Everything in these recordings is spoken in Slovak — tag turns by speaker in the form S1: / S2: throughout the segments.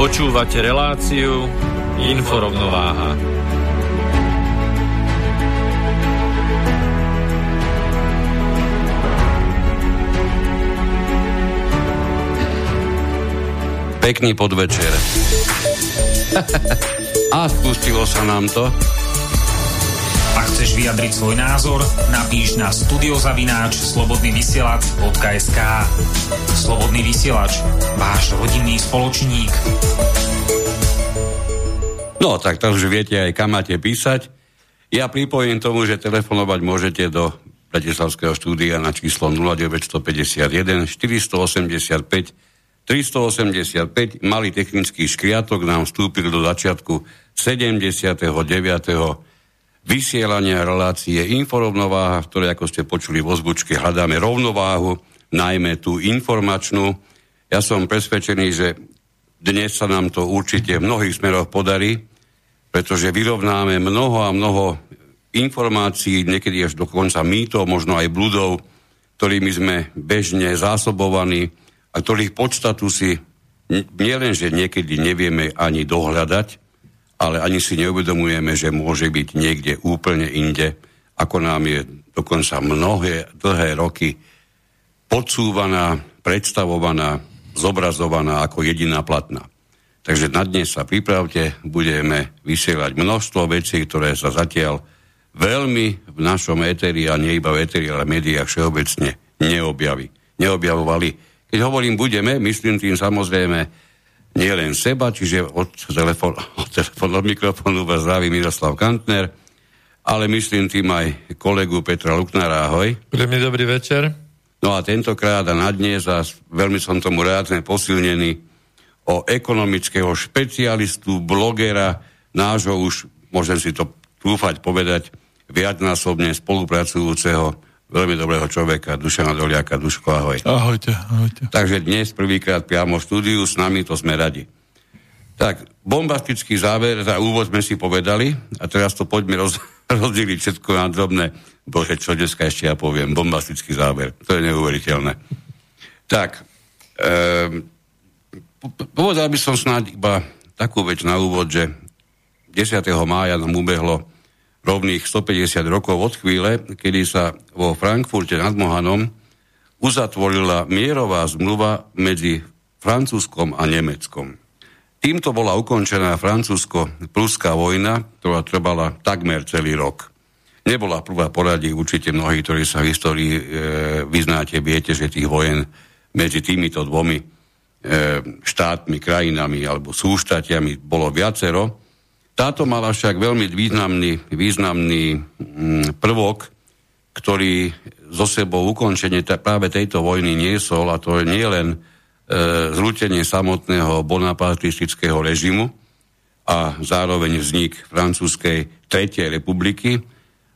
S1: Počúvate reláciu Inforovnováha.
S2: Pekný podvečer. A spustilo sa nám to.
S3: Ak chceš vyjadriť svoj názor, napíš na studiozavináč slobodnyvysielac.sk Slobodný vysielač, váš rodinný spoločník.
S2: No, tak už viete aj kam máte písať. Ja pripojím tomu, že telefonovať môžete do Bratislavského štúdia na číslo 0951 485 385. Malý technický škriatok nám vstúpil do začiatku 79 vysielania relácie Inforovnováha, v ktorej, ako ste počuli vo zvučke, hľadáme rovnováhu, najmä tú informačnú. Ja som presvedčený, že dnes sa nám to určite v mnohých smeroch podarí, pretože vyrovnáme mnoho a mnoho informácií, niekedy až dokonca mýtov, možno aj bludov, ktorými sme bežne zásobovaní a ktorých podstatu si nielenže niekedy nevieme ani dohľadať, ale ani si neuvedomujeme, že môže byť niekde úplne inde, ako nám je dokonca mnohé dlhé roky podsúvaná, predstavovaná, zobrazovaná ako jediná platná. Takže na dnes sa pripravte, budeme vysielať množstvo vecí, ktoré sa zatiaľ veľmi v našom éteri, a nie iba v éteri, ale v médiách všeobecne neobjaví, neobjavovali. Keď hovorím budeme, myslím tým samozrejme nie len seba, čiže od, telefón, od, telefón, od mikrofónu vás zdraví Miroslav Kantner, ale myslím tým aj kolegu Petra Luknára. Ahoj.
S4: Príjemný dobrý večer.
S2: No a tentokrát a na dnes, a veľmi som tomu rád posilnený, o ekonomického špecialistu, blogera, nášho už, môžem si to trúfať povedať, viacnásobne spolupracujúceho veľmi dobrého človeka, Dušana Doliaka. Duško, ahoj.
S4: Ahojte, ahojte.
S2: Takže dnes prvýkrát priamo v štúdiu s nami, to sme radi. Tak, bombastický záver, za úvod sme si povedali a teraz to poďme roz, rozdeliť všetko na drobné. Bože, čo dneska ešte ja poviem, bombastický záver, to je neuveriteľné. Tak, ehm, povedal by som snáď iba takú vec na úvod, že 10. mája nám ubehlo rovných 150 rokov od chvíle, kedy sa vo Frankfurte nad Mohanom uzatvorila mierová zmluva medzi Francúzskom a Nemeckom. Týmto bola ukončená francúzsko-pruská vojna, ktorá trvala takmer celý rok. Nebola prvá poradí, určite mnohí, ktorí sa v histórii e, vyznáte, viete, že tých vojen medzi týmito dvomi e, štátmi, krajinami alebo súštatiami bolo viacero. Táto mala však veľmi významný, významný mm, prvok, ktorý zo sebou ukončenie práve tejto vojny niesol, a to nie len e, zrútenie samotného bonapartistického režimu a zároveň vznik francúzskej Tretej republiky,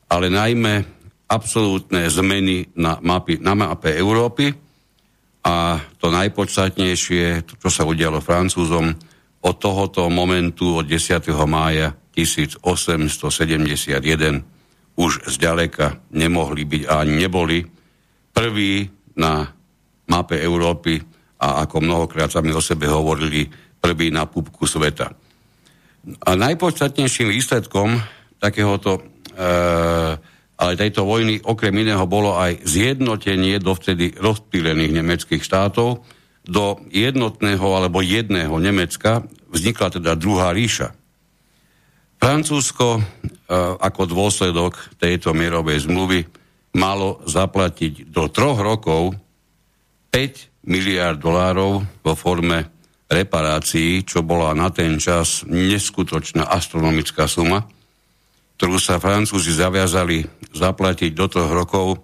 S2: ale najmä absolútne zmeny na, mapy, na mape Európy a to najpodstatnejšie, to, čo sa udialo Francúzom, od tohoto momentu, od 10. mája 1871, už zďaleka nemohli byť a neboli prví na mape Európy a ako mnohokrát sami o sebe hovorili, prví na pupku sveta. A najpodstatnejším výsledkom takéhoto, e, ale tejto vojny okrem iného bolo aj zjednotenie dovtedy rozptýlených nemeckých štátov, do jednotného alebo jedného Nemecka vznikla teda druhá ríša. Francúzsko e, ako dôsledok tejto mierovej zmluvy malo zaplatiť do troch rokov 5 miliard dolárov vo forme reparácií, čo bola na ten čas neskutočná astronomická suma, ktorú sa Francúzi zaviazali zaplatiť do troch rokov,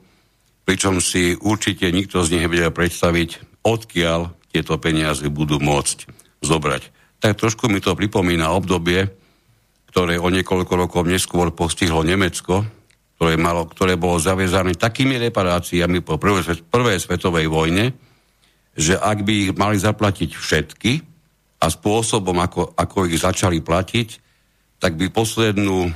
S2: pričom si určite nikto z nich nevedel predstaviť, odkiaľ tieto peniaze budú môcť zobrať. Tak trošku mi to pripomína obdobie, ktoré o niekoľko rokov neskôr postihlo Nemecko, ktoré, malo, ktoré bolo zaviazané takými reparáciami po prvej, prvej svetovej vojne, že ak by ich mali zaplatiť všetky a spôsobom, ako, ako ich začali platiť, tak by poslednú,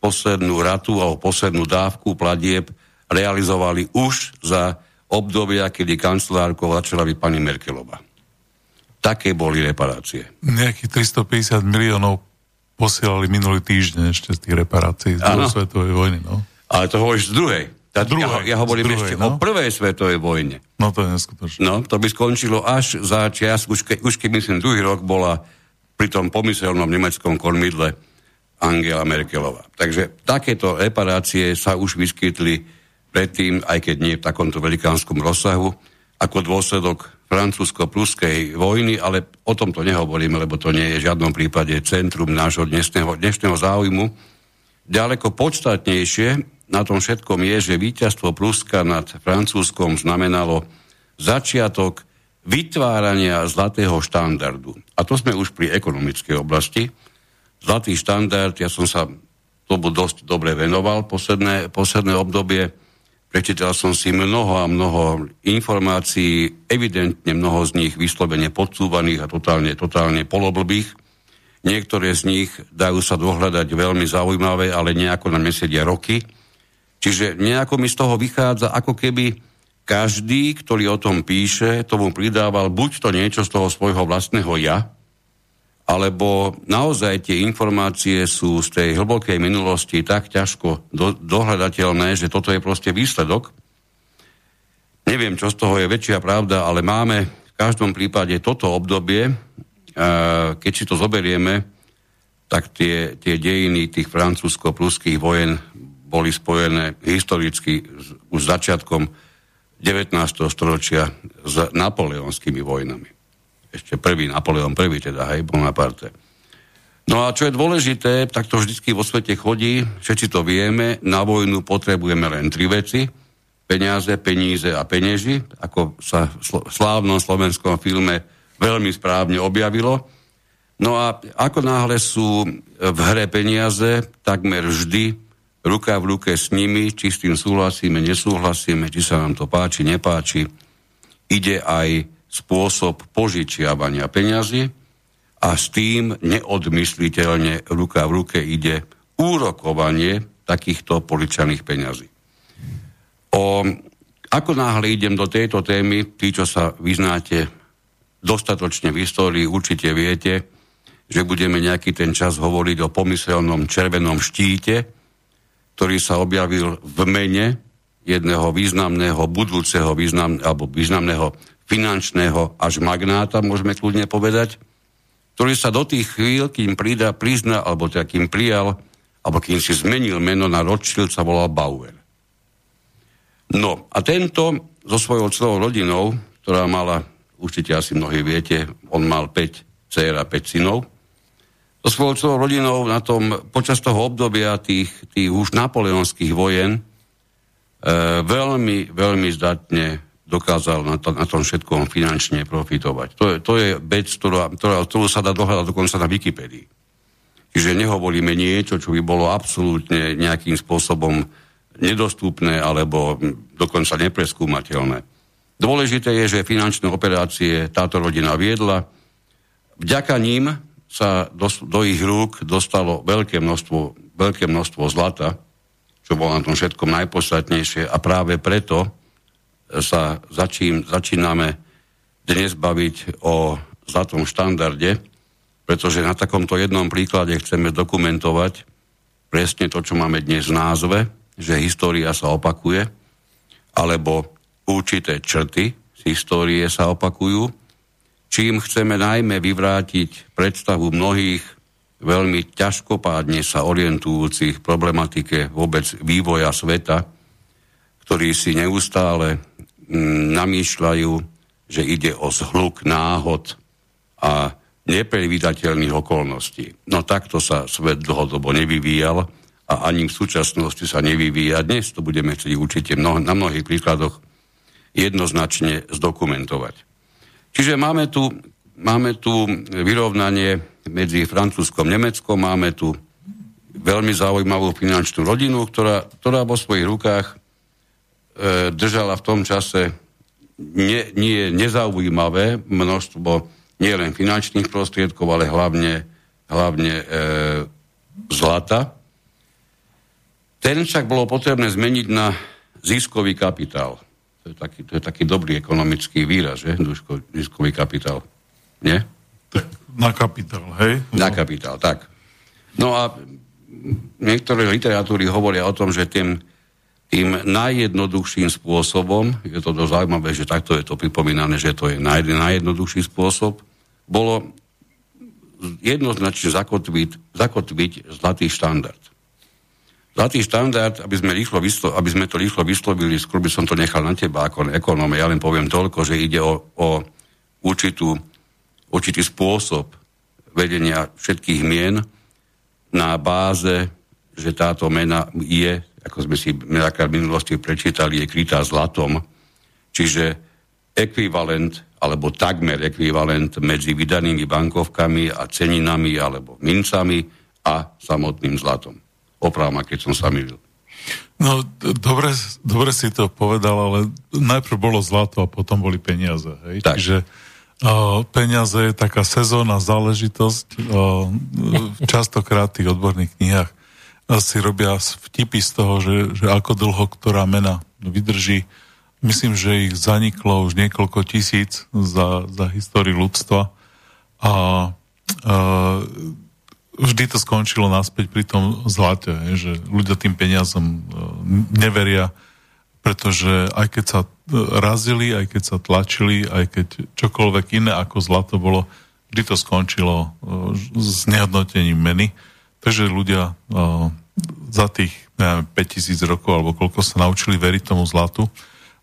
S2: poslednú ratu alebo poslednú dávku platieb realizovali už za obdobia, kedy kancelárkou začala byť pani Merkelová. Také boli reparácie.
S5: Nejakých 350 miliónov posielali minulý týždeň ešte z tých reparácií z druhej svetovej vojny. No.
S2: Ale to hovoríš z druhej. Tá, druhej ja, ja hovorím druhej, ešte no? o prvej svetovej vojne.
S5: No to je neskutočné.
S2: No, to by skončilo až za čias, už, ke, už keď myslím druhý rok bola pri tom pomyselnom nemeckom kormidle Angela Merkelová. Takže takéto reparácie sa už vyskytli predtým, aj keď nie v takomto velikánskom rozsahu, ako dôsledok francúzsko-pruskej vojny, ale o tomto nehovoríme, lebo to nie je v žiadnom prípade centrum nášho dnešného, dnešného záujmu. Ďaleko podstatnejšie na tom všetkom je, že víťazstvo Pruska nad Francúzskom znamenalo začiatok vytvárania zlatého štandardu. A to sme už pri ekonomickej oblasti. Zlatý štandard, ja som sa tomu dosť dobre venoval posledné, posledné obdobie, Prečítal som si mnoho a mnoho informácií, evidentne mnoho z nich vyslovene podsúvaných a totálne, totálne poloblbých. Niektoré z nich dajú sa dohľadať veľmi zaujímavé, ale nejako na nesedia roky. Čiže nejako mi z toho vychádza, ako keby každý, ktorý o tom píše, tomu pridával buď to niečo z toho svojho vlastného ja, alebo naozaj tie informácie sú z tej hlbokej minulosti tak ťažko do, dohľadateľné, že toto je proste výsledok. Neviem, čo z toho je väčšia pravda, ale máme v každom prípade toto obdobie, keď si to zoberieme, tak tie, tie dejiny tých francúzsko-pruských vojen boli spojené historicky už začiatkom 19. storočia s napoleonskými vojnami ešte prvý, Napoleon prvý teda, hej, Bonaparte. No a čo je dôležité, tak to vždycky vo svete chodí, všetci to vieme, na vojnu potrebujeme len tri veci, peniaze, peníze a penieži, ako sa v slávnom slovenskom filme veľmi správne objavilo. No a ako náhle sú v hre peniaze, takmer vždy ruka v ruke s nimi, či s tým súhlasíme, nesúhlasíme, či sa nám to páči, nepáči, ide aj spôsob požičiavania peňazí a s tým neodmysliteľne ruka v ruke ide úrokovanie takýchto poličaných peňazí. O, ako náhle idem do tejto témy, tí, čo sa vyznáte dostatočne v histórii, určite viete, že budeme nejaký ten čas hovoriť o pomyselnom červenom štíte, ktorý sa objavil v mene jedného významného, budúceho význam, alebo významného finančného až magnáta, môžeme kľudne povedať, ktorý sa do tých chvíľ, kým prída, prizna, alebo teda kým prijal, alebo kým si zmenil meno na Rothschild, sa volal Bauer. No a tento so svojou celou rodinou, ktorá mala, určite asi mnohí viete, on mal 5 dcer a 5 synov, so svojou celou rodinou na tom, počas toho obdobia tých, tých už napoleonských vojen e, veľmi, veľmi zdatne dokázal na, to, na tom všetkom finančne profitovať. To je, to je vec, ktorá, ktorá, ktorú sa dá dohľadať dokonca na Wikipedii. Čiže nehovoríme niečo, čo by bolo absolútne nejakým spôsobom nedostupné alebo dokonca nepreskúmateľné. Dôležité je, že finančné operácie táto rodina viedla. Vďaka ním sa do, do ich rúk dostalo veľké množstvo, veľké množstvo zlata, čo bolo na tom všetkom najpodstatnejšie a práve preto sa začín, začíname dnes baviť o zlatom štandarde, pretože na takomto jednom príklade chceme dokumentovať presne to, čo máme dnes v názve, že história sa opakuje, alebo určité črty z histórie sa opakujú, čím chceme najmä vyvrátiť predstavu mnohých veľmi ťažkopádne sa orientujúcich problematike vôbec vývoja sveta, ktorí si neustále namýšľajú, že ide o zhluk náhod a nepredvídateľných okolností. No takto sa svet dlhodobo nevyvíjal a ani v súčasnosti sa nevyvíja. Dnes to budeme chcieť určite mnoh- na mnohých príkladoch jednoznačne zdokumentovať. Čiže máme tu, máme tu vyrovnanie medzi Francúzskom a Nemeckom, máme tu veľmi zaujímavú finančnú rodinu, ktorá, ktorá vo svojich rukách držala v tom čase nie, nie nezaujímavé množstvo nielen finančných prostriedkov, ale hlavne, hlavne e, zlata. Ten však bolo potrebné zmeniť na ziskový kapitál. To je taký, to je taký dobrý ekonomický výraz, že? Ziskový kapitál. Nie?
S5: Tak na kapitál, hej?
S2: Na kapitál, tak. No a niektoré literatúry hovoria o tom, že tým, tým najjednoduchším spôsobom, je to dosť zaujímavé, že takto je to pripomínané, že to je naj, najjednoduchší spôsob, bolo jednoznačne zakotviť, zakotviť zlatý štandard. Zlatý štandard, aby sme, rýchlo vyslo, aby sme to rýchlo vyslovili, skôr by som to nechal na teba ako ekonóm, ja len poviem toľko, že ide o, o určitú, určitý spôsob vedenia všetkých mien na báze, že táto mena je, ako sme si nejaká v minulosti prečítali, je krytá zlatom, čiže ekvivalent alebo takmer ekvivalent medzi vydanými bankovkami a ceninami alebo mincami a samotným zlatom. Opravom, keď som sa milil.
S5: No, dobre, dobre si to povedal, ale najprv bolo zlato a potom boli peniaze. Hej?
S2: Tak.
S5: Čiže uh, peniaze je taká sezónna záležitosť. Uh, častokrát v tých odborných knihách si robia vtipy z toho, že, že ako dlho ktorá mena vydrží Myslím, že ich zaniklo už niekoľko tisíc za, za históriu ľudstva a, a vždy to skončilo naspäť pri tom zlate, že ľudia tým peniazom e, neveria, pretože aj keď sa razili, aj keď sa tlačili, aj keď čokoľvek iné ako zlato bolo, vždy to skončilo e, s nehodnotením meny. Takže ľudia e, za tých neviem, 5000 rokov alebo koľko sa naučili veriť tomu zlatu,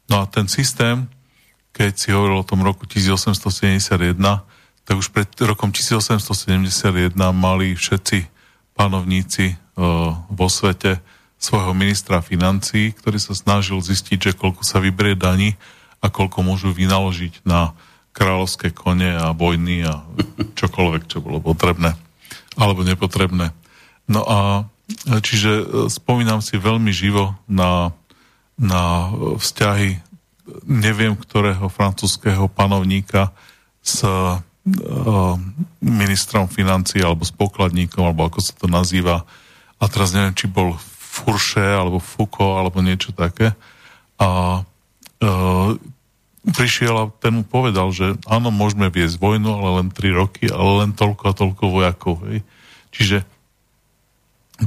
S5: No a ten systém, keď si hovoril o tom roku 1871, tak už pred rokom 1871 mali všetci panovníci e, vo svete svojho ministra financí, ktorý sa snažil zistiť, že koľko sa vyberie daní a koľko môžu vynaložiť na kráľovské kone a vojny a čokoľvek, čo bolo potrebné alebo nepotrebné. No a čiže e, spomínam si veľmi živo na na vzťahy neviem ktorého francúzského panovníka s uh, ministrom financí alebo s pokladníkom, alebo ako sa to nazýva. A teraz neviem, či bol Furše alebo Foucault alebo niečo také. A uh, prišiel a ten mu povedal, že áno, môžeme viesť vojnu, ale len 3 roky, ale len toľko a toľko vojakov. Hej. Čiže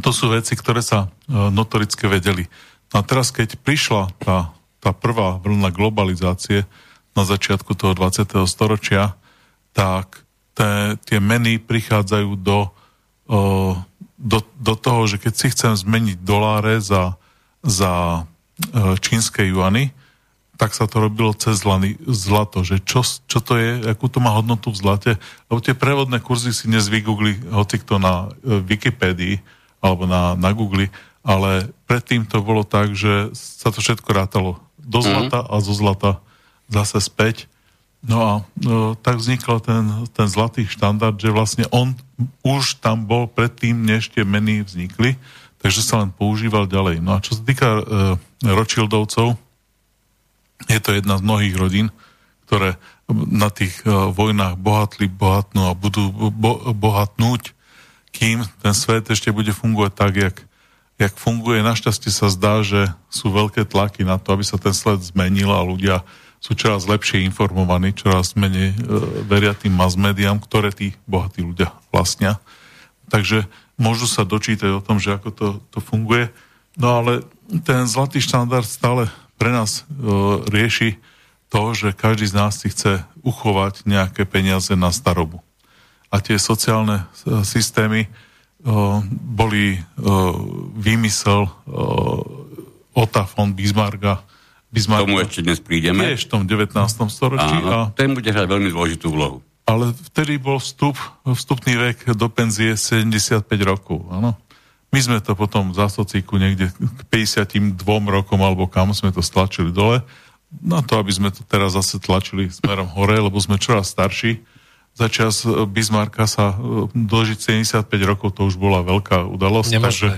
S5: to sú veci, ktoré sa uh, notoricky vedeli. A teraz, keď prišla tá, tá prvá vlna globalizácie na začiatku toho 20. storočia, tak te, tie meny prichádzajú do, o, do, do toho, že keď si chcem zmeniť doláre za, za e, čínske juany, tak sa to robilo cez zlato, že čo, čo to je, akú to má hodnotu v zlate, lebo tie prevodné kurzy si dnes vygoogli, hoci kto na e, Wikipédii alebo na, na Google, ale predtým to bolo tak, že sa to všetko rátalo do mhm. zlata a zo zlata zase späť. No a no, tak vznikol ten, ten zlatý štandard, že vlastne on už tam bol predtým, než tie meny vznikli, takže sa len používal ďalej. No a čo sa týka e, Rothschildovcov, je to jedna z mnohých rodín, ktoré na tých e, vojnách bohatli, bohatnú a budú bo, bohatnúť, kým ten svet ešte bude fungovať tak, jak jak funguje. Našťastie sa zdá, že sú veľké tlaky na to, aby sa ten sled zmenil a ľudia sú čoraz lepšie informovaní, čoraz menej e, veria tým mass ktoré tí bohatí ľudia vlastnia. Takže môžu sa dočítať o tom, že ako to, to funguje. No ale ten zlatý štandard stále pre nás e, rieši to, že každý z nás si chce uchovať nejaké peniaze na starobu. A tie sociálne e, systémy o, boli o, vymysel Ota von Bismarcka.
S2: Bismarcka. Tomu ešte dnes prídeme.
S5: Tiež v tom 19. storočí.
S2: Áno, a, ten bude hrať veľmi dôležitú úlohu.
S5: Ale vtedy bol vstup, vstupný vek do penzie 75 rokov. Áno. My sme to potom za sociku niekde k 52 rokom alebo kam sme to stlačili dole. Na to, aby sme to teraz zase tlačili smerom hore, lebo sme čoraz starší. Za čas e, Bismarcka sa e, dožiť 75 rokov, to už bola veľká udalosť. Takže,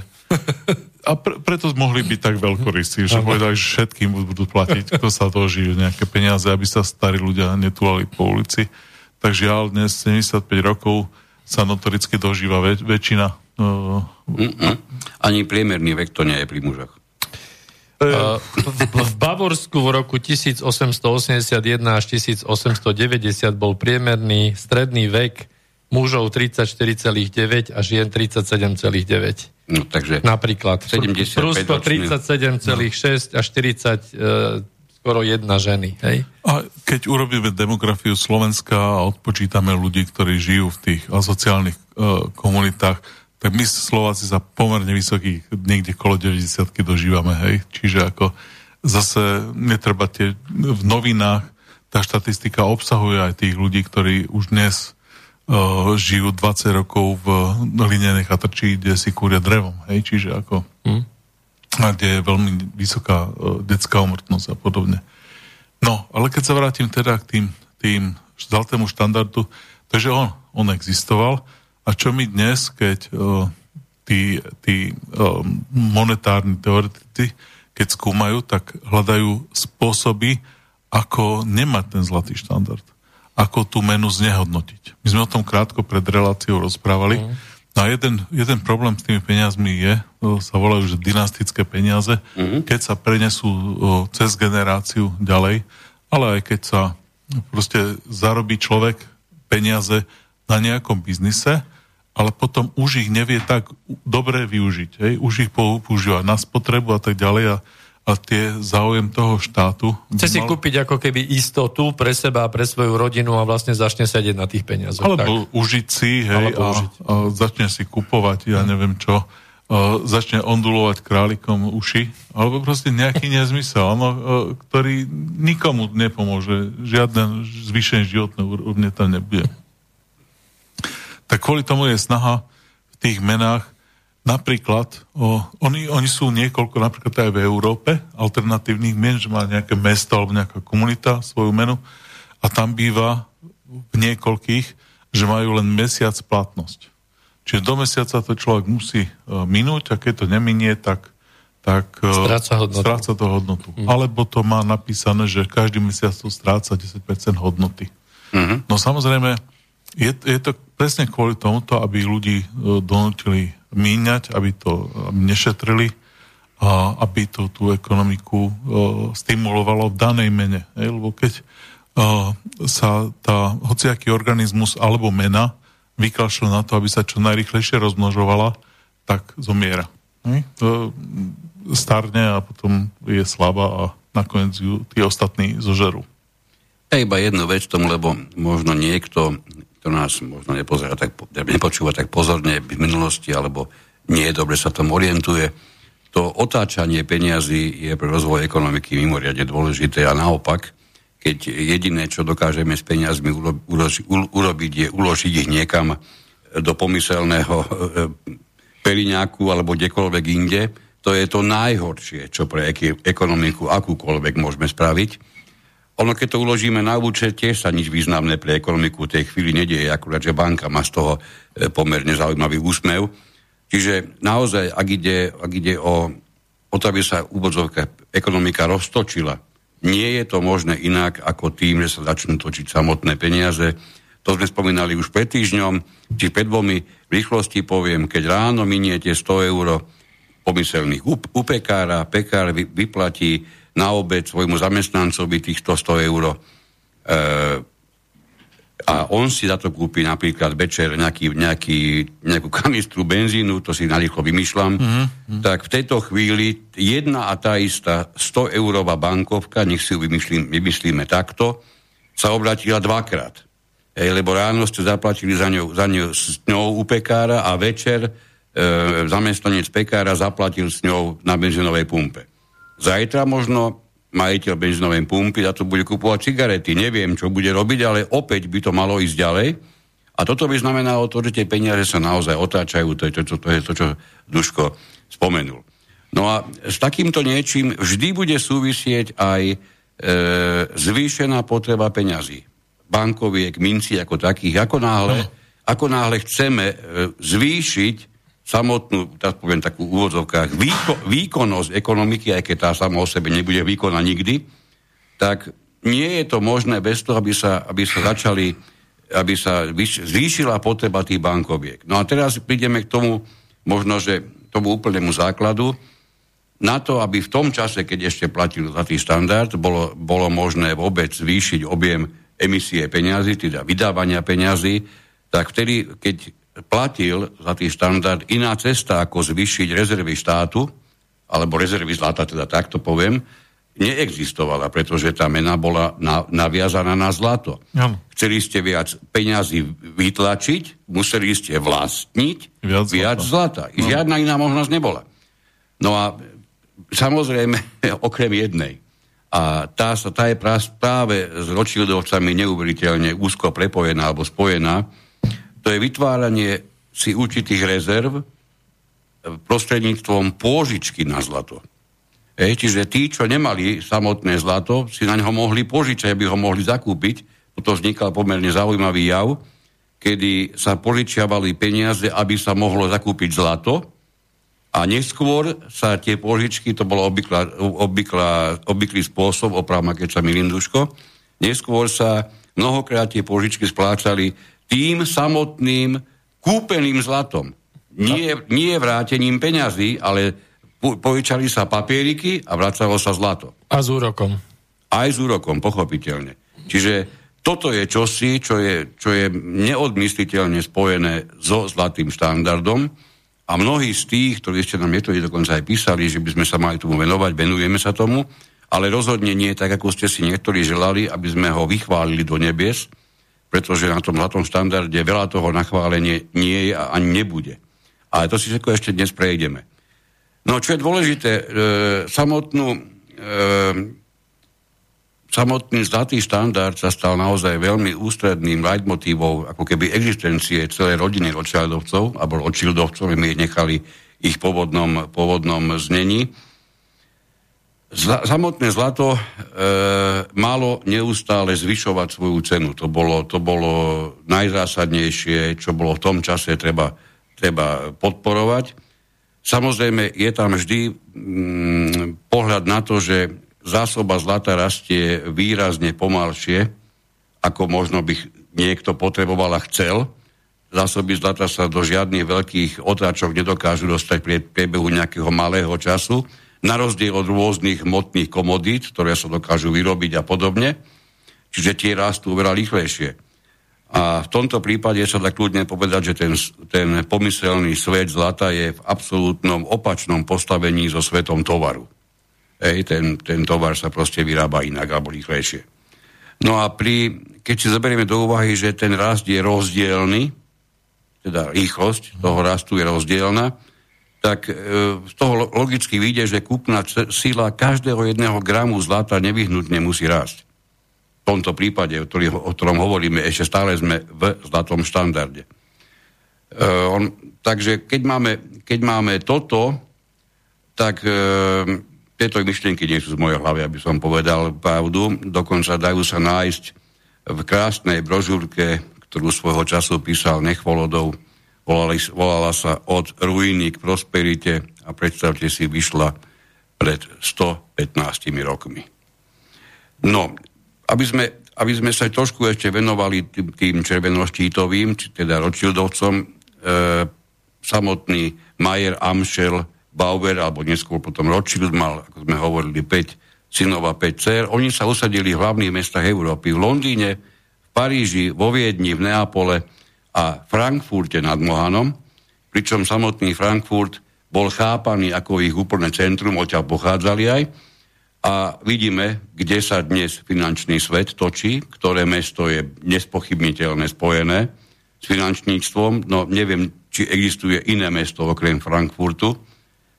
S5: a pre, preto mohli byť tak veľkorysí, že povedali, že všetkým budú platiť, kto sa dožije nejaké peniaze, aby sa starí ľudia netúlali po ulici. Takže ale dnes 75 rokov sa notoricky dožíva väč- väčšina
S2: Mm-mm. Ani priemerný vek to nie je pri mužoch.
S4: Uh, v, v Bavorsku v roku 1881 až 1890 bol priemerný stredný vek mužov 34,9 a žien 37,9.
S2: No, takže
S4: Napríklad.
S2: 75
S4: Prusko 37,6 a 40 e, skoro jedna ženy. Hej?
S5: A keď urobíme demografiu Slovenska a odpočítame ľudí, ktorí žijú v tých asociálnych e, komunitách, tak my Slováci sa pomerne vysokých, niekde kolo 90 dožívame, hej. Čiže ako zase netreba tie, v novinách tá štatistika obsahuje aj tých ľudí, ktorí už dnes uh, žijú 20 rokov v linenej chatrči, kde si kúria drevom, hej. Čiže ako... A kde je veľmi vysoká uh, detská umrtnosť a podobne. No, ale keď sa vrátim teda k tým, tým zlatému štandardu, takže on, on existoval, a čo my dnes, keď uh, tí, tí uh, monetárni teoretici, keď skúmajú, tak hľadajú spôsoby, ako nemať ten zlatý štandard. Ako tú menu znehodnotiť. My sme o tom krátko pred reláciou rozprávali. Mm. No a jeden, jeden problém s tými peniazmi je, to sa volajú, že dynastické peniaze, mm. keď sa prenesú o, cez generáciu ďalej, ale aj keď sa proste zarobí človek peniaze na nejakom biznise, ale potom už ich nevie tak dobre využiť. Hej? Už ich používa na spotrebu a tak ďalej a, a tie záujem toho štátu...
S4: Chce si mal... kúpiť ako keby istotu pre seba a pre svoju rodinu a vlastne začne sedieť na tých peniazoch.
S5: Alebo tak. užiť si hej, Alebo a, užiť. a začne si kupovať, ja neviem čo, a začne ondulovať králikom uši, alebo proste nejaký nezmysel, no, ktorý nikomu nepomôže. Žiadne zvýšenie životného úrovne tam nebude tak kvôli tomu je snaha v tých menách napríklad, o, oni, oni sú niekoľko, napríklad aj v Európe, alternatívnych mien, že má nejaké mesto alebo nejaká komunita svoju menu a tam býva v niekoľkých, že majú len mesiac platnosť. Čiže do mesiaca to človek musí uh, minúť a keď to neminie, tak, tak
S4: uh, stráca, hodnotu.
S5: stráca to hodnotu. Mm. Alebo to má napísané, že každý mesiac to stráca 10% hodnoty. Mm-hmm. No samozrejme, je, je to presne kvôli tomuto, aby ľudí e, donútili míňať, aby to aby nešetrili a aby to tú ekonomiku e, stimulovalo v danej mene. Hej? Lebo keď e, sa tá hociaký organizmus alebo mena vykašľa na to, aby sa čo najrychlejšie rozmnožovala, tak zomiera. Hej? Starne a potom je slabá a nakoniec ju tí ostatní zožerú.
S2: Ja iba jednu vec tomu, lebo možno niekto kto nás možno nepozerá tak, nepočúva tak pozorne v minulosti, alebo nie dobre sa tam orientuje. To otáčanie peniazy je pre rozvoj ekonomiky mimoriadne dôležité a naopak, keď jediné, čo dokážeme s peniazmi ulo, ulo, urobiť, je uložiť ich niekam do pomyselného e, periňáku alebo kdekoľvek inde, to je to najhoršie, čo pre ekonomiku akúkoľvek môžeme spraviť ono, keď to uložíme na účet, tiež sa nič významné pre ekonomiku tej chvíli nedieje, akurát, že banka má z toho e, pomerne zaujímavý úsmev. Čiže naozaj, ak ide, ak ide o, o to, aby sa úvodzovka ekonomika roztočila, nie je to možné inak ako tým, že sa začnú točiť samotné peniaze. To sme spomínali už pred týždňom, či pred dvomi v rýchlosti poviem, keď ráno miniete 100 eur pomyselných u, u pekára, pekár vy, vyplatí na obed svojmu zamestnancovi týchto 100 eur e, a on si za to kúpi napríklad večer nejaký, nejaký, nejakú kanistru benzínu, to si narýchlo vymýšľam, mm-hmm. tak v tejto chvíli jedna a tá istá 100 eurová bankovka, nech si ju vymyslím, vymyslíme takto, sa obratila dvakrát. Ej, lebo ráno ste zaplatili za ňou, za ňou s ňou u pekára a večer e, zamestnanec pekára zaplatil s ňou na benzínovej pumpe. Zajtra možno majiteľ benzínovej pumpy za to bude kupovať cigarety. Neviem, čo bude robiť, ale opäť by to malo ísť ďalej. A toto by znamenalo to, že tie peniaze sa naozaj otáčajú, to je to, to, to, je to čo Duško spomenul. No a s takýmto niečím vždy bude súvisieť aj e, zvýšená potreba peňazí. Bankoviek, minci ako takých. Ako náhle, ako náhle chceme e, zvýšiť samotnú, tak poviem takú úvodzovkách, výko, výkonnosť ekonomiky, aj keď tá sama o sebe nebude výkona nikdy, tak nie je to možné bez toho, aby sa, aby sa začali, aby sa zvýšila potreba tých bankoviek. No a teraz prídeme k tomu, možno, že tomu úplnému základu, na to, aby v tom čase, keď ešte platil tý štandard, bolo, bolo možné vôbec zvýšiť objem emisie peňazí, teda vydávania peňazí, tak vtedy, keď platil za tý štandard iná cesta, ako zvyšiť rezervy štátu, alebo rezervy zlata, teda takto poviem, neexistovala, pretože tá mena bola na, naviazaná na zlato. Ja. Chceli ste viac peňazí vytlačiť, museli ste vlastniť viac, viac zlata. zlata. No. Žiadna iná možnosť nebola. No a samozrejme, okrem jednej. A tá, tá je práve s Rothschildovcami neuveriteľne úzko prepojená alebo spojená, to je vytváranie si určitých rezerv prostredníctvom pôžičky na zlato. E, čiže tí, čo nemali samotné zlato, si na ňo mohli požičať, aby ho mohli zakúpiť. Toto vznikal pomerne zaujímavý jav, kedy sa požičiavali peniaze, aby sa mohlo zakúpiť zlato a neskôr sa tie požičky, to bolo obvyklá, obvyklá, obvyklý spôsob, opravma, keď sa milím duško, neskôr sa mnohokrát tie požičky splácali tým samotným kúpeným zlatom. Nie, nie vrátením peňazí, ale požičali sa papieriky a vracalo sa zlato.
S6: A s úrokom.
S2: Aj s úrokom, pochopiteľne. Čiže toto je čosi, čo je, čo je neodmysliteľne spojené so zlatým štandardom a mnohí z tých, ktorí ešte nám niektorí dokonca aj písali, že by sme sa mali tomu venovať, venujeme sa tomu, ale rozhodne nie tak, ako ste si niektorí želali, aby sme ho vychválili do nebies, pretože na tom zlatom štandarde veľa toho nachválenie nie je a ani nebude. Ale to si všetko ešte dnes prejdeme. No čo je dôležité, e, samotnú, e, samotný zlatý štandard sa stal naozaj veľmi ústredným leitmotívou ako keby existencie celej rodiny Rothschildovcov, alebo Rothschildovcov, my ich nechali ich pôvodnom, pôvodnom znení. Zla, samotné zlato e, malo neustále zvyšovať svoju cenu. To bolo, to bolo najzásadnejšie, čo bolo v tom čase treba, treba podporovať. Samozrejme, je tam vždy mm, pohľad na to, že zásoba zlata rastie výrazne pomalšie, ako možno by niekto potreboval a chcel. Zásoby zlata sa do žiadnych veľkých otáčok nedokážu dostať pri priebehu nejakého malého času na rozdiel od rôznych hmotných komodít, ktoré sa dokážu vyrobiť a podobne. Čiže tie rastú veľa rýchlejšie. A v tomto prípade sa dá kľudne povedať, že ten, ten pomyselný svet zlata je v absolútnom opačnom postavení so svetom tovaru. Ej, ten, ten tovar sa proste vyrába inak alebo rýchlejšie. No a pri, keď si zoberieme do úvahy, že ten rast je rozdielny, teda rýchlosť toho rastu je rozdielna, tak e, z toho logicky vyjde, že kúpna sila každého jedného gramu zlata nevyhnutne musí rásť. V tomto prípade, o, ktorom hovoríme, ešte stále sme v zlatom štandarde. E, takže keď máme, keď máme toto, tak e, tieto myšlienky nie sú z mojej hlavy, aby som povedal pravdu. Dokonca dajú sa nájsť v krásnej brožúrke, ktorú svojho času písal Nechvolodov, Volali, volala sa od ruiny k prosperite a predstavte si, vyšla pred 115 rokmi. No, aby sme, aby sme sa trošku ešte venovali tým, tým červenoštítovým, či teda Rothschildovcom, e, samotný Mayer, Amschel, Bauer, alebo neskôr potom Rothschild mal, ako sme hovorili, 5 synov a 5 dcer. Oni sa usadili v hlavných mestách Európy, v Londýne, v Paríži, vo Viedni, v Neapole a Frankfurte nad Mohanom, pričom samotný Frankfurt bol chápaný ako ich úplné centrum, odtiaľ pochádzali aj. A vidíme, kde sa dnes finančný svet točí, ktoré mesto je nespochybniteľne spojené s finančníctvom. No neviem, či existuje iné mesto okrem Frankfurtu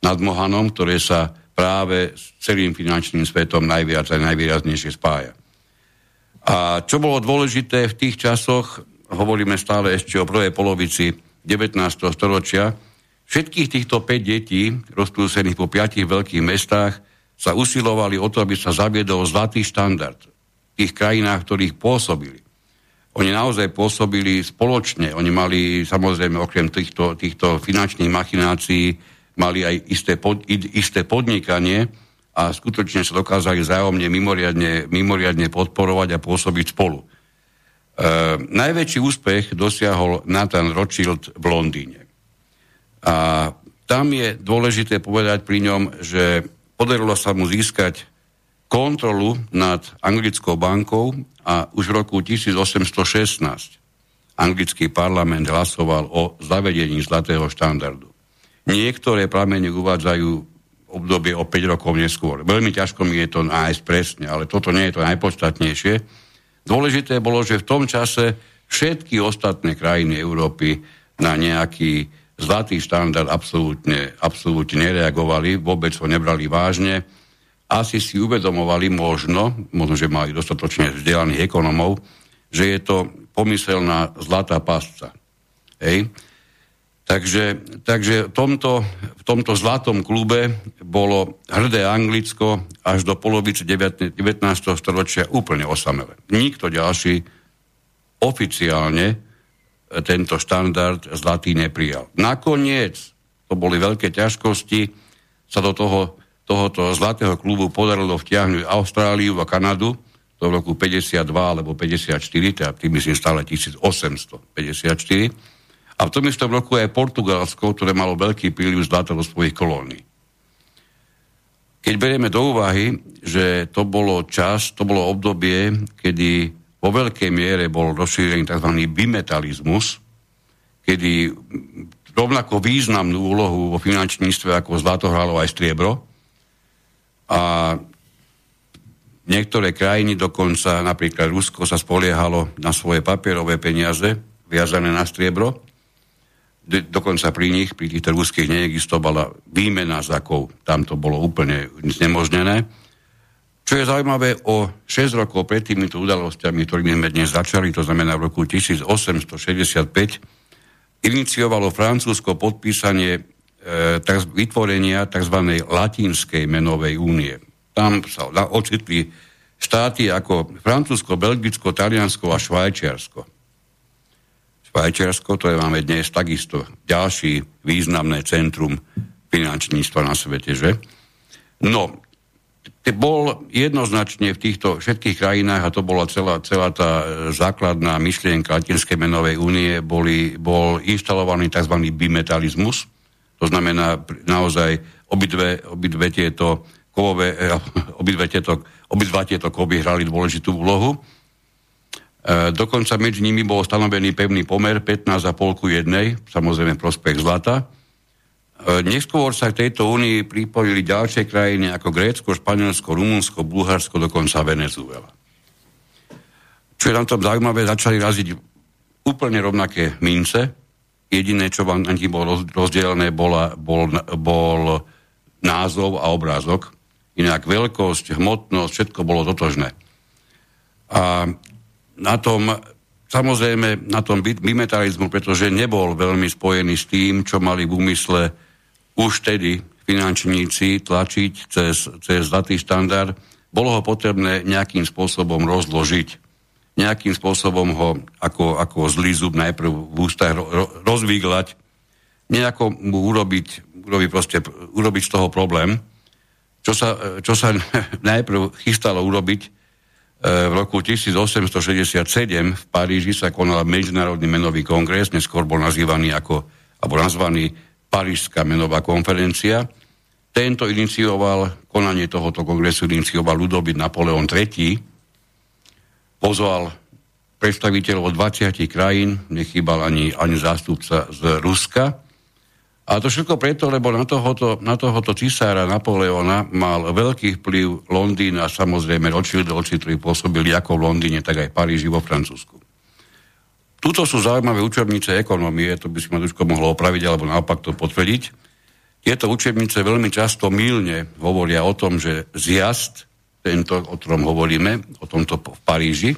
S2: nad Mohanom, ktoré sa práve s celým finančným svetom najviac a najvýraznejšie spája. A čo bolo dôležité v tých časoch, hovoríme stále ešte o prvej polovici 19. storočia, všetkých týchto 5 detí, rozprúsených po piatich veľkých mestách, sa usilovali o to, aby sa zaviedol zlatý štandard v tých krajinách, ktorých pôsobili. Oni naozaj pôsobili spoločne. Oni mali samozrejme okrem týchto, týchto finančných machinácií mali aj isté, pod, isté podnikanie a skutočne sa dokázali zájomne mimoriadne, mimoriadne podporovať a pôsobiť spolu. E, najväčší úspech dosiahol Nathan Rothschild v Londýne. A tam je dôležité povedať pri ňom, že podarilo sa mu získať kontrolu nad anglickou bankou a už v roku 1816 anglický parlament hlasoval o zavedení zlatého štandardu. Niektoré pramene uvádzajú obdobie o 5 rokov neskôr. Veľmi ťažko mi je to nájsť presne, ale toto nie je to najpodstatnejšie. Dôležité bolo, že v tom čase všetky ostatné krajiny Európy na nejaký zlatý štandard absolútne, absolútne nereagovali, vôbec ho nebrali vážne. Asi si uvedomovali možno, možno, že mali dostatočne vzdelaných ekonomov, že je to pomyselná zlatá pasca. Hej? Takže, takže tomto, v tomto zlatom klube bolo hrdé Anglicko až do polovice 19. storočia úplne osamelé. Nikto ďalší oficiálne tento štandard zlatý neprijal. Nakoniec, to boli veľké ťažkosti, sa do toho, tohoto zlatého klubu podarilo vtiahnuť Austráliu a Kanadu do roku 52 alebo 54, teda tým myslím stále 1854. A v tom istom roku aj Portugalsko, ktoré malo veľký príliv zlata do svojich kolónií. Keď berieme do úvahy, že to bolo čas, to bolo obdobie, kedy vo veľkej miere bol rozšírený tzv. bimetalizmus, kedy rovnako významnú úlohu vo finančníctve ako zlato hralo aj striebro. A niektoré krajiny, dokonca napríklad Rusko, sa spoliehalo na svoje papierové peniaze viazané na striebro. Dokonca pri nich, pri týchto ruských neexistovala výmena zakov. Tam to bolo úplne znemožnené. Čo je zaujímavé, o 6 rokov pred týmito udalosťami, ktorými sme dnes začali, to znamená v roku 1865, iniciovalo Francúzsko podpísanie e, vytvorenia tzv. latinskej menovej únie. Tam sa ocitli štáty ako Francúzsko, Belgicko, Taliansko a Švajčiarsko. To je máme dnes takisto ďalší významné centrum finančníctva na svete, že? No, bol jednoznačne v týchto všetkých krajinách, a to bola celá, celá tá e, základná myšlienka Latinskej menovej únie, boli, bol inštalovaný tzv. bimetalizmus, to znamená naozaj obidve, obidve tieto kovové, e, obidve tieto, obidva tieto kovy hrali dôležitú úlohu. E, dokonca medzi nimi bol stanovený pevný pomer 15,5 ku 1, samozrejme prospech zlata. E, neskôr sa k tejto únii pripojili ďalšie krajiny ako Grécko, Španielsko, Rumunsko, Bulharsko, dokonca Venezuela. Čo je na tom zaujímavé, začali raziť úplne rovnaké mince. Jediné, čo vám na bolo rozdielne, bola, bol, bol názov a obrázok. Inak veľkosť, hmotnosť, všetko bolo totožné. A na tom, samozrejme, na tom bimetalizmu, pretože nebol veľmi spojený s tým, čo mali v úmysle už tedy finančníci tlačiť cez, cez zlatý štandard, bolo ho potrebné nejakým spôsobom rozložiť. Nejakým spôsobom ho ako, ako zlý zub najprv v ústach ro, rozvíglať, nejako mu urobiť, urobiť, proste, urobiť z toho problém. Čo sa, čo sa najprv chystalo urobiť, v roku 1867 v Paríži sa konal Medzinárodný menový kongres, neskôr bol nazývaný ako, alebo nazvaný Parížská menová konferencia. Tento inicioval, konanie tohoto kongresu inicioval Ludobit Napoleon III. Pozval predstaviteľov 20 krajín, nechýbal ani, ani zástupca z Ruska. A to všetko preto, lebo na tohoto, na tohoto cisára Napoleona mal veľký vplyv Londýn a samozrejme Rothschildovci, ktorí pôsobili ako v Londýne, tak aj v Paríži vo Francúzsku. Tuto sú zaujímavé učebnice ekonomie, to by si ma trošku mohlo opraviť alebo naopak to potvrdiť. Tieto učebnice veľmi často milne hovoria o tom, že zjazd, tento, o ktorom hovoríme, o tomto v Paríži,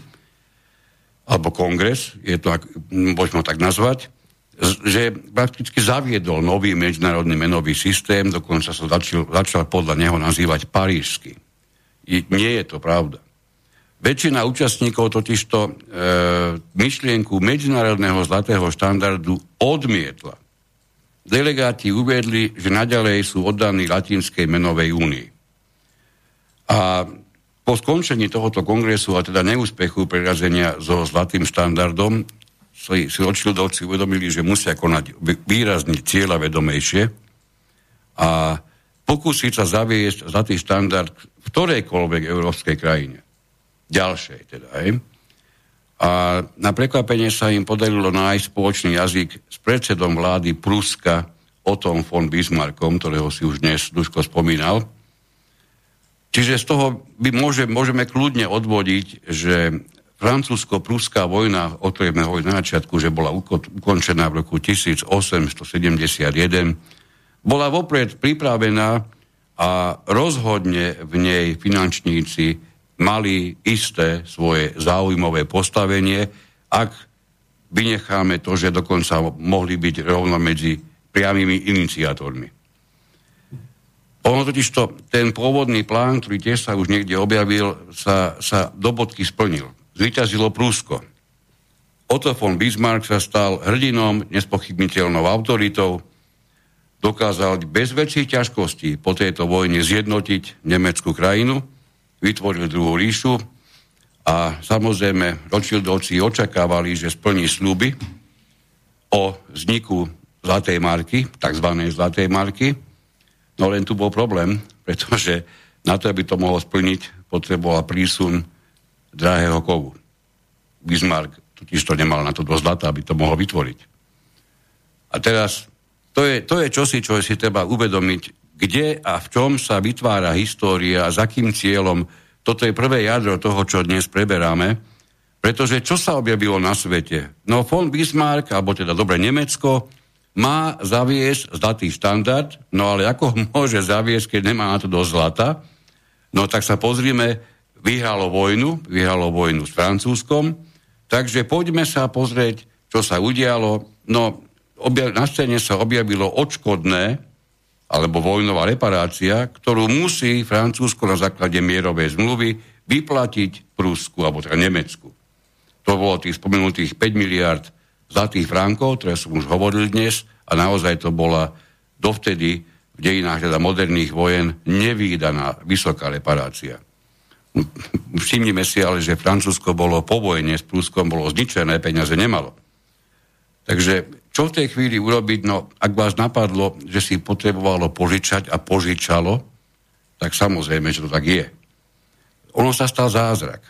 S2: alebo kongres, je to, môžeme tak nazvať, že prakticky zaviedol nový medzinárodný menový systém, dokonca sa začal, začal podľa neho nazývať parížsky. Nie je to pravda. Väčšina účastníkov totižto e, myšlienku medzinárodného zlatého štandardu odmietla. Delegáti uviedli, že naďalej sú oddaní Latinskej menovej únii. A po skončení tohoto kongresu a teda neúspechu prerazenia so zlatým štandardom si, si odšildovci uvedomili, že musia konať výrazne cieľa vedomejšie a pokúsiť sa zaviesť zlatý štandard v ktorejkoľvek európskej krajine. Ďalšej teda, hej. A na prekvapenie sa im podarilo nájsť spoločný jazyk s predsedom vlády Pruska Otom von Bismarckom, ktorého si už dnes Duško spomínal. Čiže z toho by môže, môžeme kľudne odvodiť, že francúzsko-pruská vojna, o ktorej sme hovorili na začiatku, že bola ukončená v roku 1871, bola vopred pripravená a rozhodne v nej finančníci mali isté svoje záujmové postavenie, ak vynecháme to, že dokonca mohli byť rovno medzi priamými iniciátormi. Ono totiž to, ten pôvodný plán, ktorý tiež sa už niekde objavil, sa, sa do bodky splnil zvyťazilo Prúsko. Otto von Bismarck sa stal hrdinom, nespochybniteľnou autoritou, dokázal bez väčších ťažkostí po tejto vojne zjednotiť nemeckú krajinu, vytvoril druhú ríšu a samozrejme Rothschildovci očakávali, že splní sluby o vzniku zlatej marky, tzv. zlatej marky, no len tu bol problém, pretože na to, aby to mohol splniť, potreboval prísun drahého kovu. Bismarck totiž to nemal na to dosť zlata, aby to mohol vytvoriť. A teraz, to je, to je čosi, čo si treba uvedomiť, kde a v čom sa vytvára história a za akým cieľom. Toto je prvé jadro toho, čo dnes preberáme, pretože čo sa objavilo na svete? No von Bismarck, alebo teda dobre Nemecko, má zaviesť zlatý štandard, no ale ako môže zaviesť, keď nemá na to dosť zlata? No tak sa pozrime, vyhralo vojnu, vyhralo vojnu s Francúzskom, takže poďme sa pozrieť, čo sa udialo. No, objav, na scéne sa objavilo odškodné, alebo vojnová reparácia, ktorú musí Francúzsko na základe mierovej zmluvy vyplatiť Prúsku, alebo teda Nemecku. To bolo tých spomenutých 5 miliard zlatých frankov, ktoré som už hovoril dnes, a naozaj to bola dovtedy v dejinách teda moderných vojen nevýdaná vysoká reparácia. Všimnime si ale, že Francúzsko bolo po vojne s Prúskom, bolo zničené, peniaze nemalo. Takže čo v tej chvíli urobiť? No, ak vás napadlo, že si potrebovalo požičať a požičalo, tak samozrejme, že to tak je. Ono sa stal zázrak.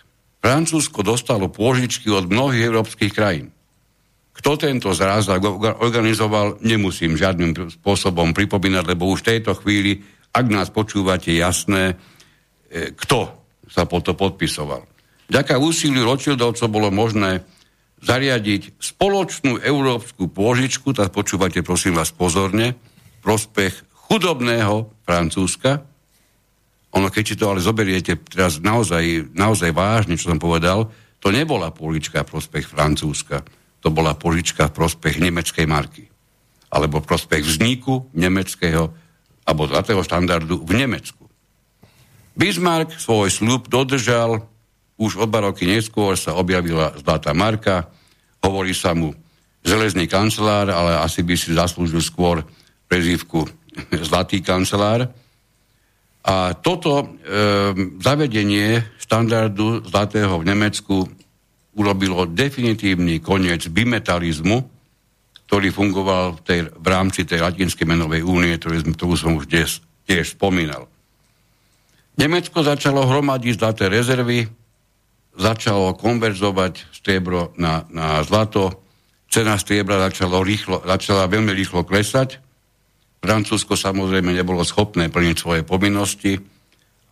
S2: Francúzsko dostalo pôžičky od mnohých európskych krajín. Kto tento zázrak organizoval, nemusím žiadnym spôsobom pripomínať, lebo už v tejto chvíli, ak nás počúvate jasné, e, kto sa po to podpisoval. Vďaka úsiliu Rothschildovcov bolo možné zariadiť spoločnú európsku pôžičku, tak počúvate prosím vás pozorne, prospech chudobného Francúzska. Ono, keď si to ale zoberiete teraz naozaj, naozaj vážne, čo som povedal, to nebola pôžička prospech Francúzska, to bola pôžička prospech nemeckej marky. Alebo prospech vzniku nemeckého alebo zlatého štandardu v Nemecku. Bismarck svoj slúb dodržal, už o dva roky neskôr sa objavila zlatá marka, hovorí sa mu železný kancelár, ale asi by si zaslúžil skôr prezývku zlatý kancelár. A toto e, zavedenie štandardu zlatého v Nemecku urobilo definitívny koniec bimetalizmu, ktorý fungoval v, tej, v rámci tej latinskej menovej únie, ktorú som už dnes tiež spomínal. Nemecko začalo hromadiť zlaté rezervy,
S7: začalo konverzovať striebro na, na zlato, cena striebra začalo rýchlo, začala veľmi rýchlo klesať. Francúzsko samozrejme nebolo schopné plniť svoje povinnosti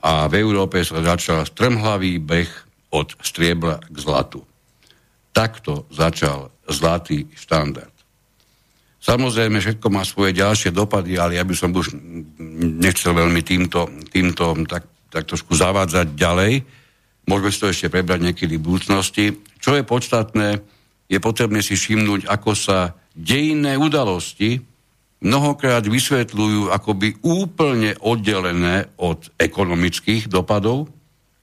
S7: a v Európe sa začal strmhlavý beh od striebra k zlatu. Takto začal zlatý štandard. Samozrejme, všetko má svoje ďalšie dopady, ale ja by som už nechcel veľmi týmto, týmto tak, tak trošku zavádzať ďalej. Môžeme si to ešte prebrať niekedy v budúcnosti. Čo je podstatné, je potrebné si všimnúť, ako sa dejinné udalosti mnohokrát vysvetľujú akoby úplne oddelené od ekonomických dopadov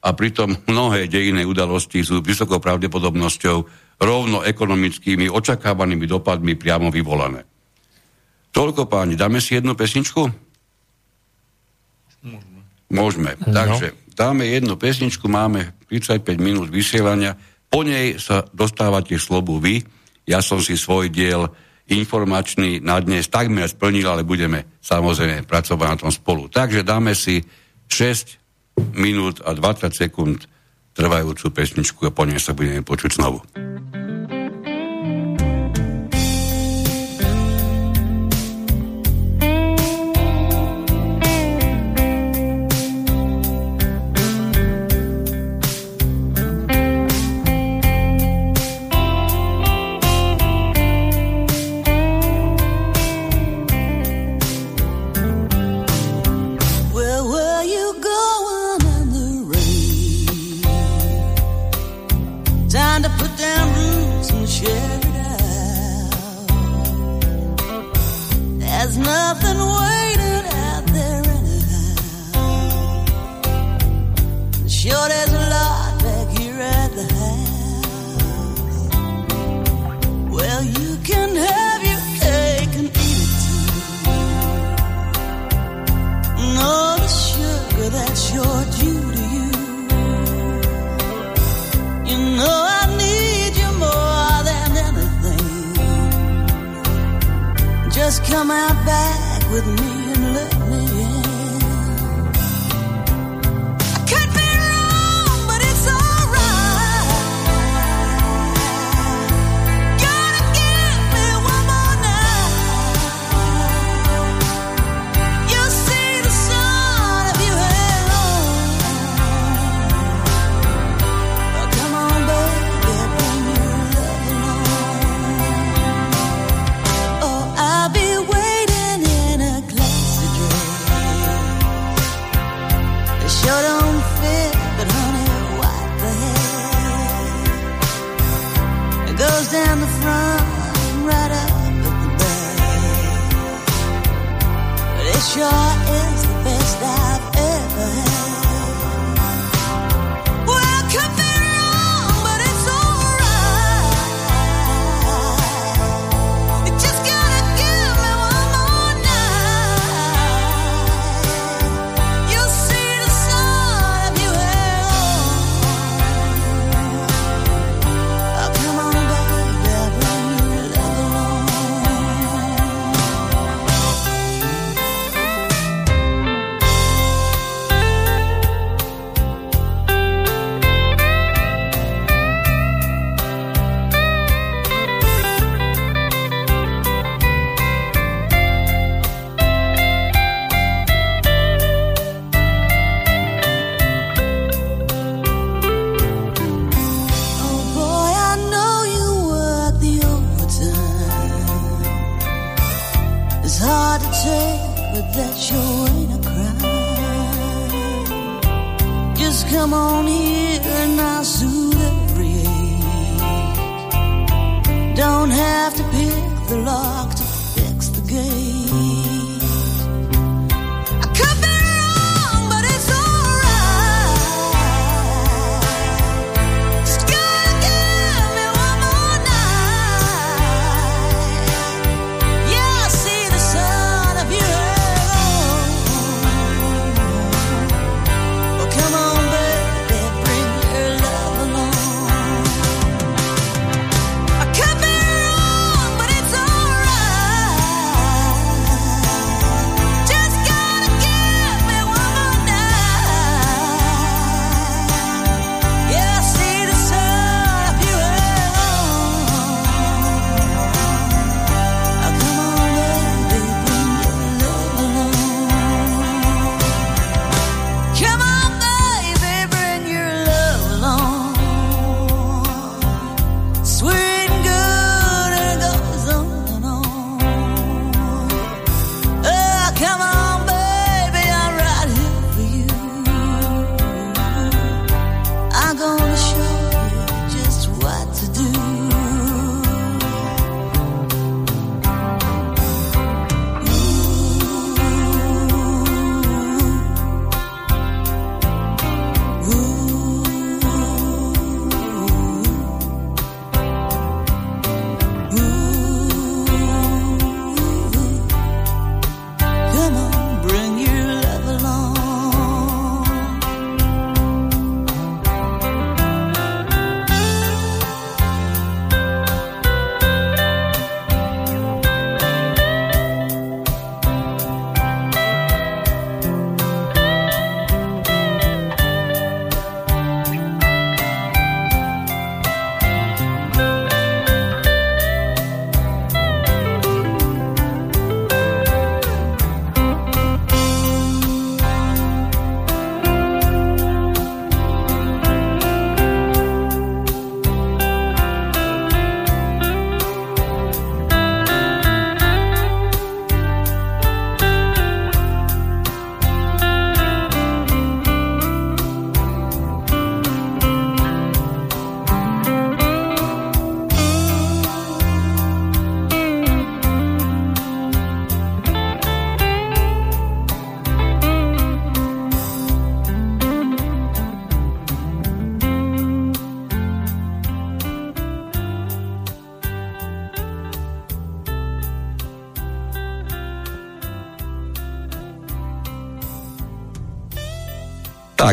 S7: a pritom mnohé dejinné udalosti sú vysokou pravdepodobnosťou rovno ekonomickými očakávanými dopadmi priamo vyvolané. Toľko páni, dáme si jednu pesničku? Môžeme. Môžeme. No. Takže dáme jednu pesničku, máme 35 minút vysielania, po nej sa dostávate slobu vy. Ja som si svoj diel informačný na dnes takmer splnil, ale budeme samozrejme pracovať na tom spolu. Takže dáme si 6 minút a 20 sekúnd trvajúcu pesničku a po nej sa budeme počuť znovu.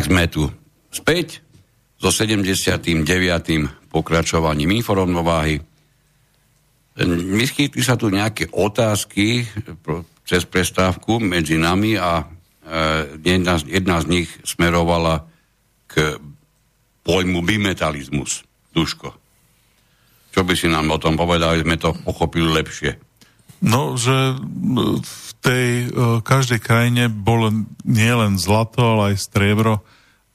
S2: Sme tu späť so 79. pokračovaním informovnováhy. Vyskytli sa tu nejaké otázky cez prestávku medzi nami a e, jedna, jedna z nich smerovala k pojmu bimetalizmus. Duško. Čo by si nám o tom povedal, sme to pochopili lepšie?
S5: No, že v tej uh, každej krajine bolo nielen zlato, ale aj striebro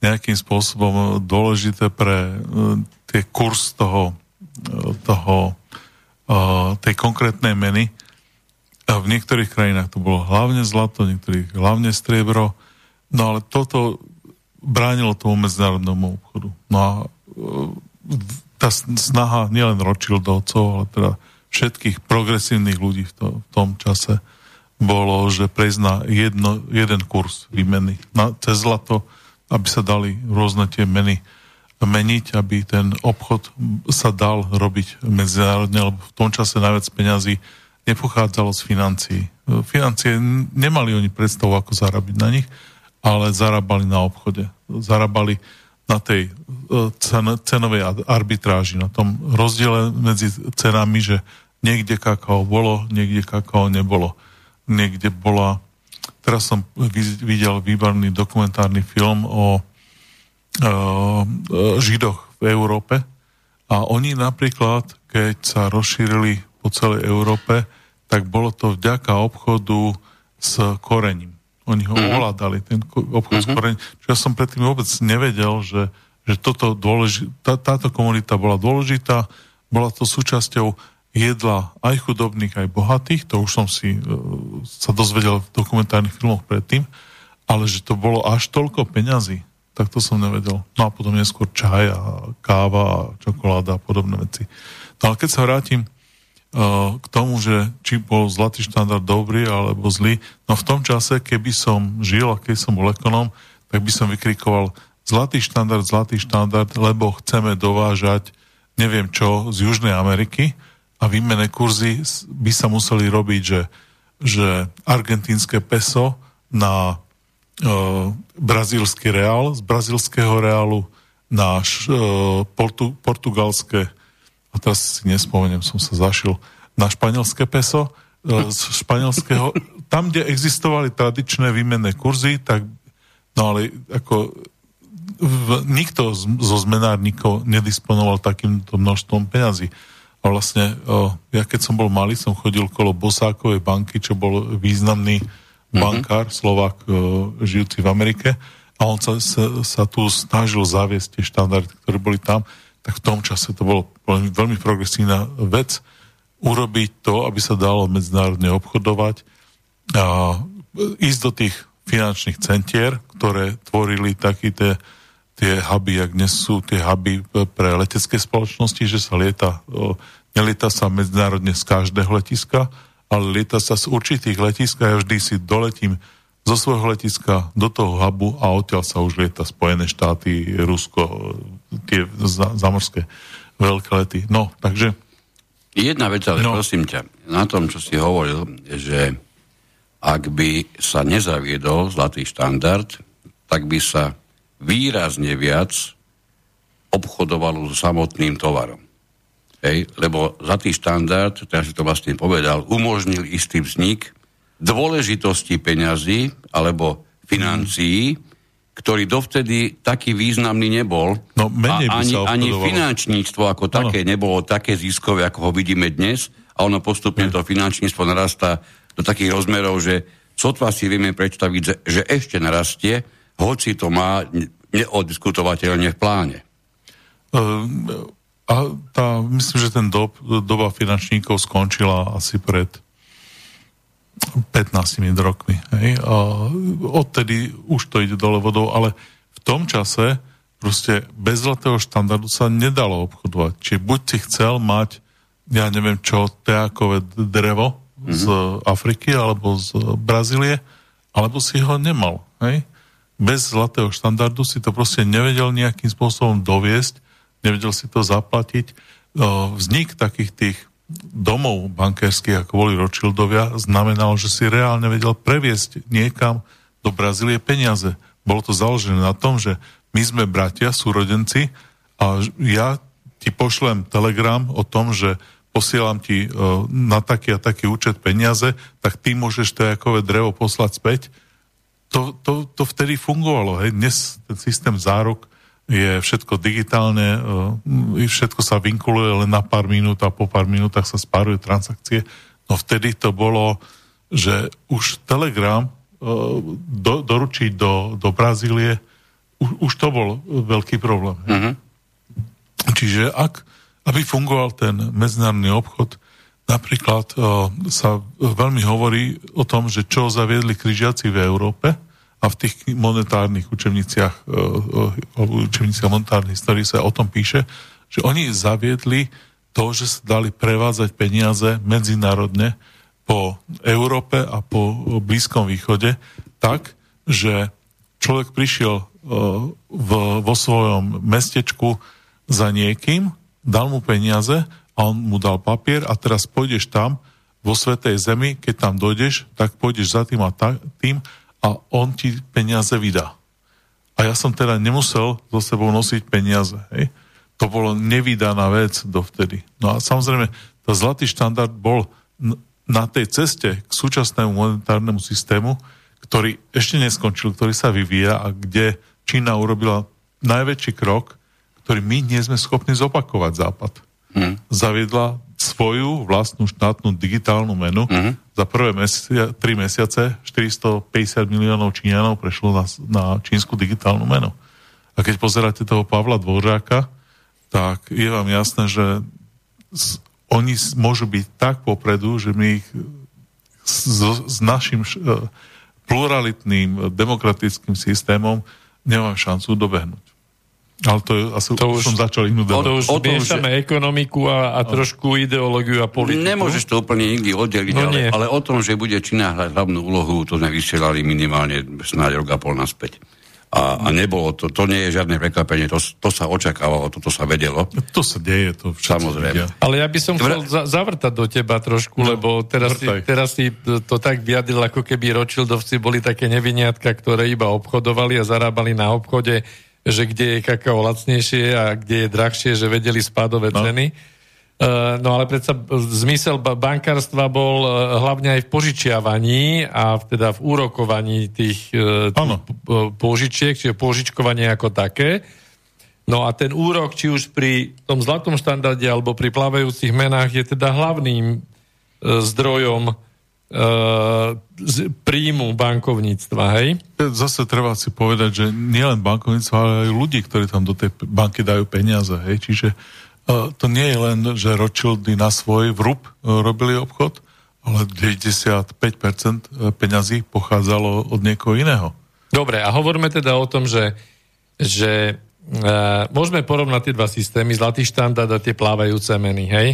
S5: nejakým spôsobom dôležité pre uh, tie kurz toho, uh, toho tej konkrétnej meny. A v niektorých krajinách to bolo hlavne zlato, v niektorých hlavne striebro. No ale toto bránilo tomu medzinárodnému obchodu. No a tá snaha nielen Rothschildovcov, ale teda všetkých progresívnych ľudí v, to, v tom čase bolo, že prejsť na jedno, jeden kurz výmeny na, cez zlato, aby sa dali rôzne tie meny meniť, aby ten obchod sa dal robiť medzinárodne, lebo v tom čase najviac peňazí nepochádzalo z financií. Financie nemali oni predstavu, ako zarobiť na nich, ale zarábali na obchode. Zarábali na tej e, cen, cenovej arbitráži, na tom rozdiele medzi cenami, že niekde kakao bolo, niekde kakao nebolo. Niekde bola... Teraz som videl výborný dokumentárny film o Židoch v Európe a oni napríklad, keď sa rozšírili po celej Európe, tak bolo to vďaka obchodu s korením. Oni ho mm-hmm. ovládali, ten obchod mm-hmm. s korením. Čo ja som predtým vôbec nevedel, že, že toto dôleži- tá, táto komunita bola dôležitá, bola to súčasťou jedla aj chudobných, aj bohatých, to už som si uh, sa dozvedel v dokumentárnych filmoch predtým, ale že to bolo až toľko peňazí, tak to som nevedel. No a potom neskôr čaj a káva a čokoláda a podobné veci. No ale keď sa vrátim uh, k tomu, že či bol zlatý štandard dobrý alebo zlý, no v tom čase, keby som žil a keď som bol ekonom, tak by som vykrikoval zlatý štandard, zlatý štandard, lebo chceme dovážať neviem čo z Južnej Ameriky a výmené kurzy by sa museli robiť, že, že argentínske peso na uh, brazílsky reál, z brazílskeho reálu na uh, portu, portugalské, a teraz si nespomeniem, som sa zašil, na španielské peso, uh, z španielského, tam, kde existovali tradičné výmenné kurzy, tak, no ale ako v, nikto z, zo zmenárnikov nedisponoval takýmto množstvom peňazí. A vlastne, ja keď som bol malý, som chodil kolo Bosákovej banky, čo bol významný mm-hmm. bankár, Slovak, e, žijúci v Amerike. A on sa, sa, sa tu snažil zaviesť tie štandardy, ktoré boli tam, tak v tom čase to bolo veľmi, veľmi progresívna vec. Urobiť to, aby sa dalo medzinárodne obchodovať a ísť do tých finančných centier, ktoré tvorili tie, tie huby, jak dnes sú tie huby pre letecké spoločnosti, že sa lieta, nelieta sa medzinárodne z každého letiska, ale lieta sa z určitých letisk a ja vždy si doletím zo svojho letiska do toho hubu a odtiaľ sa už lieta Spojené štáty, Rusko, tie zamorské veľké lety. No, takže...
S2: Jedna vec, ale no. prosím ťa, na tom, čo si hovoril, že ak by sa nezaviedol zlatý štandard, tak by sa výrazne viac obchodovalo so samotným tovarom. Hej, lebo zlatý štandard, teraz si to vlastne povedal, umožnil istý vznik dôležitosti peňazí alebo financií, ktorý dovtedy taký významný nebol.
S5: No, menej
S2: a ani, ani finančníctvo ako také ano. nebolo také ziskové, ako ho vidíme dnes. A ono postupne to finančníctvo narastá do takých rozmerov, že sotva si vieme predstaviť, že ešte narastie, hoci to má neodiskutovateľne v pláne.
S5: Um, a tá, myslím, že ten dob, doba finančníkov skončila asi pred 15 rokmi. Hej? A odtedy už to ide dole vodou, ale v tom čase proste bez zlatého štandardu sa nedalo obchodovať. Čiže buď si chcel mať, ja neviem čo, teakové drevo mm-hmm. z Afriky alebo z Brazílie, alebo si ho nemal. Hej? Bez zlatého štandardu si to proste nevedel nejakým spôsobom doviesť nevedel si to zaplatiť. Vznik takých tých domov bankérskych, ako boli Rothschildovia, znamenal, že si reálne vedel previesť niekam do Brazílie peniaze. bolo to založené na tom, že my sme bratia, súrodenci a ja ti pošlem telegram o tom, že posielam ti uh, na taký a taký účet peniaze, tak ty môžeš nejakové drevo poslať späť. To, to, to vtedy fungovalo. Hej. Dnes ten systém zárok je všetko digitálne, uh, všetko sa vinkuluje len na pár minút a po pár minútach sa spárujú transakcie. No vtedy to bolo, že už Telegram uh, do, doručiť do, do Brazílie, už, už to bol veľký problém. Uh-huh. Čiže ak aby fungoval ten medzinárodný obchod. Napríklad o, sa veľmi hovorí o tom, že čo zaviedli križiaci v Európe a v tých monetárnych učebniciach, o, o, učebniciach monetárnej histórii sa o tom píše, že oni zaviedli to, že sa dali prevádzať peniaze medzinárodne po Európe a po Blízkom východe tak, že človek prišiel v, vo svojom mestečku za niekým, dal mu peniaze a on mu dal papier a teraz pôjdeš tam vo Svetej Zemi, keď tam dojdeš, tak pôjdeš za tým a ta, tým a on ti peniaze vydá. A ja som teda nemusel so sebou nosiť peniaze. Hej? To bolo nevydaná vec dovtedy. No a samozrejme, tá zlatý štandard bol na tej ceste k súčasnému monetárnemu systému, ktorý ešte neskončil, ktorý sa vyvíja a kde Čína urobila najväčší krok, ktorý my nie sme schopní zopakovať Západ. Hmm. Zaviedla svoju vlastnú štátnu digitálnu menu. Hmm. Za prvé mesia, tri mesiace 450 miliónov Číňanov prešlo na, na čínsku digitálnu menu. A keď pozeráte toho Pavla Dvořáka, tak je vám jasné, že oni môžu byť tak popredu, že my ich s, s našim e, pluralitným demokratickým systémom nemáme šancu dobehnúť. Ale to je, asi to už, som začal inú
S4: debatu. To už o tom, miešame že... ekonomiku a, a trošku ideológiu a politiku.
S2: Nemôžeš to úplne nikdy oddeliť, no ale, ale o tom, že bude Čína hrať hlavnú úlohu, to sme vysielali minimálne snáď rok a pol naspäť. A, a nebolo to, to nie je žiadne prekvapenie, to, to sa očakávalo, toto sa vedelo.
S5: To sa deje, to
S2: Samozrejme. Vedia.
S4: Ale ja by som chcel za, zavrtať do teba trošku, no, lebo teraz si, teraz si to tak vyjadril, ako keby Rothschildovci boli také neviniatka, ktoré iba obchodovali a zarábali na obchode že kde je kakao lacnejšie a kde je drahšie, že vedeli spádové no. ceny. Uh, no ale predsa zmysel bankárstva bol uh, hlavne aj v požičiavaní a teda v úrokovaní tých, uh, tých požičiek, čiže požičkovanie ako také. No a ten úrok, či už pri tom zlatom štandarde alebo pri plávajúcich menách je teda hlavným zdrojom z príjmu bankovníctva, hej?
S5: Zase treba si povedať, že nielen bankovníctvo, ale aj ľudí, ktorí tam do tej banky dajú peniaze, hej? Čiže uh, to nie je len, že Rothschildy na svoj vrúb uh, robili obchod, ale 95% peňazí pochádzalo od niekoho iného.
S4: Dobre, a hovoríme teda o tom, že, že uh, môžeme porovnať tie dva systémy, zlatý štandard a tie plávajúce meny, hej?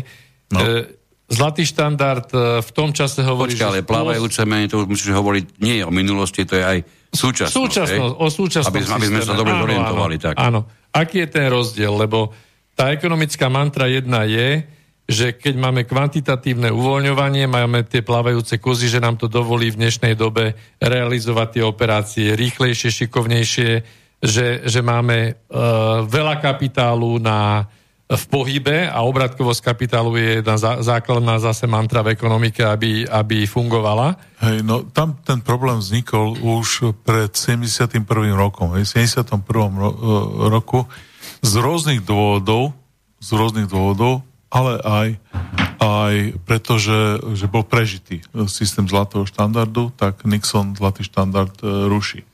S4: No. Uh, Zlatý štandard e, v tom čase hovorí...
S2: Počkaj, ale plávajúce meny, to už musíš hovoriť nie o minulosti, to je aj súčasnosť.
S4: Súčasnosť, o súčasnosti.
S2: Aby, aby sme sa dobre áno, zorientovali.
S4: Áno, tak. áno. Aký je ten rozdiel? Lebo tá ekonomická mantra jedna je, že keď máme kvantitatívne uvoľňovanie, máme tie plávajúce kozy, že nám to dovolí v dnešnej dobe realizovať tie operácie rýchlejšie, šikovnejšie, že, že máme uh, veľa kapitálu na v pohybe a obratkovosť kapitálu je jedna základná zase mantra v ekonomike, aby, aby fungovala.
S5: Hej, no tam ten problém vznikol už pred 71. rokom. Hej, 71. Ro- e, roku z rôznych dôvodov, z rôznych dôvodov, ale aj, aj preto, že, že bol prežitý systém zlatého štandardu, tak Nixon zlatý štandard e, ruší.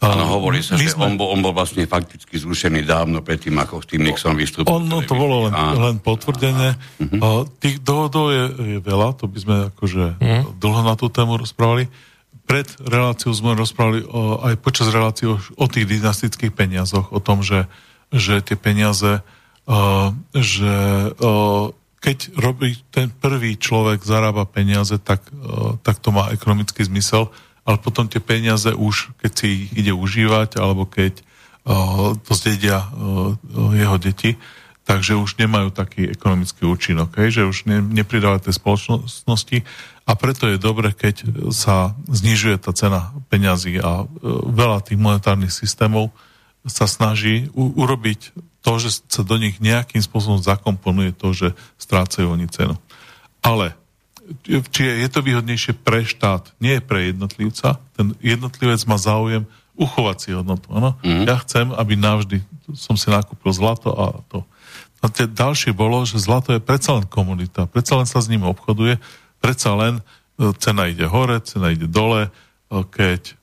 S2: Áno, hovorí sa, že sme... on, bol, on bol vlastne fakticky zrušený dávno predtým, ako s tým Nixon vystúpil.
S5: On, no, to bolo len, len potvrdené. Uh-huh. Tých dohodov je, je veľa, to by sme akože uh-huh. dlho na tú tému rozprávali. Pred reláciou sme rozprávali o, aj počas relácií o, o tých dynastických peniazoch, o tom, že, že tie peniaze, uh, že uh, keď robí ten prvý človek zarába peniaze, tak, uh, tak to má ekonomický zmysel ale potom tie peniaze už, keď si ich ide užívať, alebo keď uh, to zdedia uh, jeho deti, takže už nemajú taký ekonomický účinok, hej, že už ne, nepridávajú tej spoločnosti a preto je dobre, keď sa znižuje tá cena peňazí a e, veľa tých monetárnych systémov sa snaží u, urobiť to, že sa do nich nejakým spôsobom zakomponuje to, že strácajú oni cenu. Ale či je, to výhodnejšie pre štát, nie pre jednotlivca. Ten jednotlivec má záujem uchovať si hodnotu. Ano? Mm. Ja chcem, aby navždy som si nakúpil zlato a to. A tie ďalšie bolo, že zlato je predsa len komunita, predsa len sa s ním obchoduje, predsa len e, cena ide hore, cena ide dole, e, keď e,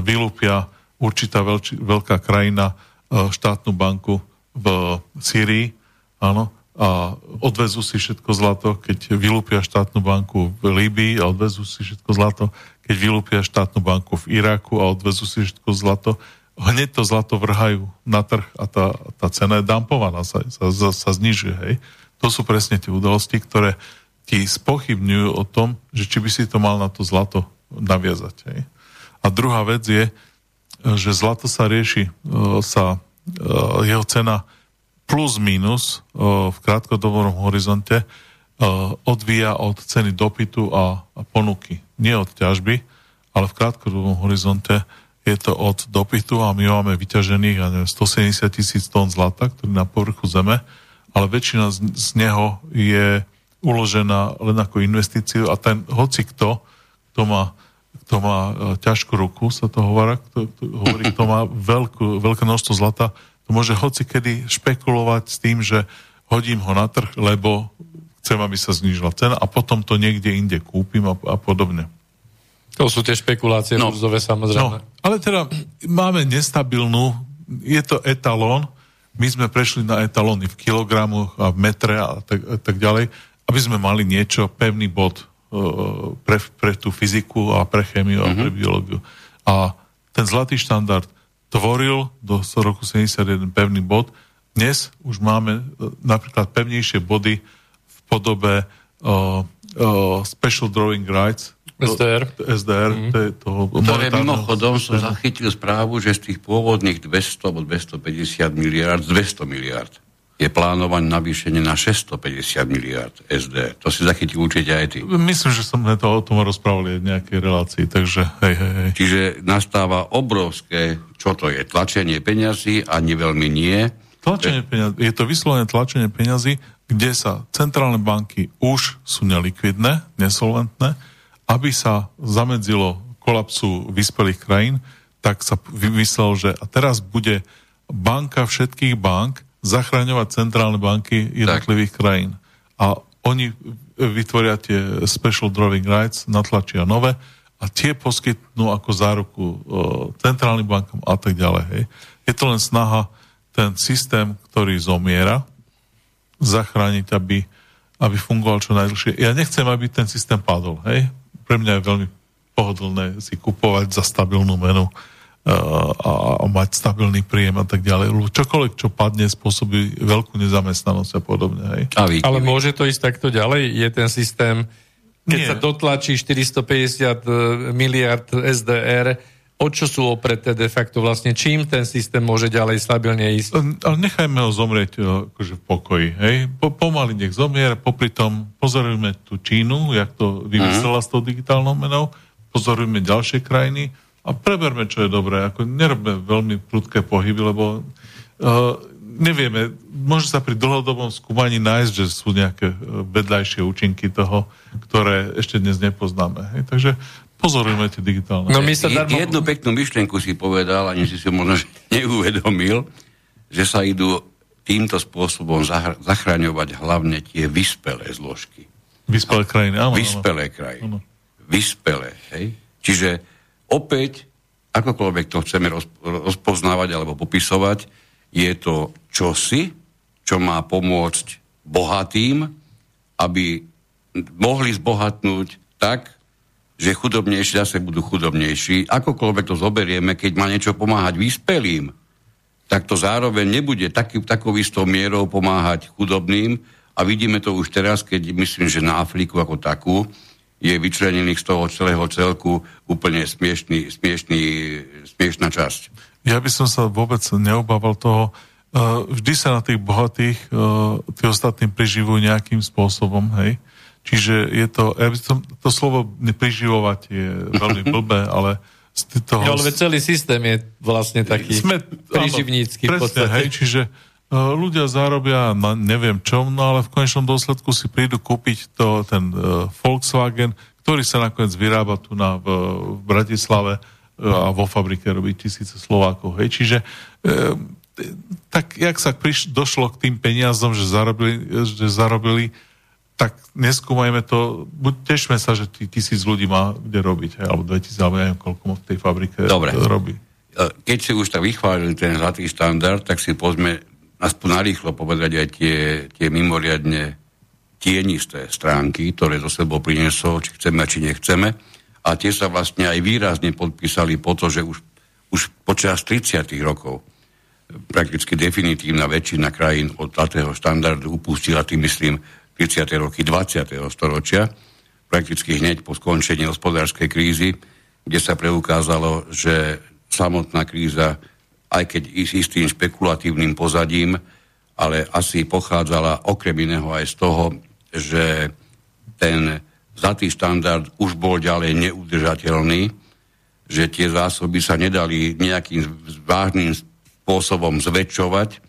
S5: vylúpia určitá veľči, veľká krajina štátnu banku v Syrii, áno, a odvezú si všetko zlato, keď vylúpia štátnu banku v Líbii a odvezú si všetko zlato, keď vylúpia štátnu banku v Iraku a odvezú si všetko zlato, hneď to zlato vrhajú na trh a tá, tá cena je dampovaná, sa, sa, sa, sa znižuje. Hej. To sú presne tie udalosti, ktoré ti spochybňujú o tom, že či by si to mal na to zlato naviazať. Hej. A druhá vec je, že zlato sa rieši, e, sa, e, jeho cena plus minus v krátkodobom horizonte odvíja od ceny dopytu a, ponuky. Nie od ťažby, ale v krátkodobom horizonte je to od dopytu a my máme vyťažených ja neviem, 170 tisíc tón zlata, ktorý na povrchu zeme, ale väčšina z, neho je uložená len ako investíciu a ten hoci kto, kto má, kto má e, ťažkú ruku, sa to hovorí, kto, kto, hovorí, kto má veľkú, veľké množstvo zlata, môže hoci kedy špekulovať s tým, že hodím ho na trh, lebo chcem, aby sa znížila cena a potom to niekde inde kúpim a, a podobne.
S4: To sú tie špekulácie no. burzové samozrejme. No,
S5: ale teda máme nestabilnú, je to etalón, my sme prešli na etalóny v kilogramoch a v metre a tak, a tak ďalej, aby sme mali niečo, pevný bod uh, pre, pre tú fyziku a pre chemiu mm-hmm. a pre mhm. biológiu. A ten zlatý štandard tvoril do roku 71 pevný bod. Dnes už máme e, napríklad pevnejšie body v podobe uh, uh, Special Drawing Rights,
S4: SDR.
S5: SDR, mm. to je toho
S2: Ktoré mimochodom som zachytil správu, že z tých pôvodných 200 alebo 250 miliard, 200 miliard je plánované navýšenie na 650 miliard SD. To si zachytil určite aj ty.
S5: Myslím, že som to o tom rozprávali v nejakej relácii, takže hej, hej, hej.
S2: Čiže nastáva obrovské, čo to je, tlačenie peňazí, ani veľmi nie.
S5: Tlačenie peňazí, je to vyslovene tlačenie peňazí, kde sa centrálne banky už sú nelikvidné, nesolventné, aby sa zamedzilo kolapsu vyspelých krajín, tak sa vymyslel, že a teraz bude banka všetkých bank, zachraňovať centrálne banky jednotlivých tak. krajín. A oni vytvoria tie special drawing rights, natlačia nové a tie poskytnú ako záruku o, centrálnym bankom a tak ďalej. Hej. Je to len snaha ten systém, ktorý zomiera, zachrániť, aby, aby fungoval čo najdlhšie. Ja nechcem, aby ten systém padol. Hej. Pre mňa je veľmi pohodlné si kupovať za stabilnú menu a, a mať stabilný príjem a tak ďalej. Čokoľvek, čo padne, spôsobí veľkú nezamestnanosť a podobne. Hej. A
S4: Ale môže to ísť takto ďalej? Je ten systém, keď Nie. sa dotlačí 450 e, miliard SDR, o čo sú opreté de facto vlastne? Čím ten systém môže ďalej stabilne ísť?
S5: Ale nechajme ho zomrieť e, akože v pokoji. Hej? Po, pomaly nech zomier, popri tom pozorujme tú Čínu, jak to vymyslela mm. s tou digitálnou menou, pozorujme ďalšie krajiny, a preberme, čo je dobré. Ako nerobme veľmi prudké pohyby, lebo uh, nevieme, môže sa pri dlhodobom skúmaní nájsť, že sú nejaké e, vedľajšie účinky toho, ktoré ešte dnes nepoznáme. Hej? Takže pozorujme tie digitálne.
S2: No my sa darmo... Jednu peknú myšlienku si povedal, ani si si možno neuvedomil, že sa idú týmto spôsobom zachraňovať hlavne tie vyspelé zložky.
S5: Vyspelé krajiny, áno.
S2: Vyspelé krajiny. Áno. Vyspelé, hej? Čiže opäť, akokoľvek to chceme rozpoznávať alebo popisovať, je to čosi, čo má pomôcť bohatým, aby mohli zbohatnúť tak, že chudobnejší zase budú chudobnejší. Akokoľvek to zoberieme, keď má niečo pomáhať vyspelým, tak to zároveň nebude taký, takou istou mierou pomáhať chudobným. A vidíme to už teraz, keď myslím, že na Afriku ako takú, je vyčlenených z toho celého celku úplne smiešný, smiešný, smiešná časť.
S5: Ja by som sa vôbec neobával toho, vždy sa na tých bohatých tí ostatní preživujú nejakým spôsobom, hej. Čiže je to, ja by som, to slovo nepriživovať je veľmi blbé, ale
S4: z toho... Ja, ale celý systém je vlastne taký sme, priživnícky
S5: áno, presne, Hej, čiže ľudia zarobia na neviem čom, no ale v konečnom dôsledku si prídu kúpiť to, ten uh, Volkswagen, ktorý sa nakoniec vyrába tu na, v, v Bratislave uh, a vo fabrike robí tisíce Slovákov. Hej, čiže uh, tak jak sa priš- došlo k tým peniazom, že zarobili, že zarobili tak neskúmajme to, buď tešme sa, že tí tisíc ľudí má kde robiť, hej, alebo 2000, alebo neviem, koľko v tej fabrike
S2: Dobre.
S5: robí.
S2: Keď si už tak vychválili ten zlatý štandard, tak si pozme aspoň narýchlo povedať aj tie, tie mimoriadne tienisté stránky, ktoré zo sebou priniesol, či chceme, či nechceme. A tie sa vlastne aj výrazne podpísali po to, že už, už počas 30 rokov prakticky definitívna väčšina krajín od zlatého štandardu upustila, tým myslím 30. roky 20. storočia, prakticky hneď po skončení hospodárskej krízy, kde sa preukázalo, že samotná kríza, aj keď i s istým špekulatívnym pozadím, ale asi pochádzala okrem iného aj z toho, že ten zlatý štandard už bol ďalej neudržateľný, že tie zásoby sa nedali nejakým vážnym spôsobom zväčšovať.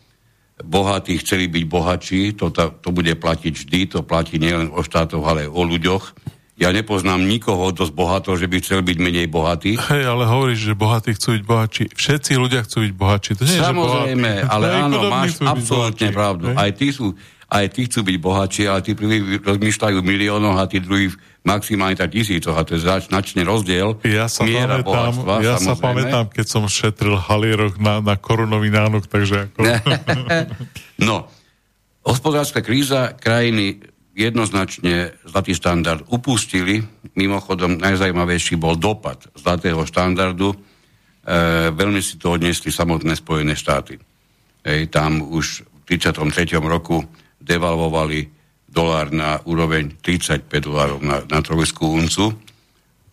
S2: Bohatí chceli byť bohatší, to, to bude platiť vždy, to platí nielen o štátoch, ale o ľuďoch. Ja nepoznám nikoho dosť bohatého, že by chcel byť menej bohatý.
S5: Hej, ale hovoríš, že bohatí chcú byť bohatší. Všetci ľudia chcú byť bohatší. To nie
S2: Samozrejme,
S5: je,
S2: ale áno, máš absolútne pravdu. Aj tí, sú, aj tí chcú byť bohatší, ale tí prví rozmýšľajú miliónoch a tí druhí maximálne tak tisícoch a to je značný rozdiel.
S5: Ja sa miera pamätám, bohatstva, ja samozrejme. sa pamätám, keď som šetril halierok na, na korunový nánok, takže ako...
S2: no, hospodárska kríza krajiny jednoznačne zlatý štandard upustili. Mimochodom, najzajímavejší bol dopad zlatého štandardu. E, veľmi si to odnesli samotné Spojené štáty. Ej, tam už v 33. roku devalvovali dolár na úroveň 35 dolárov na, na trojskú uncu.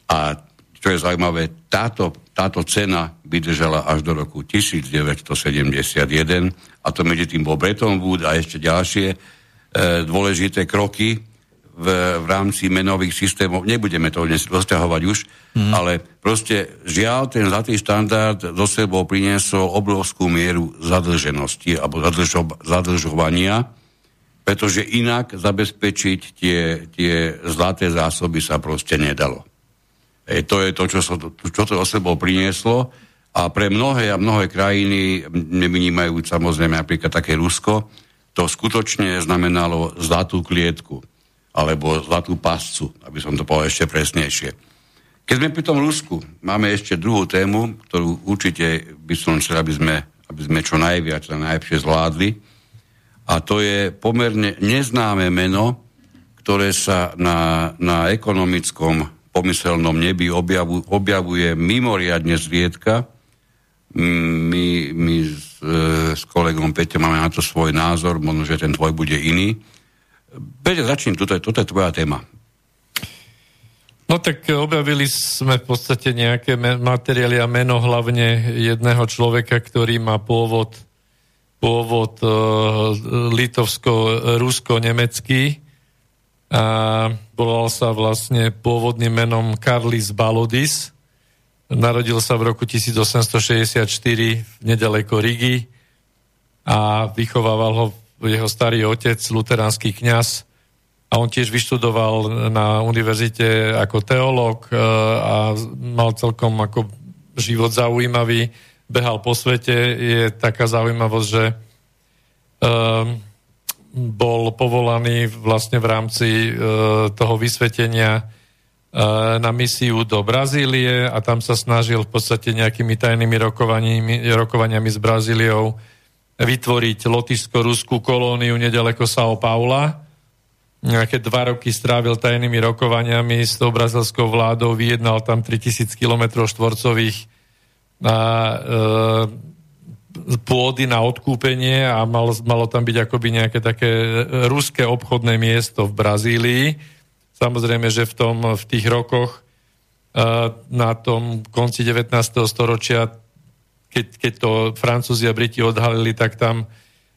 S2: A čo je zaujímavé, táto, táto cena vydržala až do roku 1971 a to medzi tým bol Bretton Woods a ešte ďalšie dôležité kroky v, v rámci menových systémov. Nebudeme to dnes rozťahovať už, mm. ale proste žiaľ, ten zlatý štandard do sebou priniesol obrovskú mieru zadlženosti alebo zadlžo, zadlžovania pretože inak zabezpečiť tie, tie zlaté zásoby sa proste nedalo. E, to je to, čo, so, čo to o sebou prinieslo a pre mnohé a mnohé krajiny, nevynímajú samozrejme napríklad také Rusko, to skutočne znamenalo zlatú klietku alebo zlatú pascu, aby som to povedal ešte presnejšie. Keď sme pri tom Rusku, máme ešte druhú tému, ktorú určite by som chcel, aby sme, aby sme čo najviac a najlepšie zvládli, a to je pomerne neznáme meno, ktoré sa na, na ekonomickom pomyselnom nebi objavu, objavuje mimoriadne zriedka. My, my s, e, s kolegom Peťom máme na to svoj názor, možno, že ten tvoj bude iný. Peťo, začni, toto, toto je tvoja téma.
S4: No tak objavili sme v podstate nejaké materiály a meno hlavne jedného človeka, ktorý má pôvod pôvod uh, litovsko-rusko-nemecký a volal sa vlastne pôvodným menom Karlis Balodis. Narodil sa v roku 1864 nedaleko Rigi a vychovával ho jeho starý otec, luteránsky kňaz. A on tiež vyštudoval na univerzite ako teológ uh, a mal celkom ako život zaujímavý. Behal po svete, je taká zaujímavosť, že um, bol povolaný vlastne v rámci uh, toho vysvetenia na misiu do Brazílie a tam sa snažil v podstate nejakými tajnými rokovaniami s Brazíliou vytvoriť lotišsko-ruskú kolóniu nedaleko São Paula. Nejaké dva roky strávil tajnými rokovaniami s tou brazilskou vládou, vyjednal tam 3000 km štvorcových na e, pôdy na odkúpenie a malo, malo tam byť akoby nejaké také ruské obchodné miesto v Brazílii. Samozrejme, že v, tom, v tých rokoch e, na tom konci 19. storočia keď, keď to Francúzi a Briti odhalili, tak tam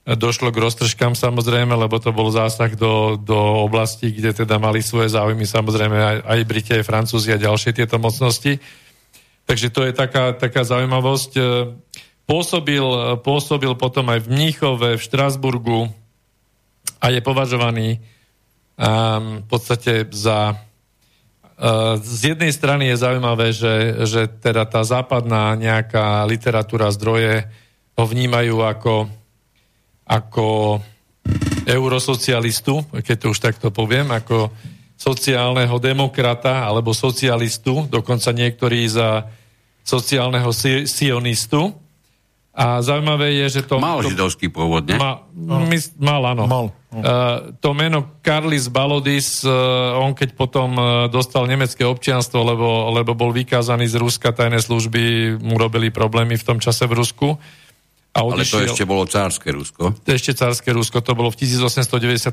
S4: došlo k roztržkám samozrejme, lebo to bol zásah do, do oblasti, kde teda mali svoje záujmy samozrejme aj, aj Briti, aj Francúzi a ďalšie tieto mocnosti. Takže to je taká, taká zaujímavosť. E, pôsobil, pôsobil potom aj v Mníchove, v Štrasburgu a je považovaný v podstate za uh, z jednej strany je zaujímavé, že, že teda tá západná nejaká literatúra zdroje ho vnímajú ako ako eurosocialistu, keď to už takto poviem, ako sociálneho demokrata alebo socialistu, dokonca niektorí za sociálneho sionistu. A zaujímavé je, že to...
S2: Mal
S4: to,
S2: židovský pôvod, ne?
S4: Ma, my, mal, áno.
S5: Mal.
S4: Uh, to meno Karlis Balodis, uh, on keď potom uh, dostal nemecké občianstvo, lebo, lebo bol vykázaný z Ruska, tajné služby mu robili problémy v tom čase v Rusku,
S2: a odišiel, Ale to ešte bolo cárske Rusko.
S4: To ešte cárske Rusko, to bolo v 1895.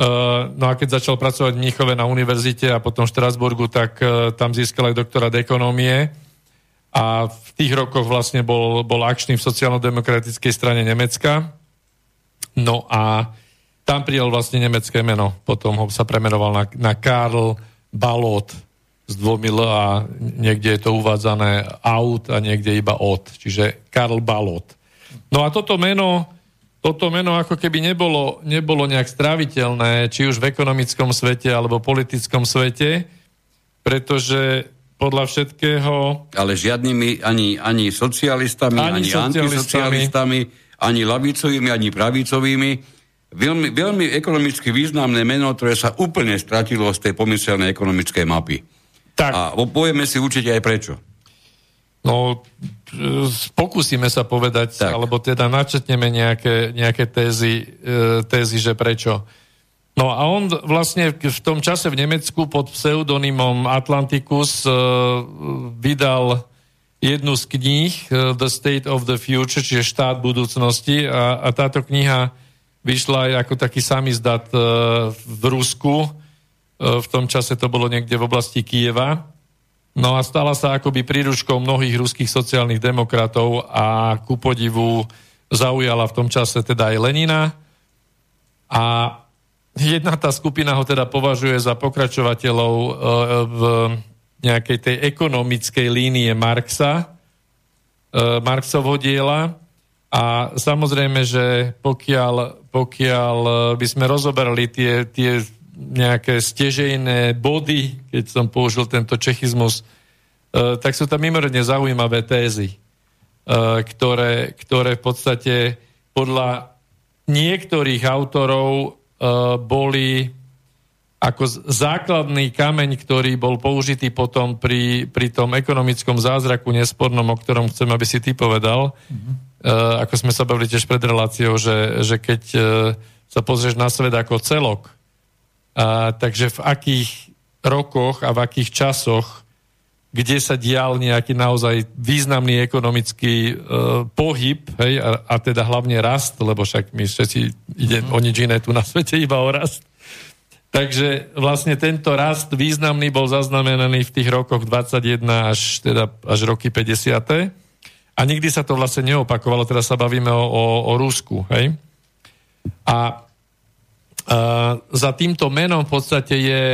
S4: Uh, no a keď začal pracovať v Mníchove na univerzite a potom v Štrasburgu, tak uh, tam získal aj doktorát ekonomie a v tých rokoch vlastne bol, bol akčný v sociálno-demokratickej strane Nemecka. No a tam prijal vlastne nemecké meno. Potom ho sa premenoval na, na Karl Balot s dvomi L a niekde je to uvádzané aut a niekde iba od, čiže Karl Balot. No a toto meno, toto meno ako keby nebolo, nebolo nejak stráviteľné, či už v ekonomickom svete alebo politickom svete, pretože podľa všetkého...
S2: Ale žiadnymi ani, ani socialistami, ani, ani antisocialistami, ani lavicovými, ani pravicovými. Veľmi, veľmi ekonomicky významné meno, ktoré sa úplne stratilo z tej pomyselnej ekonomickej mapy. Tak. A povieme si určite aj prečo.
S4: No, pokúsime sa povedať, tak. alebo teda načetneme nejaké, nejaké tézy, e, tézy, že prečo. No a on vlastne v tom čase v Nemecku pod pseudonymom Atlanticus e, vydal jednu z kníh e, The State of the Future, čiže štát budúcnosti a, a táto kniha vyšla aj ako taký samizdat v Rusku v tom čase to bolo niekde v oblasti Kieva. No a stala sa akoby príručkou mnohých ruských sociálnych demokratov a ku podivu zaujala v tom čase teda aj Lenina. A jedna tá skupina ho teda považuje za pokračovateľov v nejakej tej ekonomickej línie Marxa, e, Marxovho diela. A samozrejme, že pokiaľ, pokiaľ by sme rozoberali tie, tie nejaké stežejné body, keď som použil tento čechizmus, e, tak sú tam mimoriadne zaujímavé tézy, e, ktoré, ktoré v podstate podľa niektorých autorov e, boli ako základný kameň, ktorý bol použitý potom pri, pri tom ekonomickom zázraku nespornom, o ktorom chcem, aby si ty povedal, mm-hmm. ako sme sa bavili tiež pred reláciou, že, že keď sa pozrieš na svet ako celok, a, takže v akých rokoch a v akých časoch, kde sa dial nejaký naozaj významný ekonomický e, pohyb, hej, a, a teda hlavne rast, lebo však my všetci ide mm. o nič iné tu na svete, iba o rast. Takže vlastne tento rast významný bol zaznamenaný v tých rokoch 21 až, teda, až roky 50. A nikdy sa to vlastne neopakovalo, teraz sa bavíme o, o, o Rusku. Hej? A za týmto menom v podstate je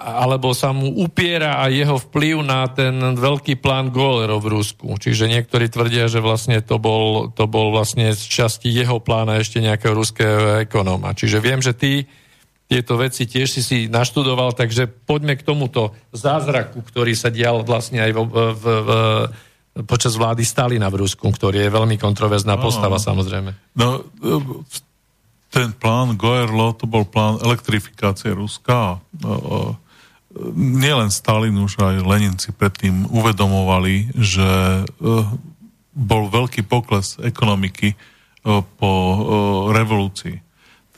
S4: alebo sa mu upiera aj jeho vplyv na ten veľký plán Golerov v Rusku. Čiže niektorí tvrdia, že vlastne to bol, to bol vlastne z časti jeho plána ešte nejakého ruského ekonóma. Čiže viem, že ty tieto veci tiež si si naštudoval, takže poďme k tomuto zázraku, ktorý sa dial vlastne aj v, v, v, počas vlády Stalina v Rusku, ktorý je veľmi kontroverzná postava samozrejme.
S5: No, ten plán Goerlo, to bol plán elektrifikácie Ruska. Nielen Stalin, už aj Lenin si predtým uvedomovali, že e, bol veľký pokles ekonomiky e, po e, revolúcii.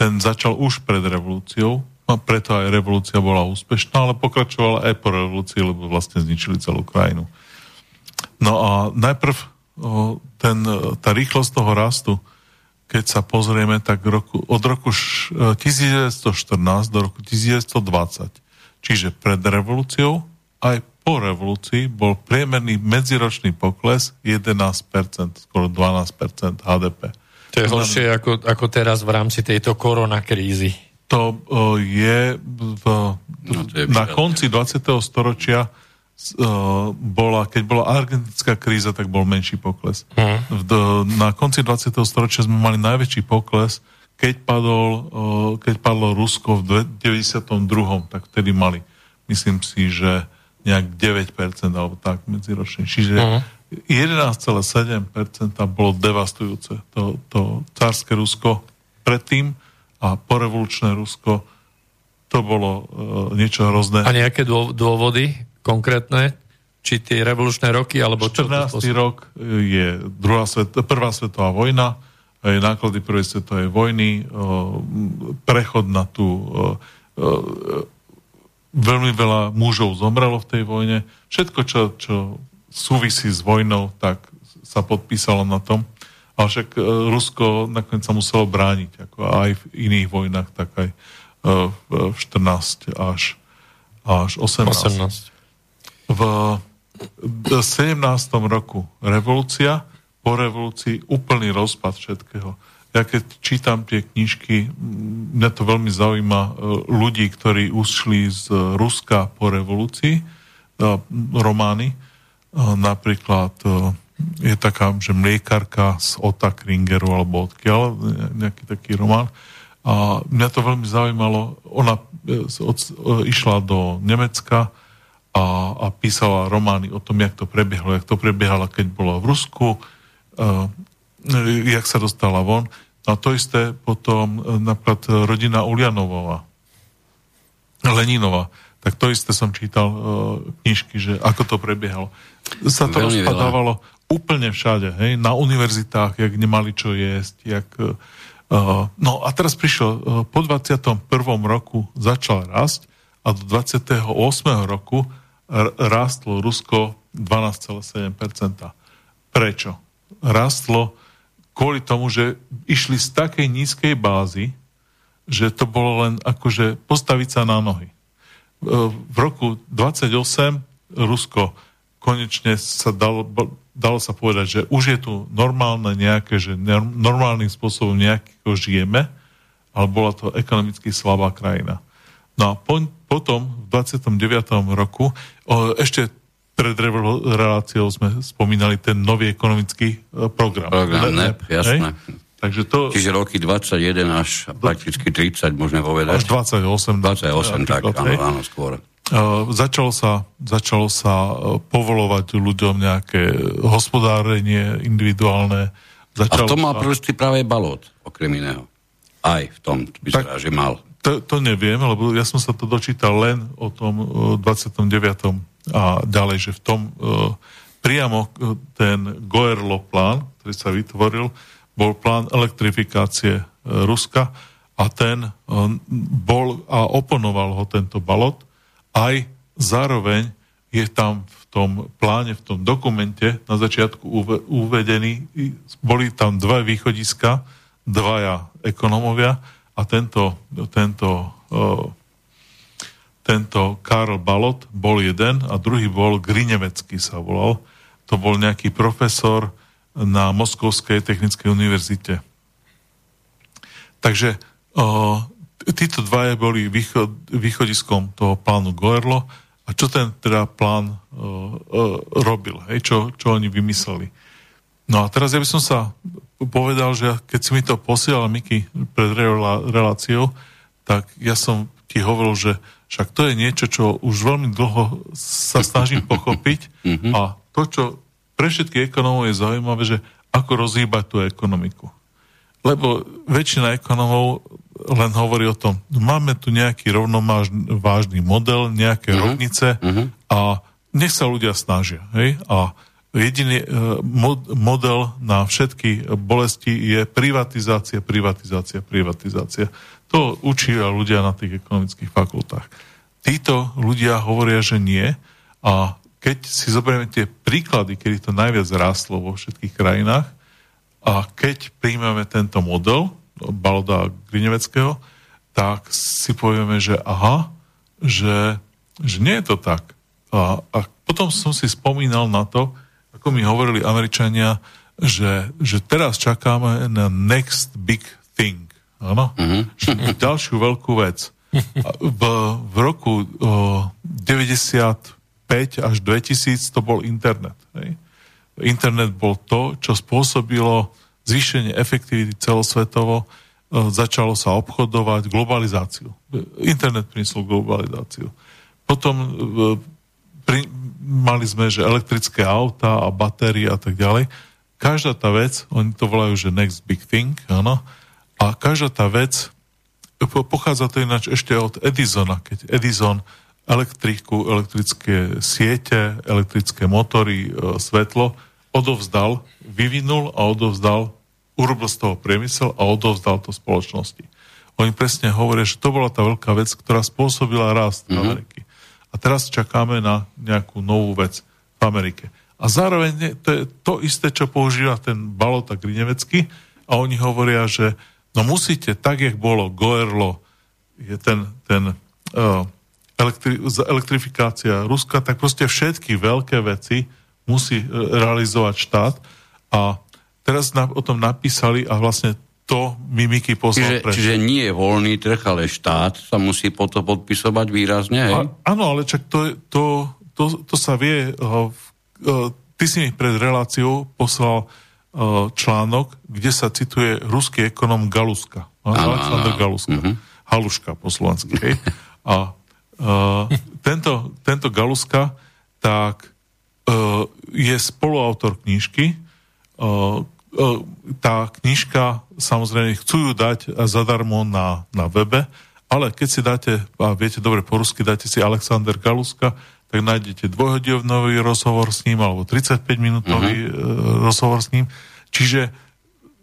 S5: Ten začal už pred revolúciou, a preto aj revolúcia bola úspešná, ale pokračovala aj po revolúcii, lebo vlastne zničili celú krajinu. No a najprv ten, tá rýchlosť toho rastu keď sa pozrieme, tak roku, od roku 1914 do roku 1920, čiže pred revolúciou aj po revolúcii bol priemerný medziročný pokles 11%, skoro 12% HDP.
S4: To je horšie ako, ako teraz v rámci tejto koronakrízy.
S5: To uh, je, v, no, to je na konci 20. storočia uh, bola, keď bola argentická kríza, tak bol menší pokles. Hmm. V, na konci 20. storočia sme mali najväčší pokles, keď, padol, uh, keď padlo Rusko v 92. tak vtedy mali, myslím si, že nejak 9% alebo tak medziročne. Čiže uh-huh. Mhm. 11,7% bolo devastujúce. To, to cárske Rusko predtým a porevolučné Rusko to bolo uh, niečo hrozné.
S4: A nejaké dôvody konkrétne? Či tie revolučné roky, alebo
S5: 14. čo? 14. rok je druhá svet, prvá svetová vojna, je náklady prvej svetovej vojny, uh, prechod na tú uh, veľmi veľa mužov zomrelo v tej vojne. Všetko, čo, čo súvisí s vojnou, tak sa podpísalo na tom. Ale však e, Rusko nakoniec sa muselo brániť, ako aj v iných vojnách, tak aj e, v 14 až, až 18. 18. V 17. roku revolúcia, po revolúcii úplný rozpad všetkého ja keď čítam tie knižky, mňa to veľmi zaujíma e, ľudí, ktorí ušli z Ruska po revolúcii, romány. E, napríklad je taká, že mliekarka z Ota Kringeru alebo odkiaľ, nejaký taký román. A mňa to veľmi zaujímalo. Ona od, išla do Nemecka a, a písala romány o tom, jak to prebiehalo, jak to prebiehalo, keď bola v Rusku, jak sa dostala von. A to isté potom napríklad rodina Ulianovova, Leninova. Tak to isté som čítal uh, knižky, že ako to prebiehalo. Sa to Veľmi rozpadávalo veľa. úplne všade, hej, na univerzitách, jak nemali čo jesť, jak... Uh, no a teraz prišlo, uh, po 21. roku začal rásť a do 28. roku rástlo Rusko 12,7%. Prečo? Rástlo kvôli tomu, že išli z takej nízkej bázy, že to bolo len akože postaviť sa na nohy. E, v roku 28 Rusko konečne sa dalo, dalo sa povedať, že už je tu normálne nejaké, že normálnym spôsobom nejakého žijeme, ale bola to ekonomicky slabá krajina. No a po, potom v 29. roku, o, ešte pred reláciou sme spomínali ten nový ekonomický e, program.
S2: Program NEP, jasné.
S5: Takže to...
S2: Čiže roky 21 až prakticky 30, môžeme povedať.
S5: Až 28.
S2: 28, tak, áno, áno, skôr.
S5: Uh, začalo sa, začalo sa uh, povolovať ľuďom nejaké hospodárenie individuálne.
S2: Začalo A v tom mal sa... práve balot, okrem iného. Aj v tom, by tak, že mal.
S5: To, to neviem, lebo ja som sa to dočítal len o tom uh, 29 a ďalej, že v tom uh, priamo e, ten Goerlo plán, ktorý sa vytvoril, bol plán elektrifikácie uh, Ruska a ten uh, bol a oponoval ho tento balot. Aj zároveň je tam v tom pláne, v tom dokumente na začiatku uve, uvedený, boli tam dva východiska, dvaja ekonomovia a tento, tento uh, tento Karl Balot bol jeden a druhý bol Grinevecký sa volal. To bol nejaký profesor na Moskovskej technickej univerzite. Takže o, títo dvaja boli východ, východiskom toho plánu Goerlo a čo ten teda plán o, o, robil, hej, čo, čo oni vymysleli. No a teraz ja by som sa povedal, že keď si mi to posielal Miky pred reláciou, tak ja som ti hovoril, že však to je niečo, čo už veľmi dlho sa snažím pochopiť mhm. a to, čo pre všetkých ekonomov je zaujímavé, že ako rozhýbať tú ekonomiku. Lebo väčšina ekonomov len hovorí o tom, máme tu nejaký rovnovážny model, nejaké uh-huh. rovnice uh-huh. a nech sa ľudia snažia. Hej? A jediný uh, mod, model na všetky bolesti je privatizácia, privatizácia, privatizácia. To učia ľudia na tých ekonomických fakultách. Títo ľudia hovoria, že nie a keď si zoberieme tie príklady, kedy to najviac rástlo vo všetkých krajinách a keď príjmeme tento model Baloda Grineveckého, tak si povieme, že aha, že, že nie je to tak. A, a potom som si spomínal na to, ako mi hovorili Američania, že, že teraz čakáme na next big thing. Áno? Mm-hmm. Ďalšiu veľkú vec. V, v roku o, 95 až 2000 to bol internet. Hej? Internet bol to, čo spôsobilo zvýšenie efektivity celosvetovo, o, začalo sa obchodovať, globalizáciu. Internet priniesol globalizáciu. Potom o, pri, mali sme, že elektrické auta a batérie a tak ďalej. Každá tá vec, oni to volajú, že next big thing, áno, a každá tá vec Pochádza to ináč ešte od Edisona, keď Edison elektriku, elektrické siete, elektrické motory, e, svetlo odovzdal, vyvinul a odovzdal, urobil z toho priemysel a odovzdal to spoločnosti. Oni presne hovoria, že to bola tá veľká vec, ktorá spôsobila rast mm-hmm. Ameriky. A teraz čakáme na nejakú novú vec v Amerike. A zároveň to je to isté, čo používa ten Balota Grinevecký a oni hovoria, že No musíte, tak jak bolo Goerlo, je ten, ten uh, elektri- elektrifikácia Ruska, tak proste všetky veľké veci musí realizovať štát a teraz na, o tom napísali a vlastne to Mimiky poslal
S2: čiže, čiže nie je voľný trh, ale štát sa musí potom podpisovať výrazne, hej? A,
S5: áno, ale čak to, to, to, to sa vie. Uh, uh, ty si mi pred reláciou poslal E, článok, kde sa cituje ruský ekonom Galuska. Aleksandr Galuska. Mm-hmm. Haluška po slovensky. A uh, tento, tento Galuska tak uh, je spoluautor knižky. Uh, uh, tá knižka, samozrejme, chcú ju dať zadarmo na, na webe, ale keď si dáte, a viete dobre po rusky, dáte si Alexander Galuska, tak nájdete dvojhodinový rozhovor s ním alebo 35-minútový uh-huh. rozhovor s ním. Čiže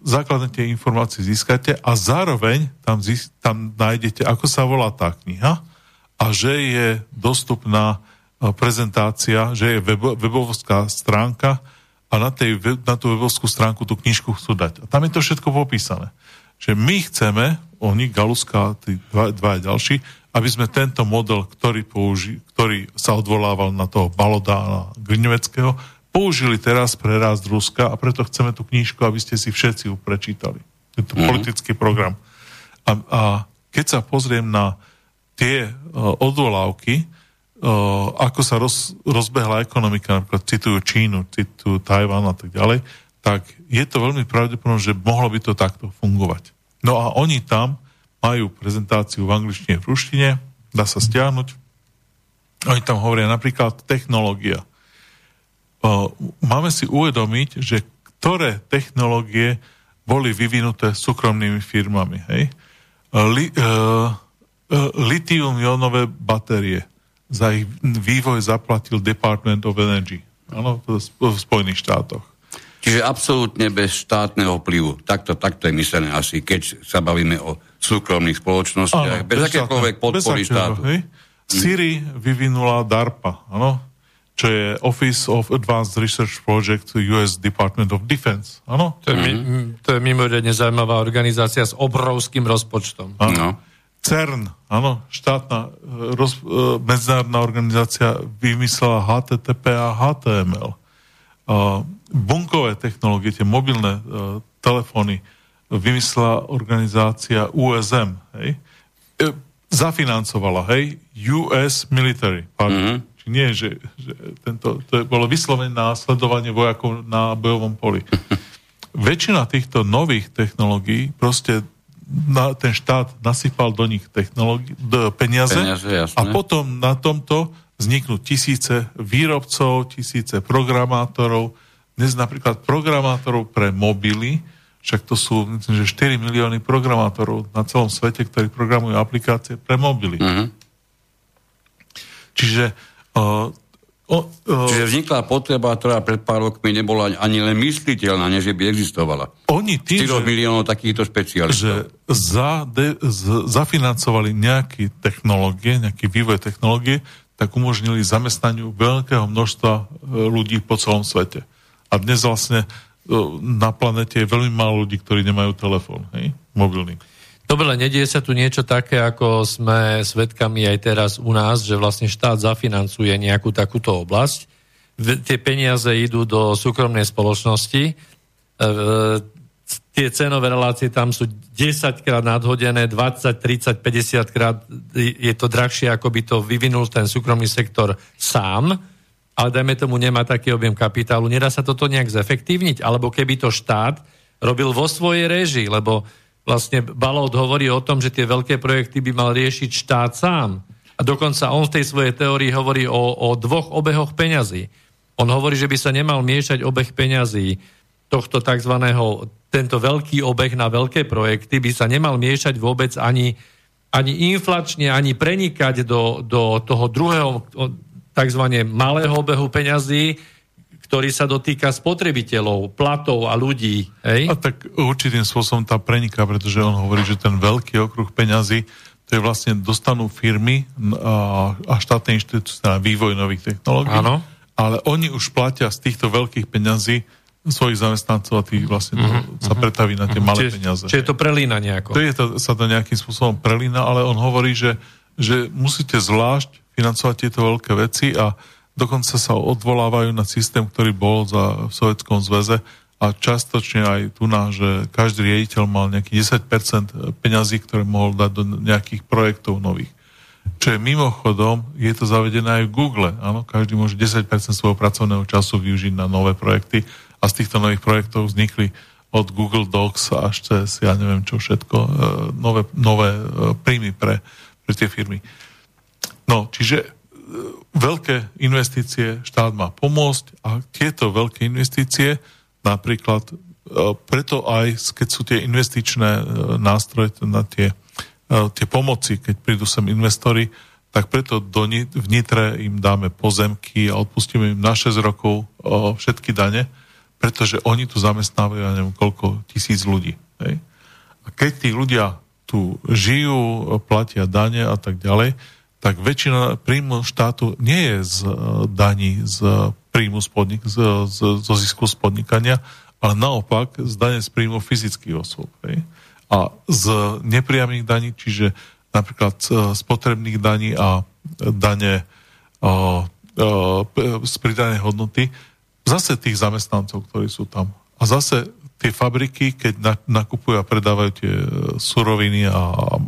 S5: základné tie informácie získate a zároveň tam, zís- tam nájdete, ako sa volá tá kniha a že je dostupná e, prezentácia, že je web- webovská stránka a na, tej, na tú webovskú stránku tú knižku chcú dať. A tam je to všetko popísané. Že my chceme, oni, Galuska a tí dva, dva ďalší, aby sme tento model, ktorý, použi, ktorý sa odvolával na toho Baloda a na Griňoveckého, použili teraz pre rast Ruska a preto chceme tú knížku, aby ste si všetci ju prečítali. Je to mm. politický program. A, a keď sa pozriem na tie uh, odvolávky, uh, ako sa roz, rozbehla ekonomika, napríklad citujú Čínu, citujú Tajván a tak ďalej, tak je to veľmi pravdepodobné, že mohlo by to takto fungovať. No a oni tam majú prezentáciu v angličtine, v ruštine, dá sa stiahnuť. Oni tam hovoria napríklad technológia. Máme si uvedomiť, že ktoré technológie boli vyvinuté súkromnými firmami. Hej? Li, uh, Litium-ionové batérie. Za ich vývoj zaplatil Department of Energy. Áno, v Spojených štátoch.
S2: Čiže absolútne bez štátneho vplyvu. Takto, takto je myslené asi, keď sa bavíme o súkromných spoločnostiach. Áno, bez, bez akékoľvek podpory štátu. Hej?
S5: Siri vyvinula DARPA, áno? čo je Office of Advanced Research Project US Department of Defense. Áno?
S4: To je, mm-hmm. to je mimoriadne zaujímavá organizácia s obrovským rozpočtom.
S5: Áno. CERN, áno, štátna e, roz, e, medzinárodná organizácia vymyslela HTTP a HTML. Uh, bunkové technológie, tie mobilné uh, telefóny vymyslela organizácia USM, hej? E, zafinancovala, hej? US Military, pardon. Mm-hmm. Či nie, že, že tento, to je, bolo vyslovené na sledovanie vojakov na bojovom poli. Väčšina týchto nových technológií proste na, ten štát nasypal do nich technológi- do peniaze, peniaze a potom na tomto vzniknú tisíce výrobcov, tisíce programátorov. Dnes napríklad programátorov pre mobily, však to sú, myslím, že 4 milióny programátorov na celom svete, ktorí programujú aplikácie pre mobily. Mm-hmm. Čiže uh,
S2: O, o, Čiže vznikla potreba, ktorá pred pár rokmi nebola ani len mysliteľná, než by existovala.
S5: Oni tým,
S2: 4 miliónov takýchto špecialistov.
S5: Že za, de, z, zafinancovali nejaké technológie, nejaký vývoj technológie, tak umožnili zamestnaniu veľkého množstva e, ľudí po celom svete. A dnes vlastne e, na planete je veľmi málo ľudí, ktorí nemajú telefón, hej? mobilný.
S4: Dobre, nedieje sa tu niečo také, ako sme svedkami aj teraz u nás, že vlastne štát zafinancuje nejakú takúto oblasť. Tie peniaze idú do súkromnej spoločnosti. E, tie cenové relácie tam sú 10 krát nadhodené, 20, 30, 50 krát je to drahšie, ako by to vyvinul ten súkromný sektor sám, ale dajme tomu nemá taký objem kapitálu. Nedá sa toto nejak zefektívniť? Alebo keby to štát robil vo svojej režii, lebo vlastne Balot hovorí o tom, že tie veľké projekty by mal riešiť štát sám. A dokonca on v tej svojej teórii hovorí o, o dvoch obehoch peňazí. On hovorí, že by sa nemal miešať obeh peňazí tohto tzv. tento veľký obeh na veľké projekty by sa nemal miešať vôbec ani, ani inflačne, ani prenikať do, do toho druhého tzv. malého obehu peňazí, ktorý sa dotýka spotrebiteľov, platov a ľudí. Hej?
S5: A tak určitým spôsobom tá preniká, pretože on hovorí, že ten veľký okruh peňazí, to je vlastne dostanú firmy a, štátne inštitúcie na vývoj nových technológií.
S4: Áno.
S5: Ale oni už platia z týchto veľkých peňazí svojich zamestnancov a tých vlastne mm-hmm. sa pretaví na tie mm-hmm. malé
S4: čiže,
S5: peniaze.
S4: Čiže to prelína nejako.
S5: To je to, sa to nejakým spôsobom prelína, ale on hovorí, že, že musíte zvlášť financovať tieto veľké veci a dokonca sa odvolávajú na systém, ktorý bol za v Sovjetskom zväze a častočne aj tu na, že každý riaditeľ mal nejakých 10% peňazí, ktoré mohol dať do nejakých projektov nových. Čo je mimochodom, je to zavedené aj v Google. Áno, každý môže 10% svojho pracovného času využiť na nové projekty a z týchto nových projektov vznikli od Google Docs až cez, ja neviem čo všetko, e, nové, nové e, príjmy pre, pre tie firmy. No, čiže veľké investície štát má pomôcť a tieto veľké investície napríklad e, preto aj, keď sú tie investičné e, nástroje na tie, e, tie pomoci, keď prídu sem investori, tak preto do vnitre im dáme pozemky a odpustíme im na 6 rokov všetky dane, pretože oni tu zamestnávajú, ja neviem, koľko tisíc ľudí. Hej? A keď tí ľudia tu žijú, platia dane a tak ďalej, tak väčšina príjmu štátu nie je z e, daní z príjmu spodnik, z, z, zo zisku z ale naopak z dane z príjmu fyzických osôb. Hej? A z nepriamých daní, čiže napríklad z potrebných daní a dane a, a, z pridanej hodnoty, zase tých zamestnancov, ktorí sú tam. A zase tie fabriky, keď nakupujú a predávajú tie e, suroviny a,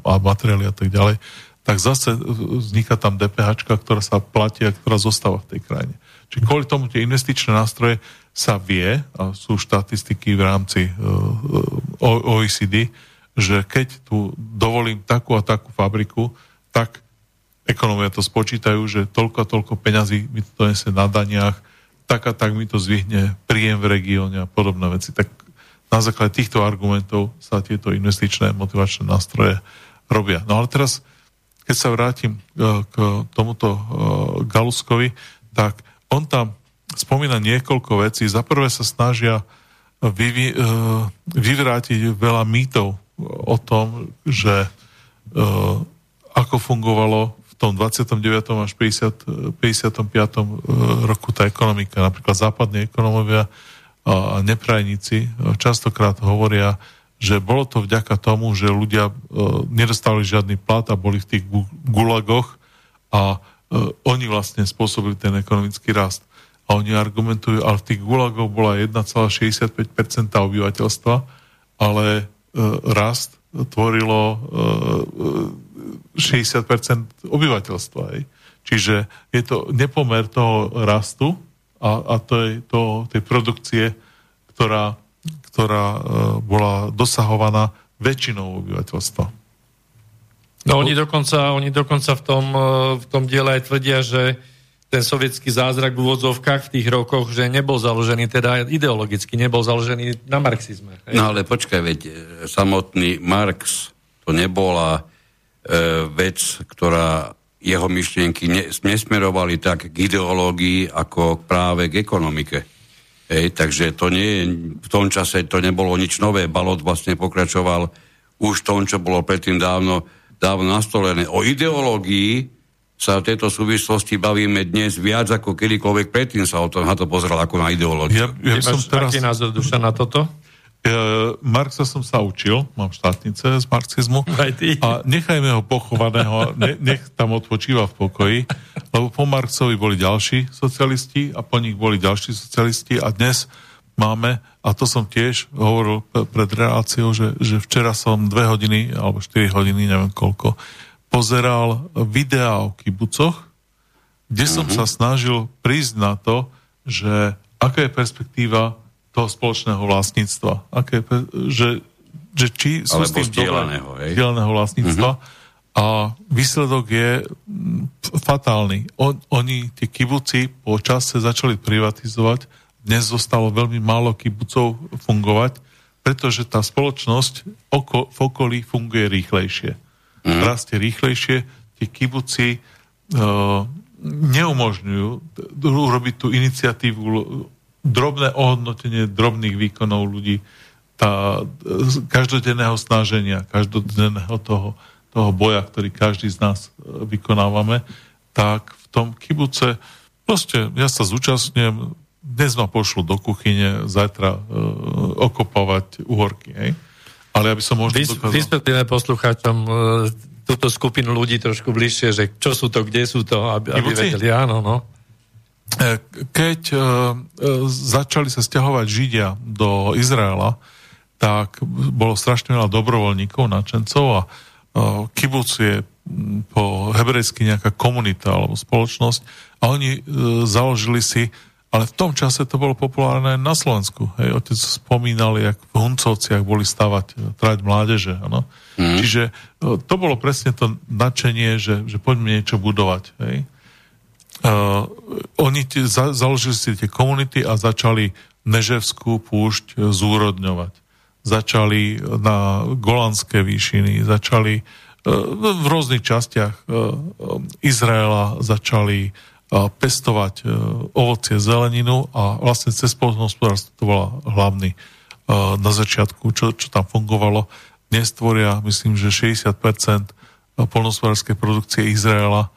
S5: a materiály a tak ďalej, tak zase vzniká tam DPH, ktorá sa platí a ktorá zostáva v tej krajine. Čiže kvôli tomu tie investičné nástroje sa vie, a sú štatistiky v rámci uh, OECD, že keď tu dovolím takú a takú fabriku, tak ekonomia to spočítajú, že toľko a toľko peňazí mi to donesie na daniach, tak a tak mi to zvihne príjem v regióne a podobné veci. Tak na základe týchto argumentov sa tieto investičné motivačné nástroje robia. No ale teraz keď sa vrátim e, k tomuto e, Galuskovi, tak on tam spomína niekoľko vecí. Za prvé sa snažia vyvi, e, vyvrátiť veľa mýtov o tom, že ako fungovalo v tom 29. až 50, 55. roku tá ekonomika. Napríklad západní ekonomovia a neprajníci častokrát hovoria, že bolo to vďaka tomu, že ľudia e, nedostali žiadny plat a boli v tých gulagoch a e, oni vlastne spôsobili ten ekonomický rast. A oni argumentujú, ale v tých gulagoch bola 1,65% obyvateľstva, ale e, rast tvorilo e, 60% obyvateľstva. Aj. Čiže je to nepomer toho rastu a, a to je to, tej produkcie, ktorá ktorá e, bola dosahovaná väčšinou obyvateľstva.
S4: No oni dokonca, oni dokonca v tom, e, v tom diele aj tvrdia, že ten sovietský zázrak v úvodzovkách v tých rokoch, že nebol založený, teda ideologicky nebol založený na marxizme.
S2: Hej? No ale počkaj, veď e, samotný Marx to nebola e, vec, ktorá jeho myšlienky ne, nesmerovali tak k ideológii, ako práve k ekonomike. Hej, takže to nie, v tom čase to nebolo nič nové. Balot vlastne pokračoval už v tom, čo bolo predtým dávno, dávno nastolené. O ideológii sa v tejto súvislosti bavíme dnes viac ako kedykoľvek predtým sa o tom na to pozeral ako na ideológiu.
S4: Ja, ja som teraz... Názor duša na toto?
S5: Marxa som sa učil, mám štátnice z marxizmu
S4: Aj ty.
S5: a nechajme ho pochovaného, ne, nech tam odpočíva v pokoji, lebo po Marxovi boli ďalší socialisti a po nich boli ďalší socialisti a dnes máme, a to som tiež hovoril pred reláciou, že, že včera som dve hodiny, alebo 4 hodiny, neviem koľko, pozeral videá o kibucoch, kde som
S2: Mhm.
S5: sa snažil prísť na to, že aká je perspektíva toho spoločného vlastníctva. Aké, že, že či sú
S2: Alebo
S5: s tým
S2: zdieľaného,
S5: zdieľaného vlastníctva. A výsledok je mm, fatálny. On, oni, tie kibuci, po čase začali privatizovať. Dnes zostalo veľmi málo kibucov fungovať, pretože tá spoločnosť oko, v okolí funguje rýchlejšie. Mm. Rastie rýchlejšie, tie kibuci uh, neumožňujú urobiť tú iniciatívu, drobné ohodnotenie drobných výkonov ľudí, tá, každodenného snaženia, každodenného toho, toho boja, ktorý každý z nás e, vykonávame, tak v tom kibuce proste ja sa zúčastňujem, dnes ma pošlu do kuchyne, zajtra uh, okopávať uhorky, hej? Ale aby som možno
S4: Vys-
S5: dokázal...
S4: Vysvetlíme poslucháčom e, túto skupinu ľudí trošku bližšie, že čo sú to, kde sú to, aby, aby vedeli. Áno, no.
S5: E, keď uh, začali sa stiahovať Židia do Izraela, tak bolo strašne veľa dobrovoľníkov, načencov a kibuc je po hebrejsky nejaká komunita alebo spoločnosť a oni založili si ale v tom čase to bolo populárne na Slovensku. Hej, otec spomínal, jak v Huncovciach boli stavať e, trať mládeže. Ano? Mm. Čiže e, to bolo presne to nadšenie, že, že poďme niečo budovať. Hej. Uh, oni tie, za, založili si tie komunity a začali Neževskú púšť e, zúrodňovať. Začali na Golandské výšiny, začali uh, v rôznych častiach uh, Izraela začali uh, pestovať uh, ovocie, zeleninu a vlastne cez poľnohospodárstvo to bola hlavný uh, na začiatku, čo, čo tam fungovalo. Dnes tvoria, myslím, že 60% poľnohospodárskej produkcie Izraela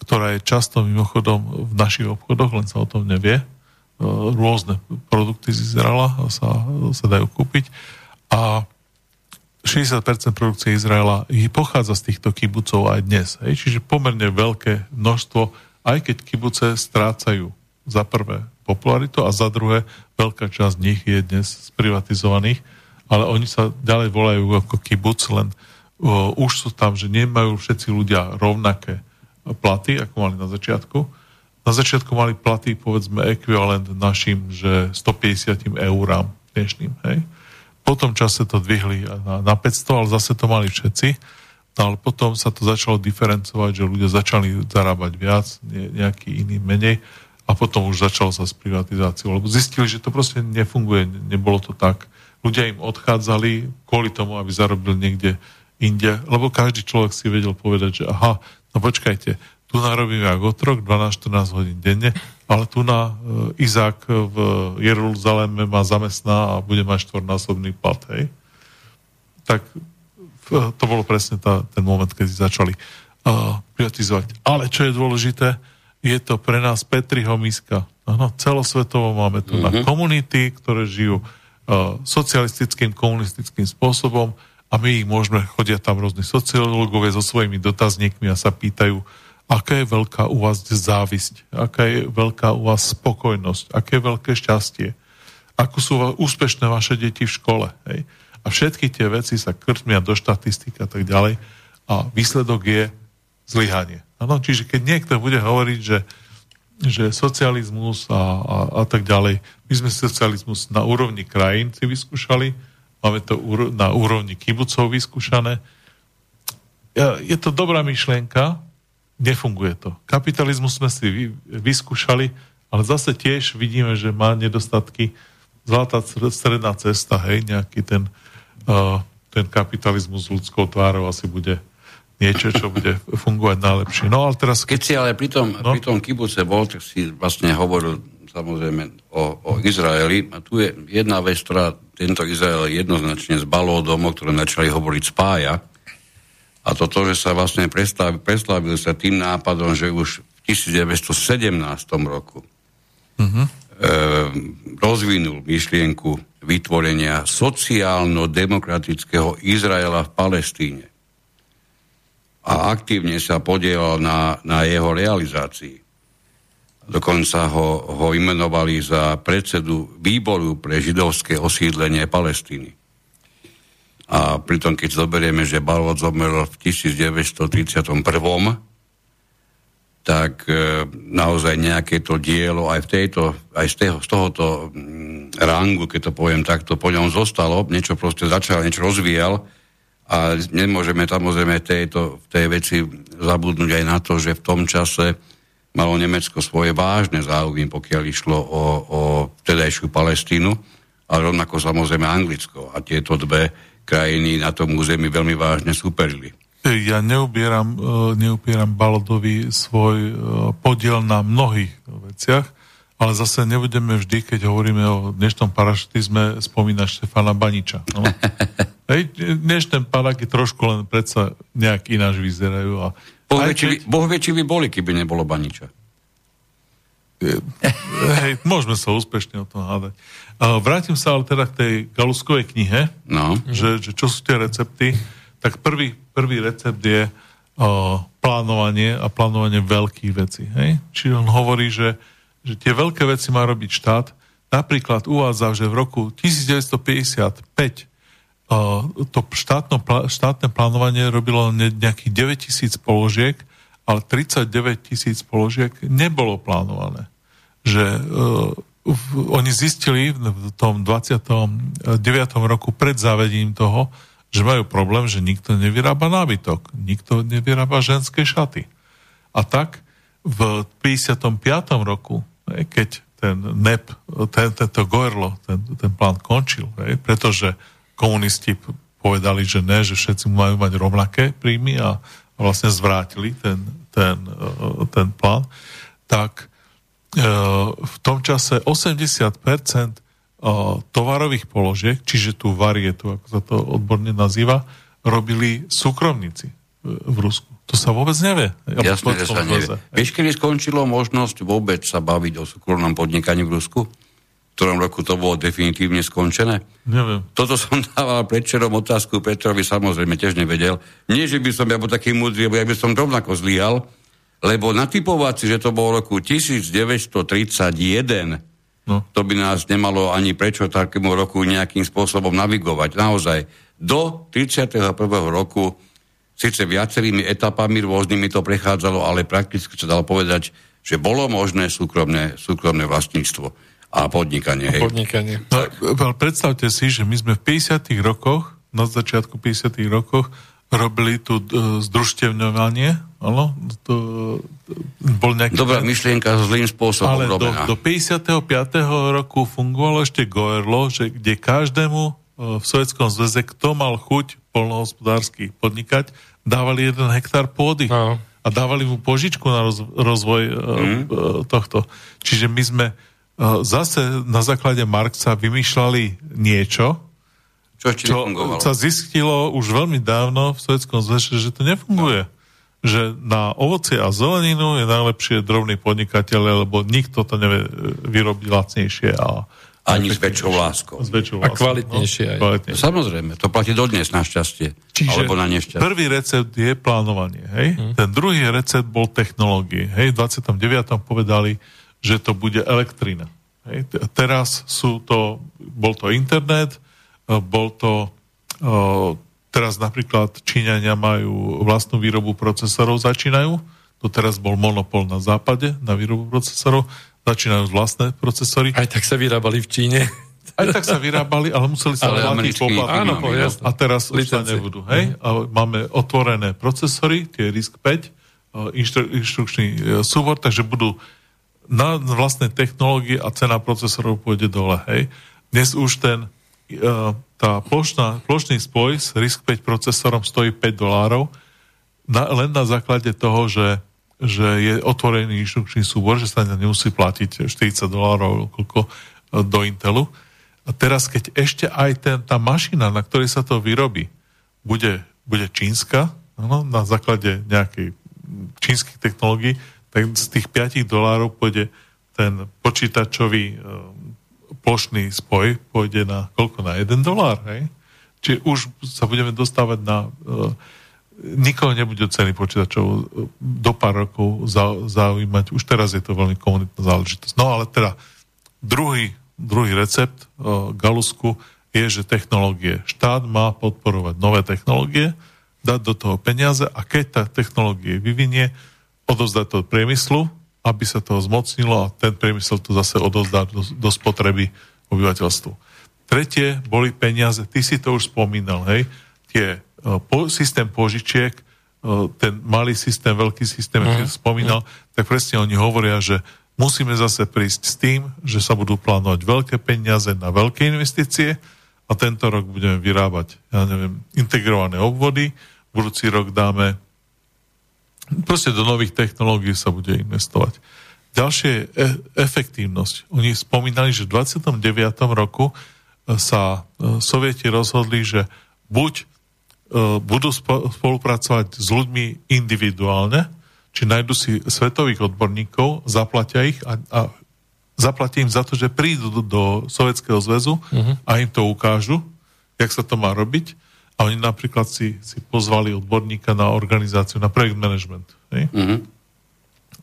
S5: ktorá je často mimochodom v našich obchodoch, len sa o tom nevie. E, Rôzne produkty z Izraela sa, sa dajú kúpiť. A 60% produkcie Izraela pochádza z týchto kibucov aj dnes. Hej? Čiže pomerne veľké množstvo, aj keď kibuce strácajú za prvé popularitu a za druhé veľká časť z nich je dnes sprivatizovaných, ale oni sa ďalej volajú ako kibuc, len uh, už sú tam, že nemajú všetci ľudia rovnaké platy, ako mali na začiatku. Na začiatku mali platy, povedzme, ekvivalent našim, že 150 eurám dnešným, hej. Po tom čase to dvihli na, na 500, ale zase to mali všetci. No ale potom sa to začalo diferencovať, že ľudia začali zarábať viac, ne, nejaký iný menej a potom už začalo sa s privatizáciou, lebo zistili, že to proste nefunguje, nebolo to tak. Ľudia im odchádzali kvôli tomu, aby zarobil niekde inde, lebo každý človek si vedel povedať, že aha, no počkajte, tu narobíme ako otrok, 12-14 hodín denne, ale tu na uh, Izák v Jeruzaleme ma zamestná a bude mať štvornásobný plat, hej? Tak to bolo presne tá, ten moment, keď začali uh, privatizovať. Ale čo je dôležité, je to pre nás Petriho miska. Ano, celosvetovo máme tu mm-hmm. na komunity, ktoré žijú uh, socialistickým, komunistickým spôsobom a my ich môžeme, chodia tam rôzni sociológovia so svojimi dotazníkmi a sa pýtajú, aká je veľká u vás závisť, aká je veľká u vás spokojnosť, aké je veľké šťastie, ako sú úspešné vaše deti v škole. Hej? A všetky tie veci sa krtmia do štatistik a tak ďalej a výsledok je zlyhanie. Ano, čiže keď niekto bude hovoriť, že, že socializmus a, a, a tak ďalej, my sme socializmus na úrovni krajín si vyskúšali, máme to na úrovni kibucov vyskúšané. Je to dobrá myšlienka, nefunguje to. Kapitalizmus sme si vy, vyskúšali, ale zase tiež vidíme, že má nedostatky. Zlatá stredná cesta, hej, nejaký ten, uh, ten kapitalizmus s ľudskou tvárou asi bude niečo, čo bude fungovať najlepšie. No ale teraz...
S2: Keď si ale pri tom,
S5: no?
S2: pri tom kibuce bol, tak si vlastne hovoril samozrejme o, o Izraeli. A tu je jedna vec, ktorá tento Izrael jednoznačne zbalol domov, ktoré začali hovoriť spája. A to že sa vlastne preslávil, preslávil sa tým nápadom, že už v 1917 roku
S5: uh-huh.
S2: rozvinul myšlienku vytvorenia sociálno-demokratického Izraela v Palestíne a aktívne sa podielal na, na jeho realizácii. Dokonca ho, ho imenovali za predsedu výboru pre židovské osídlenie Palestíny. A pritom, keď zoberieme, že Balot zomrel v 1931 tak e, naozaj nejaké to dielo aj, v tejto, aj z, tého, z tohoto mm, rangu, keď to poviem takto, po ňom zostalo, niečo proste začal, niečo rozvíjal a nemôžeme samozrejme tejto, v tej veci zabudnúť aj na to, že v tom čase malo Nemecko svoje vážne záujmy, pokiaľ išlo o, o vtedajšiu Palestínu, ale rovnako samozrejme Anglicko a tieto dve krajiny na tom území veľmi vážne superili.
S5: Ja neupieram, e, neupieram Balodovi svoj e, podiel na mnohých veciach, ale zase nebudeme vždy, keď hovoríme o dnešnom parašutizme, spomínať Štefana Baniča. No? Hej, dnešné paraky trošku len predsa nejak ináč vyzerajú. A
S2: boh, vie, keď... boh vie, či by boli, keby nebolo Baniča.
S5: Hej, môžeme sa úspešne o tom hádať. Vrátim sa ale teda k tej Galuskovej knihe, no. že, že čo sú tie recepty tak prvý, prvý recept je uh, plánovanie a plánovanie veľkých vecí. Hej? Čiže on hovorí, že, že tie veľké veci má robiť štát. Napríklad uvádza, že v roku 1955 uh, to štátno, štátne plánovanie robilo nejakých 9 tisíc položiek, ale 39 tisíc položiek nebolo plánované. Že uh, v, oni zistili v tom 29. roku pred zavedením toho, že majú problém, že nikto nevyrába nábytok, nikto nevyrába ženské šaty. A tak v 55. roku, keď ten NEP, ten, tento Goerlo, ten, ten plán končil, pretože komunisti povedali, že ne, že všetci majú mať rovnaké príjmy a, vlastne zvrátili ten, ten, e, ten plán, tak e, v tom čase 80% tovarových položiek, čiže tú varietu, ako sa to odborne nazýva, robili súkromníci v Rusku. To sa vôbec nevie.
S2: Ja Jasne, že sa nevie. Vieš, kedy skončilo možnosť vôbec sa baviť o súkromnom podnikaní v Rusku? Ktorom roku to bolo definitívne skončené?
S5: Neviem.
S2: Toto som dával predčerom otázku Petrovi, samozrejme tiež nevedel. Nie, že by som ja bol taký múdry, lebo ja by som rovnako zlyhal, lebo natypovať si, že to bolo roku 1931, No. To by nás nemalo ani prečo takému roku nejakým spôsobom navigovať. Naozaj, do 31. roku síce viacerými etapami rôznymi to prechádzalo, ale prakticky sa dalo povedať, že bolo možné súkromné, súkromné vlastníctvo a podnikanie. Hej.
S6: Podnikanie.
S5: No, predstavte si, že my sme v 50. rokoch, na začiatku 50. rokoch, robili tu uh, združtevňovanie, áno, to,
S2: to bol nejaký... Dobrá myšlienka zlým spôsobom
S5: ale robená. Do, do 55. roku fungovalo ešte Goerlo, že kde každému uh, v Sovjetskom zväze, kto mal chuť polnohospodársky podnikať, dávali jeden hektár pôdy. No. A dávali mu požičku na roz, rozvoj uh, mm. tohto. Čiže my sme zase na základe Marxa vymýšľali niečo,
S2: čo čo
S5: sa zistilo už veľmi dávno v Sovjetskom zväze, že to nefunguje. No. Že na ovocie a zeleninu je najlepšie drobný podnikateľ, lebo nikto to nevie vyrobiť lacnejšie a
S2: ani s väčšou láskou.
S5: S väčšou
S6: láskou. A kvalitnejšie no? aj.
S2: Kvalitnejšie. Samozrejme, to platí dodnes našťastie. Čiže alebo na nešťastie.
S5: prvý recept je plánovanie. Hej? Hmm. Ten druhý recept bol technológie. Hej? V 29. povedali, že to bude elektrina. Hej? Teraz sú to, bol to internet, bol to teraz napríklad Číňania majú vlastnú výrobu procesorov, začínajú. To teraz bol monopol na západe na výrobu procesorov. Začínajú vlastné procesory.
S6: Aj tak sa vyrábali v Číne.
S5: Aj tak sa vyrábali, ale museli sa
S2: platiť poplatky.
S6: Áno,
S5: A teraz už sa nebudú. Hej? A máme otvorené procesory, tie RISC-5, inštru, inštrukčný e, súbor, takže budú na vlastné technológie a cena procesorov pôjde dole. Hej? Dnes už ten E, tá plošná, plošný spoj s RISC-5 procesorom stojí 5 dolárov na, len na základe toho, že, že je otvorený inštrukčný súbor, že sa nemusí platiť 40 dolárov e, do Intelu. A teraz, keď ešte aj ten, tá mašina, na ktorej sa to vyrobí, bude, bude čínska, no, na základe nejakej čínskych technológií, tak z tých 5 dolárov pôjde ten počítačový e, plošný spoj pôjde na koľko? Na 1 dolár, hej? Čiže už sa budeme dostávať na... E, nikoho nebude ceny počítačov e, do pár rokov zaujímať. Už teraz je to veľmi komunitná záležitosť. No ale teda druhý, druhý recept uh, Galusku je, že technológie. Štát má podporovať nové technológie, dať do toho peniaze a keď tá technológie vyvinie, odozdať to priemyslu, aby sa toho zmocnilo a ten priemysel to zase odozdá do, do spotreby obyvateľstvu. Tretie boli peniaze, ty si to už spomínal, hej, tie uh, po, systém požičiek, uh, ten malý systém, veľký systém, mm. si spomínal, mm. tak presne oni hovoria, že musíme zase prísť s tým, že sa budú plánovať veľké peniaze na veľké investície, a tento rok budeme vyrábať, ja neviem, integrované obvody, budúci rok dáme proste do nových technológií sa bude investovať. Ďalšie je e- efektívnosť. Oni spomínali, že v 29. roku e, sa e, sovieti rozhodli, že buď e, budú spo- spolupracovať s ľuďmi individuálne, či nájdu si svetových odborníkov, zaplatia ich a, a zaplatím za to, že prídu do, do Sovjetského zväzu uh-huh. a im to ukážu, jak sa to má robiť. A oni napríklad si, si pozvali odborníka na organizáciu, na projekt management. Uh-huh.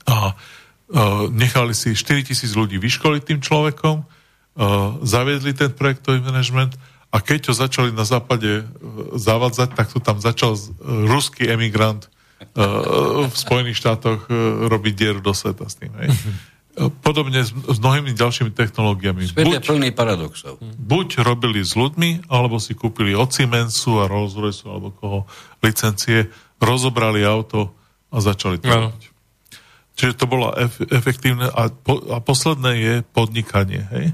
S5: A uh, nechali si 4 tisíc ľudí vyškoliť tým človekom, uh, zaviedli ten projektový management a keď to začali na západe uh, zavadzať, tak to tam začal ruský emigrant v Spojených štátoch robiť dieru do sveta s tým. Hej. Podobne s, s mnohými ďalšími technológiami.
S2: Svet buď, je plný paradoxov.
S5: Buď robili s ľuďmi, alebo si kúpili od Siemensu a Rolls Royce alebo koho licencie, rozobrali auto a začali to robiť. Čiže to bolo ef- efektívne a, po, a posledné je podnikanie. Hej?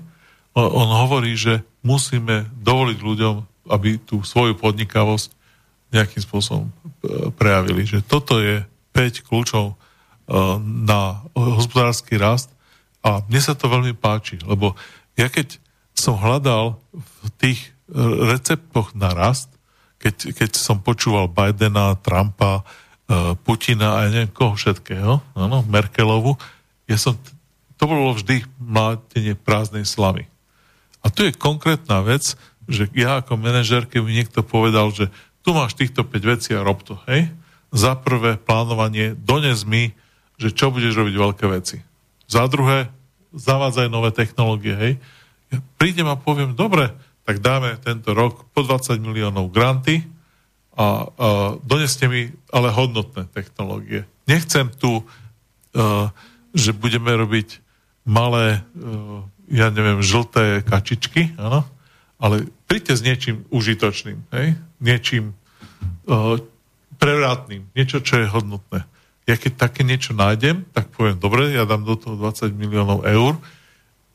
S5: On, on hovorí, že musíme dovoliť ľuďom, aby tú svoju podnikavosť nejakým spôsobom e, prejavili. Že toto je 5 kľúčov E, na hospodársky rast a mne sa to veľmi páči, lebo ja keď som hľadal v tých receptoch na rast, keď, keď som počúval Bidena, Trumpa, e, Putina a neviem koho všetkého, ano, Merkelovu, ja som, to bolo vždy mlátenie prázdnej slavy. A tu je konkrétna vec, že ja ako manažer, keby niekto povedal, že tu máš týchto 5 vecí a rob to, hej? Za prvé plánovanie, dones mi že čo budeš robiť veľké veci. Za druhé, zavádzaj nové technológie, hej. Ja prídem a poviem, dobre, tak dáme tento rok po 20 miliónov granty a, a doneste mi ale hodnotné technológie. Nechcem tu, uh, že budeme robiť malé, uh, ja neviem, žlté kačičky, áno, ale príďte s niečím užitočným, hej? niečím uh, prevratným, niečo, čo je hodnotné ja keď také niečo nájdem, tak poviem, dobre, ja dám do toho 20 miliónov eur,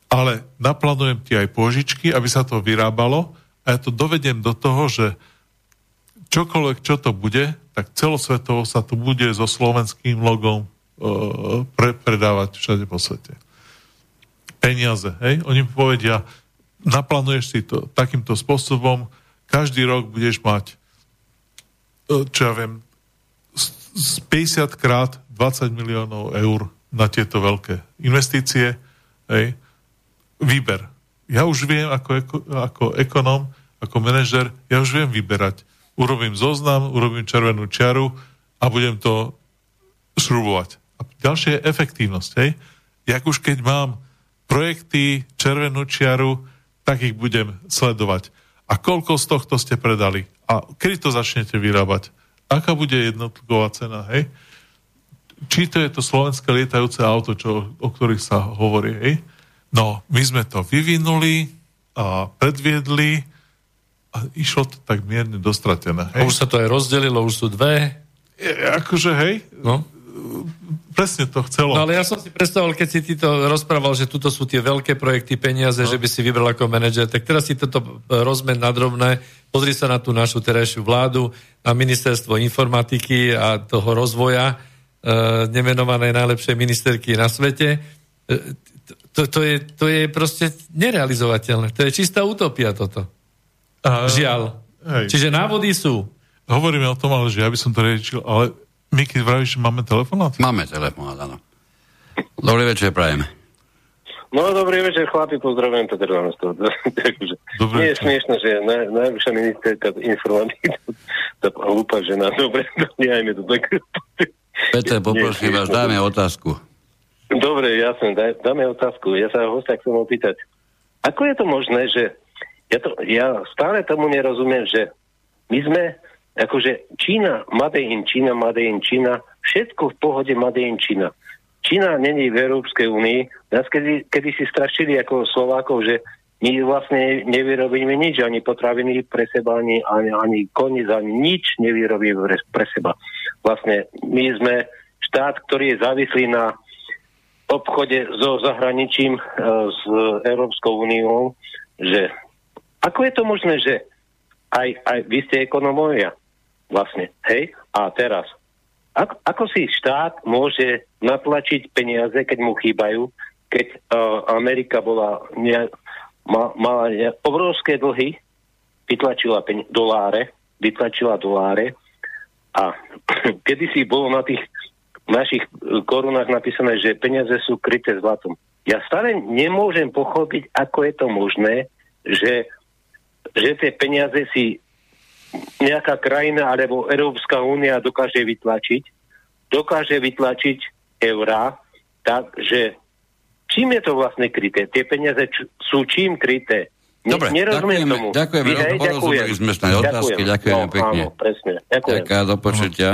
S5: ale naplánujem ti aj pôžičky, aby sa to vyrábalo a ja to dovedem do toho, že čokoľvek, čo to bude, tak celosvetovo sa to bude so slovenským logom uh, pre, predávať všade po svete. Peniaze, hej? Oni povedia, naplánuješ si to takýmto spôsobom, každý rok budeš mať, uh, čo ja viem, 50 krát 20 miliónov eur na tieto veľké investície. Hej. Výber. Ja už viem ako, ako ekonom, ako manažer, ja už viem vyberať. Urobím zoznam, urobím červenú čiaru a budem to šrubovať. A ďalšie je efektívnosť. Hej. Jak už keď mám projekty, červenú čiaru, tak ich budem sledovať. A koľko z tohto ste predali? A kedy to začnete vyrábať? Aká bude jednotková cena, hej? Či to je to slovenské lietajúce auto, čo, o ktorých sa hovorí, hej? No, my sme to vyvinuli a predviedli a išlo to tak mierne dostratené.
S6: Hej? A už sa to aj rozdelilo, už sú dve.
S5: Je, akože, hej? No presne to chcelo.
S6: No ale ja som si predstavoval, keď si ty to rozprával, že tuto sú tie veľké projekty, peniaze, no. že by si vybral ako manažer, tak teraz si toto rozmen na drobné, pozri sa na tú našu terajšiu vládu, na ministerstvo informatiky a toho rozvoja, e, nemenované najlepšej ministerky na svete. E, to, to, je, to je proste nerealizovateľné. To je čistá utopia toto. A, Žiaľ. Hej. Čiže návody sú.
S5: Hovoríme o tom, ale že ja by som to riešil, ale Miky, vravíš, že máme telefonát?
S2: Máme telefonát, áno. Dobrý večer, prajeme.
S8: No dobrý večer, chlapi, pozdravujem Petr Danostov. Nie je smiešno, že na, najvyššia ministerka informácií, tá hlúpa žena, dobre, nehajme to tak.
S2: Peter, poprosím vás, dáme otázku.
S8: Dobre, jasne, daj, dáme otázku. Ja sa hostia chcem opýtať. Ako je to možné, že ja, to, ja stále tomu nerozumiem, že my sme, akože Čína, Made in Čína, Made in Čína, všetko v pohode Made in Čína. Čína není v Európskej únii. Nás kedy, kedy si strašili ako Slovákov, že my vlastne nevyrobíme nič, ani potraviny pre seba, ani, ani, ani koniec, ani nič nevyrobíme pre, seba. Vlastne my sme štát, ktorý je závislý na obchode so zahraničím, e, s Európskou úniou, že ako je to možné, že aj, aj vy ste ekonomovia vlastne, hej? A teraz, ako, ako si štát môže natlačiť peniaze, keď mu chýbajú, keď uh, Amerika bola ne, ma, mala ne, obrovské dlhy, vytlačila pen, doláre, vytlačila doláre a kedy si bolo na tých našich korunách napísané, že peniaze sú kryté zlatom. Ja stále nemôžem pochopiť, ako je to možné, že, že tie peniaze si nejaká krajina alebo Európska únia dokáže vytlačiť, dokáže vytlačiť eurá, takže čím je to vlastne kryté? Tie peniaze č- sú čím kryté?
S2: Ne, Dobre, nerozumiem ďakujeme, tomu. Ďakujeme, Vy, porozumeli sme sa otázky, ďakujeme no, pekne.
S8: Áno, presne. Ďakujem.
S2: Ďakujem, do počutia.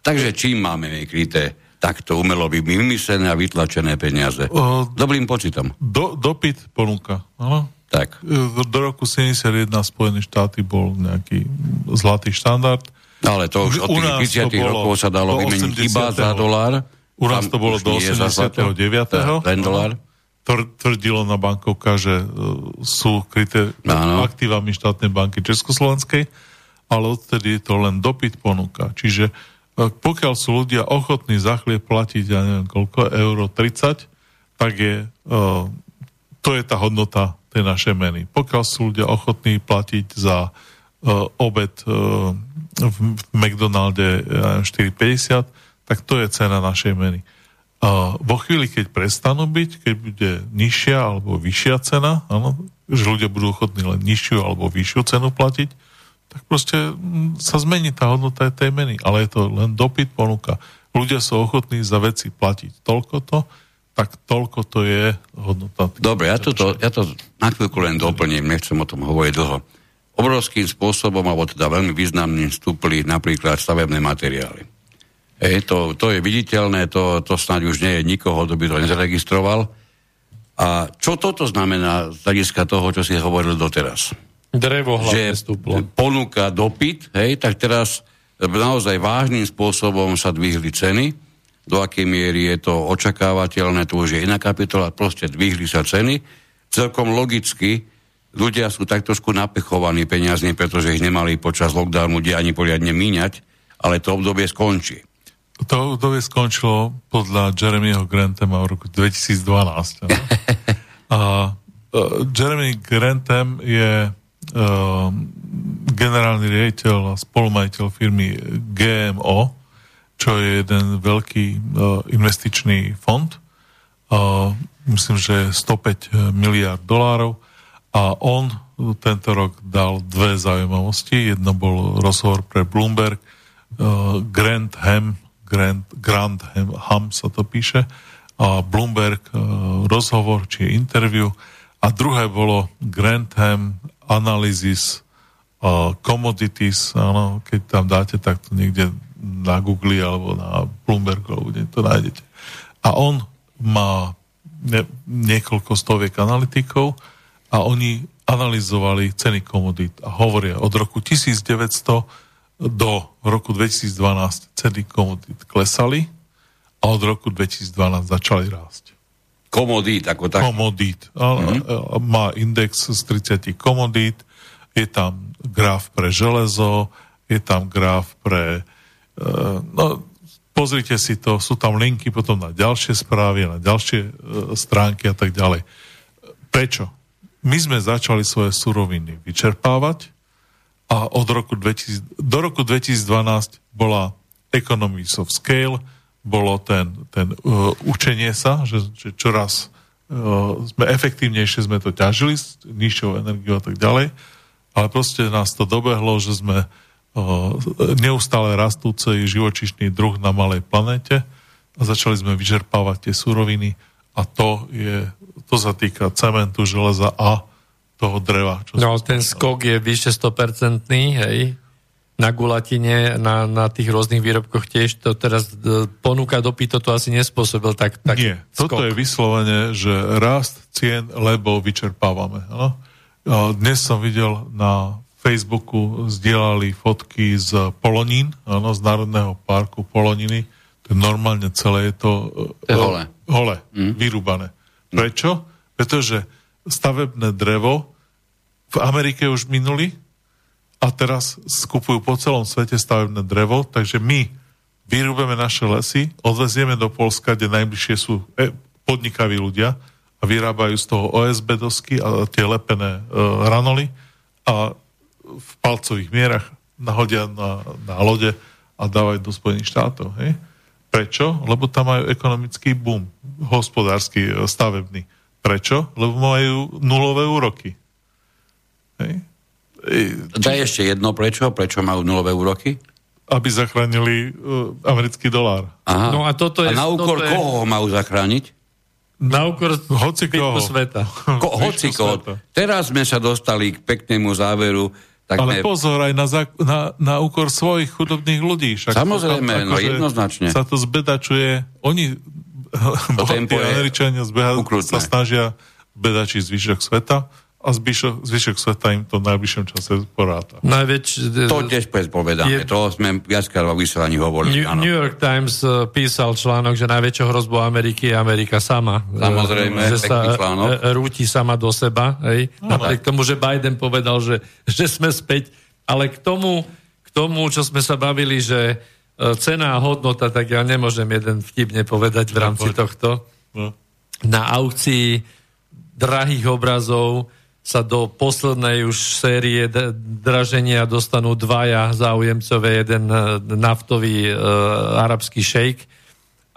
S2: Takže čím máme kryté takto umelo by vymyslené a vytlačené peniaze? O, Dobrým pocitom.
S5: Do, dopyt ponúka, áno?
S2: Tak.
S5: Do roku 71 Spojené štáty bol nejaký zlatý štandard.
S2: Ale to už od tých 50 rokov sa dalo vymeniť iba za dolár.
S5: U nás to bolo do 89.
S2: Len dolár.
S5: Tvrdilo na bankovka, že e, sú kryté ano. aktívami štátnej banky Československej, ale odtedy je to len dopyt ponúka. Čiže pokiaľ sú ľudia ochotní za chlieb platiť, ja neviem koľko, euro 30, tak je, uh, to je tá hodnota tej našej meny. Pokiaľ sú ľudia ochotní platiť za uh, obed uh, v McDonalde uh, 4,50, tak to je cena našej meny. Uh, vo chvíli, keď prestanú byť, keď bude nižšia alebo vyššia cena, áno, že ľudia budú ochotní len nižšiu alebo vyššiu cenu platiť, tak proste sa zmení tá hodnota tej meny. Ale je to len dopyt, ponuka. Ľudia sú ochotní za veci platiť toľko to, tak toľko to je hodnota.
S2: Dobre, ja to, ja to na chvíľku len doplním, nechcem o tom hovoriť dlho. Obrovským spôsobom, alebo teda veľmi významným vstúpli napríklad stavebné materiály. Ej, to, to je viditeľné, to, to snáď už nie je nikoho, kto by to nezaregistroval. A čo toto znamená z hľadiska toho, čo si hovoril doteraz?
S4: Drevo hlavne
S2: že stúplo. ponúka dopyt, hej, tak teraz naozaj vážnym spôsobom sa dvihli ceny, do akej miery je to očakávateľné, to už je iná kapitola, proste dvihli sa ceny. Celkom logicky ľudia sú tak trošku napechovaní peniazmi, pretože ich nemali počas lockdownu kde ani poriadne míňať, ale to obdobie skončí.
S5: To obdobie skončilo podľa Jeremyho Grantema v roku 2012. a uh, Jeremy Grantem je Ehm, generálny riaditeľ a spolumajiteľ firmy GMO, čo je jeden veľký uh, investičný fond. Uh, myslím, že 105 miliard dolárov a on tento rok dal dve zaujímavosti. Jedno bol rozhovor pre Bloomberg, Grant Ham, Grant, Grant Ham, Ham sa to píše, a Bloomberg rozhovor, či interview, a druhé bolo Grantham Analysis uh, Commodities, áno, keď tam dáte takto niekde na Google alebo na Bloomberg, alebo kde to nájdete. A on má ne, niekoľko stoviek analytikov a oni analyzovali ceny komodít a hovoria od roku 1900 do roku 2012 ceny komodít klesali a od roku 2012 začali rásť.
S2: Komodít ako tak.
S5: Komodít. Mm-hmm. Má index z 30 komodít, je tam graf pre železo, je tam graf pre... Uh, no, pozrite si to, sú tam linky potom na ďalšie správy, na ďalšie uh, stránky a tak ďalej. Prečo? My sme začali svoje suroviny vyčerpávať a od roku 2000, do roku 2012 bola Economies of Scale, bolo ten, ten uh, učenie sa, že, že čoraz sme efektívnejšie sme to ťažili s nižšou energiou a tak ďalej, ale proste nás to dobehlo, že sme neustále rastúcej živočišný druh na malej planete a začali sme vyčerpávať tie suroviny a to je, to sa týka cementu, železa a toho dreva.
S4: Čo no, ten skok je vyše 100%, hej? Na gulatine, na, na tých rôznych výrobkoch tiež to teraz e, ponúka dopyt, to asi nespôsobil tak, tak
S5: Nie, skok. toto je vyslovene, že rast cien, lebo vyčerpávame. No? Dnes som videl na Facebooku zdieľali fotky z Polonín, ano, z Národného parku Poloniny. To je normálne celé, je to...
S2: To je hole.
S5: Hole, mm. vyrúbané. Prečo? Pretože stavebné drevo v Amerike už minuli a teraz skupujú po celom svete stavebné drevo, takže my vyrúbeme naše lesy, odvezieme do Polska, kde najbližšie sú e, podnikaví ľudia a vyrábajú z toho OSB dosky a tie lepené e, ranoly a v palcových mierach nahodia na, na lode a dávajú do Spojených štátov. Hej? Prečo? Lebo tam majú ekonomický boom, hospodársky, e, stavebný. Prečo? Lebo majú nulové úroky.
S2: Hej? Daj ešte jedno, prečo? Prečo majú nulové úroky?
S5: Aby zachránili uh, americký dolár.
S2: Aha. No a, toto je, a na úkor toto koho ho majú zachrániť?
S4: Na úkor
S5: hoci koho.
S4: sveta.
S2: Ko, hoci koho. Teraz sme sa dostali k peknému záveru.
S5: Tak Ale ne... pozor, aj na, za, na, na úkor svojich chudobných ľudí.
S2: Však Samozrejme, tam, no jednoznačne.
S5: Sa to zbedačuje. Oni, bohatí Američania, zbeha, sa snažia bedačiť zvyšok sveta a zvyšok, zvyšok sveta im to v najbližšom čase poráta.
S4: Najväč...
S2: To tiež povedané, je... to sme viackrát vo vysielaní hovorili.
S4: New, New York Times uh, písal článok, že najväčšou hrozbou Ameriky je Amerika sama.
S2: Samozrejme,
S4: že sa článok. rúti sama do seba. Hej? No, Napriek tomu, že Biden povedal, že, že sme späť. Ale k tomu, k tomu, čo sme sa bavili, že cena a hodnota, tak ja nemôžem jeden vtip nepovedať v rámci tohto. No. Na aukcii drahých obrazov sa do poslednej už série draženia dostanú dvaja záujemcové, jeden e, naftový e, arabský šejk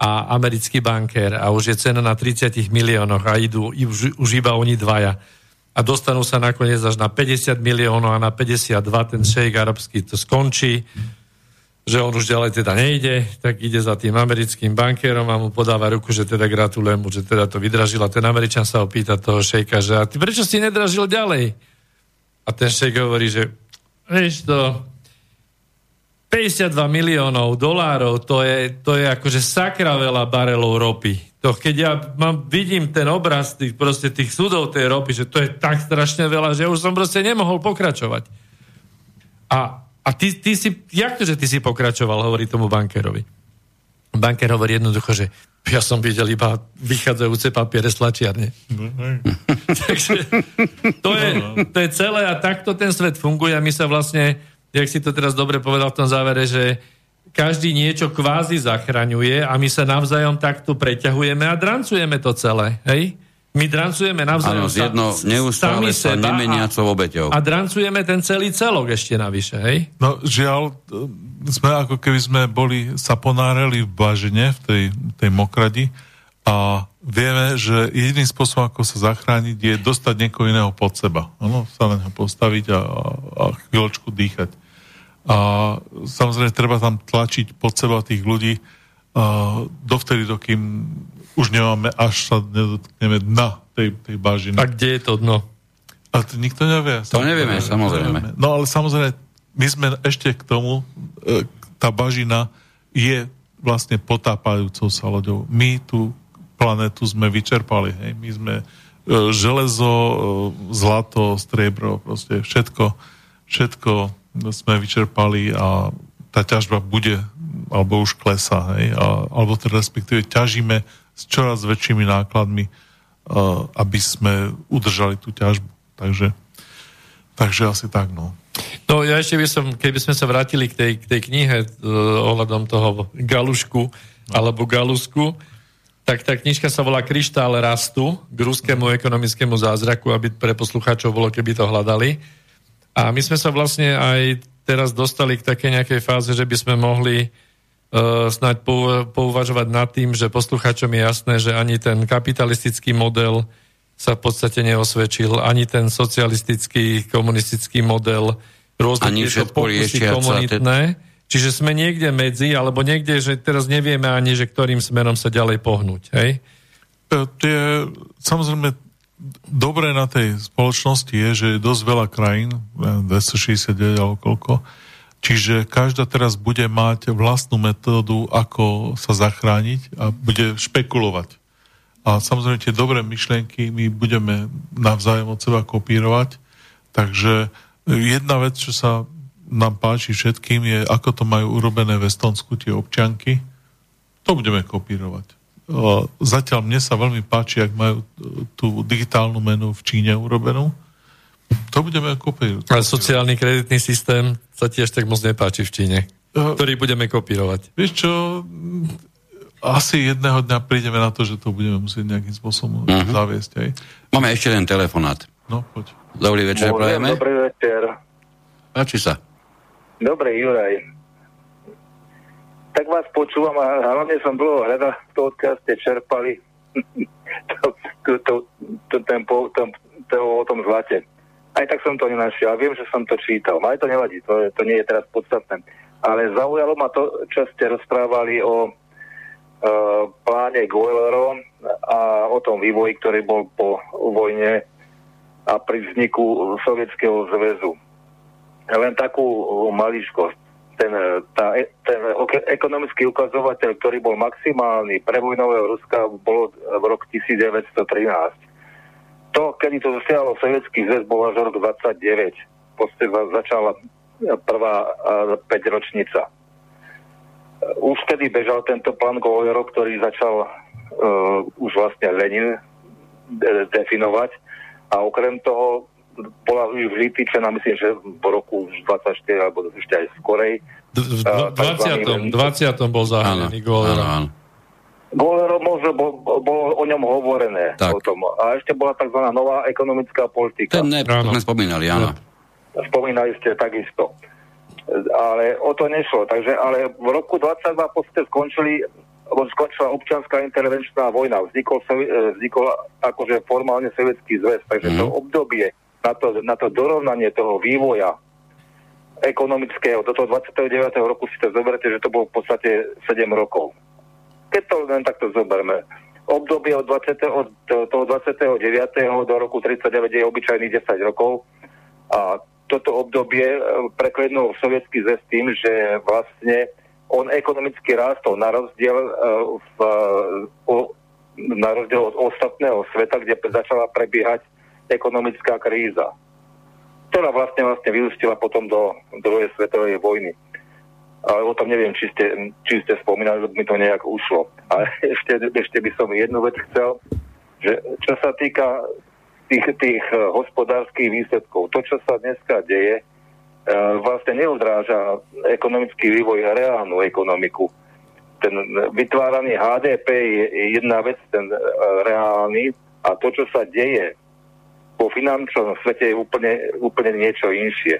S4: a americký bankér a už je cena na 30 miliónoch a idú už, už iba oni dvaja. A dostanú sa nakoniec až na 50 miliónov a na 52 ten šejk arabský to skončí že on už ďalej teda nejde, tak ide za tým americkým bankérom a mu podáva ruku, že teda gratulujem mu, že teda to vydražil. A ten Američan sa opýta toho šejka, že a ty prečo si nedražil ďalej? A ten šejk hovorí, že vieš to, 52 miliónov dolárov, to je, to je akože sakra veľa barelov ropy. To keď ja mám, vidím ten obraz tých, proste tých súdov tej ropy, že to je tak strašne veľa, že už som proste nemohol pokračovať. A a ty, ty si, jak to, že ty si pokračoval, hovorí tomu bankerovi. Banker hovorí jednoducho, že ja som videl iba vychádzajúce papiere z tlačiarne. No, Takže to je, to je celé a takto ten svet funguje a my sa vlastne, jak si to teraz dobre povedal v tom závere, že každý niečo kvázi zachraňuje a my sa navzájom takto preťahujeme a drancujeme to celé. Hej? My drancujeme navzájom
S2: ano, jedno, neustále sa nemeniacou obeťou.
S4: A drancujeme ten celý celok ešte navyše, hej?
S5: No žiaľ, sme ako keby sme boli, sa ponáreli v bažine, v tej, tej mokradi a vieme, že jediný spôsob, ako sa zachrániť, je dostať niekoho iného pod seba. Ano, sa na neho postaviť a, a chvíľočku dýchať. A samozrejme, treba tam tlačiť pod seba tých ľudí a dovtedy, dokým už nemáme, až sa nedotkneme dna tej, tej bažiny.
S4: A kde je to dno?
S5: A to nikto nevie.
S2: To nevieme, samozrejme.
S5: No ale samozrejme, my sme ešte k tomu, e, tá bažina je vlastne potápajúcou sa loďou. My tú planetu sme vyčerpali. Hej. My sme e, železo, e, zlato, striebro, proste všetko, všetko sme vyčerpali a tá ťažba bude alebo už klesá, hej, a, alebo teda respektíve ťažíme s čoraz väčšími nákladmi, uh, aby sme udržali tú ťažbu. Takže, takže asi tak, no.
S4: No ja ešte by som, keby sme sa vrátili k tej, k tej knihe uh, ohľadom toho Galušku no. alebo Galusku, tak tá knižka sa volá Kryštál rastu k ruskému ekonomickému zázraku, aby pre poslucháčov bolo, keby to hľadali. A my sme sa vlastne aj teraz dostali k takej nejakej fáze, že by sme mohli
S6: snáď pouvažovať nad tým, že poslucháčom je jasné, že ani ten kapitalistický model sa v podstate neosvedčil, ani ten socialistický, komunistický model, rôzne
S2: ani
S6: tieto pokusy komunitné. Ten... Čiže sme niekde medzi, alebo niekde, že teraz nevieme ani, že ktorým smerom sa ďalej pohnúť. Hej?
S5: Tie, samozrejme, dobré na tej spoločnosti je, že je dosť veľa krajín, 269 alebo koľko, čiže každá teraz bude mať vlastnú metódu, ako sa zachrániť a bude špekulovať. A samozrejme tie dobré myšlienky my budeme navzájom od seba kopírovať. Takže jedna vec, čo sa nám páči všetkým, je, ako to majú urobené v Estonsku tie občanky. To budeme kopírovať. Zatiaľ mne sa veľmi páči, ak majú tú digitálnu menu v Číne urobenú. To budeme kopírovať.
S6: Ale sociálny kreditný systém sa tiež tak moc nepáči v Číne, ktorý budeme kopírovať.
S5: Vieš čo, asi jedného dňa prídeme na to, že to budeme musieť nejakým spôsobom uh-huh. zaviesť. Aj.
S2: Máme ešte jeden telefonát.
S5: No, poď.
S2: Dobrý večer, prajeme.
S9: Dobrý večer.
S2: Páči sa.
S9: Dobre, Juraj. Tak vás počúvam a hlavne som dlho hľadal to, odkiaľ ste čerpali to, to, to, to, ten, to, to, o tom zlate. Aj tak som to nenašiel. Viem, že som to čítal. Aj to nevadí, to, to nie je teraz podstatné. Ale zaujalo ma to, čo ste rozprávali o Eh, pláne Goelero a o tom vývoji, ktorý bol po vojne a pri vzniku Sovietskeho zväzu. Len takú maličkosť. Ten, tá, ten ekonomický ukazovateľ, ktorý bol maximálny pre vojnového Ruska, bol v rok 1913. To, kedy to zasiahlo Sovietský zväz, bol až rok 29. V podstate začala prvá 5 ročnica už vtedy bežal tento plán Goyero, ktorý začal uh, už vlastne Lenin de- definovať a okrem toho bola už vytýčená, myslím, že v roku 24 alebo ešte aj skorej.
S6: V 20. 20. bol zahájený Golero.
S9: Golero možno bol, bolo o ňom hovorené. Tak. O tom. A ešte bola tzv. nová ekonomická politika.
S2: Ten ne, to sme spomínali, áno.
S9: Spomínali ste takisto ale o to nešlo. Takže, ale v roku 22 v podstate skončili skončila občianská intervenčná vojna. Vznikol, e, vznikol akože formálne sovietský zväz. Takže mm-hmm. to obdobie na to, na to dorovnanie toho vývoja ekonomického do toho 29. roku si to zoberte, že to bolo v podstate 7 rokov. Keď to len takto zoberme. Obdobie od, 20, od toho 29. do roku 39 je obyčajných 10 rokov a toto obdobie e, preklenul sovietský zväz tým, že vlastne on ekonomicky rástol na rozdiel, e, v, na rozdiel od ostatného sveta, kde začala prebiehať ekonomická kríza, ktorá vlastne, vlastne vyústila potom do druhej svetovej vojny. Ale o tom neviem, či ste, či ste spomínali, lebo mi to nejak ušlo. Ale ešte, ešte by som jednu vec chcel, že čo sa týka tých, tých eh, hospodárskych výsledkov. To, čo sa dneska deje, eh, vlastne neodráža ekonomický vývoj a reálnu ekonomiku. Ten vytváraný HDP je jedna vec, ten eh, reálny, a to, čo sa deje po finančnom svete je úplne, úplne niečo inšie.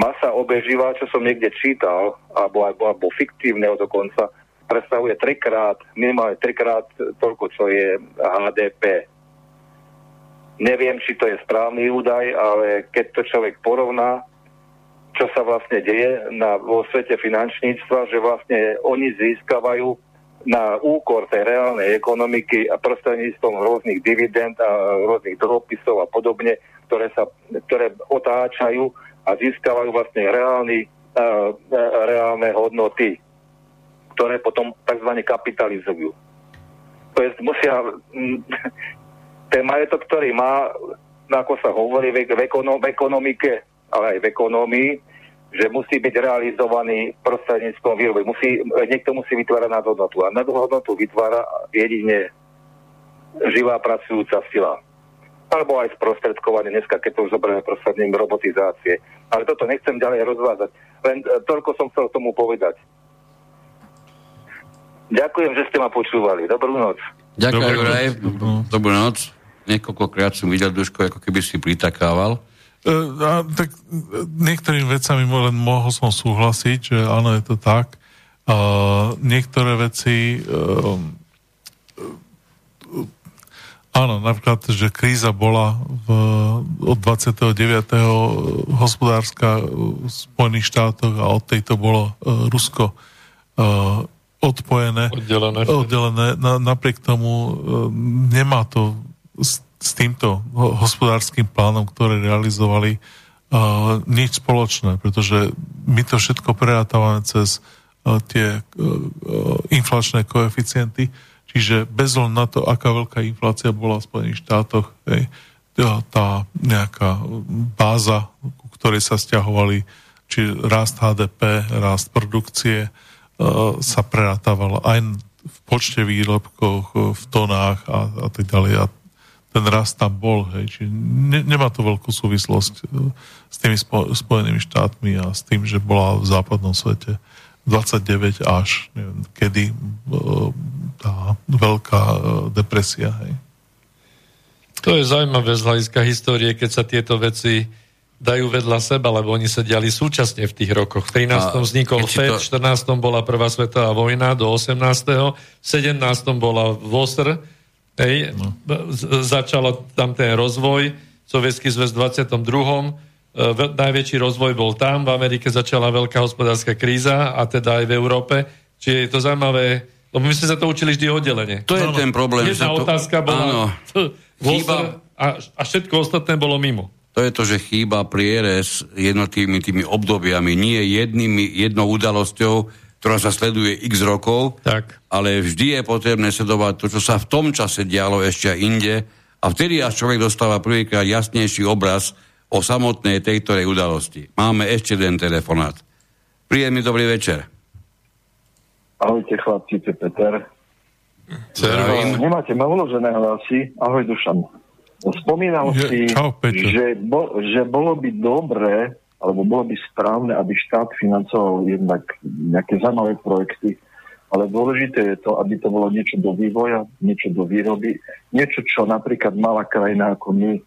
S9: Masa obeživá, čo som niekde čítal, alebo, alebo, alebo fiktívneho dokonca, predstavuje trikrát, minimálne trikrát toľko, čo je HDP Neviem, či to je správny údaj, ale keď to človek porovná, čo sa vlastne deje na, vo svete finančníctva, že vlastne oni získavajú na úkor tej reálnej ekonomiky a prostredníctvom rôznych dividend a rôznych dlhopisov a podobne, ktoré, sa, ktoré otáčajú a získavajú vlastne reálny, uh, reálne hodnoty, ktoré potom tzv. kapitalizujú. To je, musia, ten majetok, ktorý má, ako sa hovorí v, ekonom, v ekonomike, ale aj v ekonomii, že musí byť realizovaný prostredníctvom výroby. Musí, niekto musí vytvárať nadhodnotu. A nadhodnotu vytvára jedine živá pracujúca sila. Alebo aj sprostredkovanie dneska, keď to už zoberieme prostredním robotizácie. Ale toto nechcem ďalej rozvázať. Len e, toľko som chcel tomu povedať. Ďakujem, že ste ma počúvali. Dobrú noc.
S2: Ďakujem, Juraj. Dobrú noc niekoľkokrát som videl Duško, ako keby si pritakával.
S5: E, a, tak niektorými vecami len mohol som súhlasiť, že áno, je to tak. Uh, niektoré veci uh, áno, napríklad, že kríza bola v, od 29. hospodárska v Spojených štátoch a od tejto bolo uh, Rusko uh, odpojené,
S6: oddelené.
S5: oddelené. Na, napriek tomu nemá to s, s týmto hospodárskym plánom, ktoré realizovali, nič spoločné, pretože my to všetko prerátavame cez tie inflačné koeficienty, čiže bez na to, aká veľká inflácia bola v Spojených štátoch, tá nejaká báza, ku ktorej sa stiahovali či rast HDP, rast produkcie, sa prerátavala aj v počte výrobkoch, v tonách a, a tak ďalej. A ten rast tam bol, hej. Čiže ne, nemá to veľkú súvislosť e, s tými spo, Spojenými štátmi a s tým, že bola v západnom svete 29 až neviem, kedy e, tá veľká e, depresia, hej.
S6: To je zaujímavé z hľadiska histórie, keď sa tieto veci dajú vedľa seba, lebo oni sa diali súčasne v tých rokoch. V 13. A vznikol FED, v 14. bola Prvá svetová vojna do 18. v 17. bola VOSR, hej, no. začalo tam ten rozvoj, Sovietský zväz v 22. E, najväčší rozvoj bol tam, v Amerike začala veľká hospodárska kríza a teda aj v Európe. Čiže je to zaujímavé, lebo my sme sa to učili vždy oddelenie.
S2: To je no, ten problém.
S6: Jedna to... otázka bola áno. Chýba... a, a všetko ostatné bolo mimo
S2: to je to, že chýba prierez jednotými tými obdobiami, nie jednými, jednou udalosťou, ktorá sa sleduje x rokov,
S6: tak.
S2: ale vždy je potrebné sledovať to, čo sa v tom čase dialo ešte aj inde a vtedy až človek dostáva prvýkrát jasnejší obraz o samotnej tejto udalosti. Máme ešte jeden telefonát. Príjemný dobrý večer.
S10: Ahojte chlapci, to Peter. Nemáte ma uložené hlasy. Ahoj Dušan. Spomínal je, si, čau, že, bo, že bolo by dobré, alebo bolo by správne, aby štát financoval jednak nejaké zaujímavé projekty, ale dôležité je to, aby to bolo niečo do vývoja, niečo do výroby, niečo, čo napríklad malá krajina ako my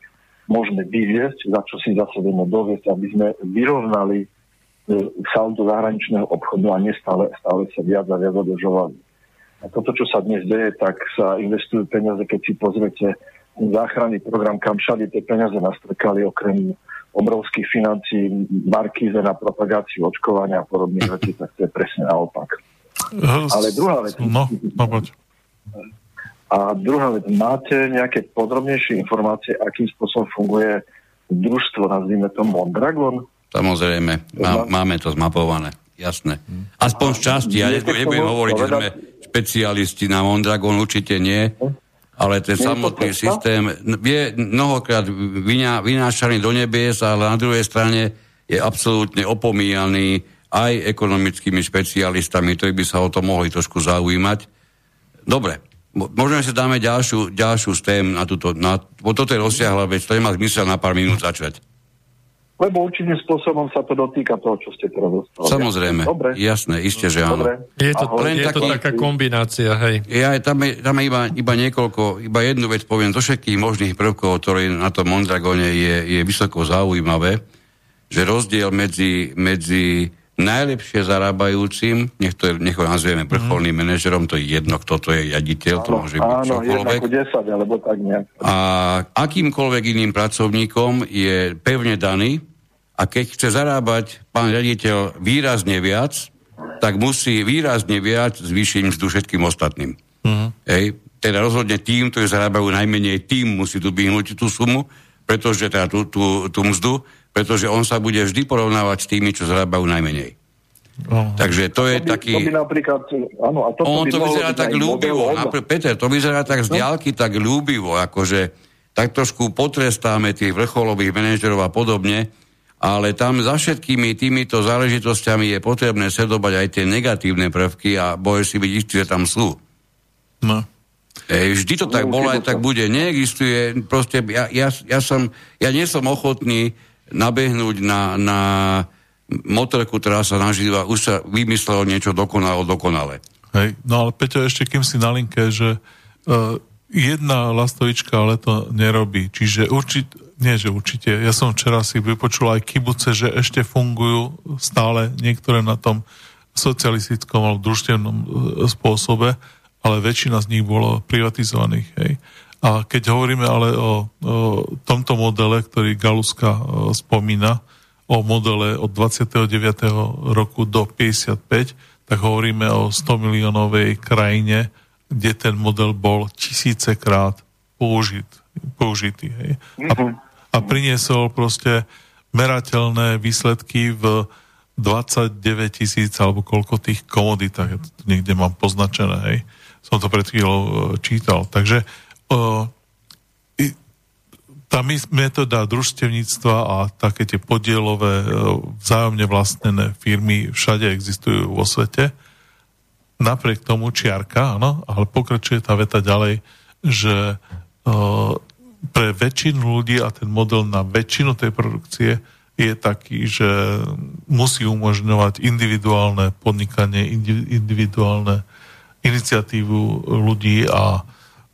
S10: môžeme vyviesť, za čo si zase vieme doviesť, aby sme vyrovnali saldo zahraničného obchodu a nestále stále sa viac a viac održovali. A toto, čo sa dnes deje, tak sa investujú peniaze, keď si pozriete záchranný program, kam všade tie peniaze nastrkali, okrem obrovských financí, markíze na propagáciu očkovania a podobných vecí, tak to je presne naopak. Ale druhá vec...
S5: No, no poď.
S10: A druhá vec, máte nejaké podrobnejšie informácie, akým spôsobom funguje družstvo, nazvime to Mondragon?
S2: Samozrejme, má, máme to zmapované, jasné. Aspoň z časti, ja nebudem hovoriť, že sme špecialisti na Mondragon, určite nie, ale ten samotný systém je mnohokrát vyná, vynášaný do nebies, ale na druhej strane je absolútne opomíjaný aj ekonomickými špecialistami, ktorí by sa o to mohli trošku zaujímať. Dobre, môžeme si dáme ďalšiu, ďalšiu tém na túto, na, toto je rozsiahla vec, to nemá zmysel na pár minút začať.
S10: Lebo určitým spôsobom sa to dotýka toho, čo ste teraz dostali.
S2: Samozrejme, Dobre. jasné, isté, že áno. Dobre.
S6: Je to, Len je taký, to taká kombinácia, hej.
S2: Ja, tam je, tam je iba, iba niekoľko, iba jednu vec poviem, zo všetkých možných prvkov, ktoré na tom Mondragone je, je vysoko zaujímavé, že rozdiel medzi, medzi najlepšie zarábajúcim, nech to, nech ho nazvieme vrcholným mm. manažerom, to je jedno, kto to je jaditeľ, áno, to môže byť áno, čokoľvek.
S10: Áno, 10, alebo tak nejak.
S2: A akýmkoľvek iným pracovníkom je pevne daný a keď chce zarábať pán riaditeľ výrazne viac, tak musí výrazne viac zvýšiť mzdu všetkým ostatným. Mm. Hej, teda rozhodne tým, ktorí zarábajú najmenej, tým musí tu vyhnúť tú sumu, pretože teda tú, tú, tú mzdu, pretože on sa bude vždy porovnávať s tými, čo zarábajú najmenej. Oh. Takže to je
S10: to by,
S2: taký...
S10: To by napríklad, áno, a
S2: on to vyzerá tak ľúbivo, napr- Peter, to vyzerá tak z no? diálky tak ľúbivo, akože tak trošku potrestáme tých vrcholových manažerov a podobne, ale tam za všetkými týmito záležitosťami je potrebné sledovať aj tie negatívne prvky a boje si byť istý, že tam sú.
S5: No.
S2: Ej, vždy to tak bolo, aj tak bude. Neexistuje, proste, ja, ja, ja, som, ja nie som ochotný nabehnúť na, na motorku, ktorá sa nažíva, už sa vymyslelo niečo dokonalo, dokonale.
S5: Hej, no ale Peťo, ešte kým si na linke, že uh, jedna lastovička ale to nerobí. Čiže určite, nie že určite, ja som včera si vypočul aj kibuce, že ešte fungujú stále niektoré na tom socialistickom alebo družstevnom e, spôsobe, ale väčšina z nich bolo privatizovaných. Hej. A keď hovoríme ale o, o tomto modele, ktorý Galuska o, spomína, o modele od 29. roku do 55, tak hovoríme o 100 miliónovej krajine, kde ten model bol tisícekrát použit, použitý. Hej. A, a priniesol proste merateľné výsledky v 29 tisíc alebo koľko tých komoditách, ja to niekde mám poznačené, hej. Som to pred chvíľou e, čítal. Takže uh, tá metóda družstevníctva a také tie podielové, uh, vzájomne vlastnené firmy všade existujú vo svete. Napriek tomu čiarka, áno, ale pokračuje tá veta ďalej, že pre väčšinu ľudí a ten model na väčšinu tej produkcie je taký, že musí umožňovať individuálne podnikanie, individuálne iniciatívu ľudí a,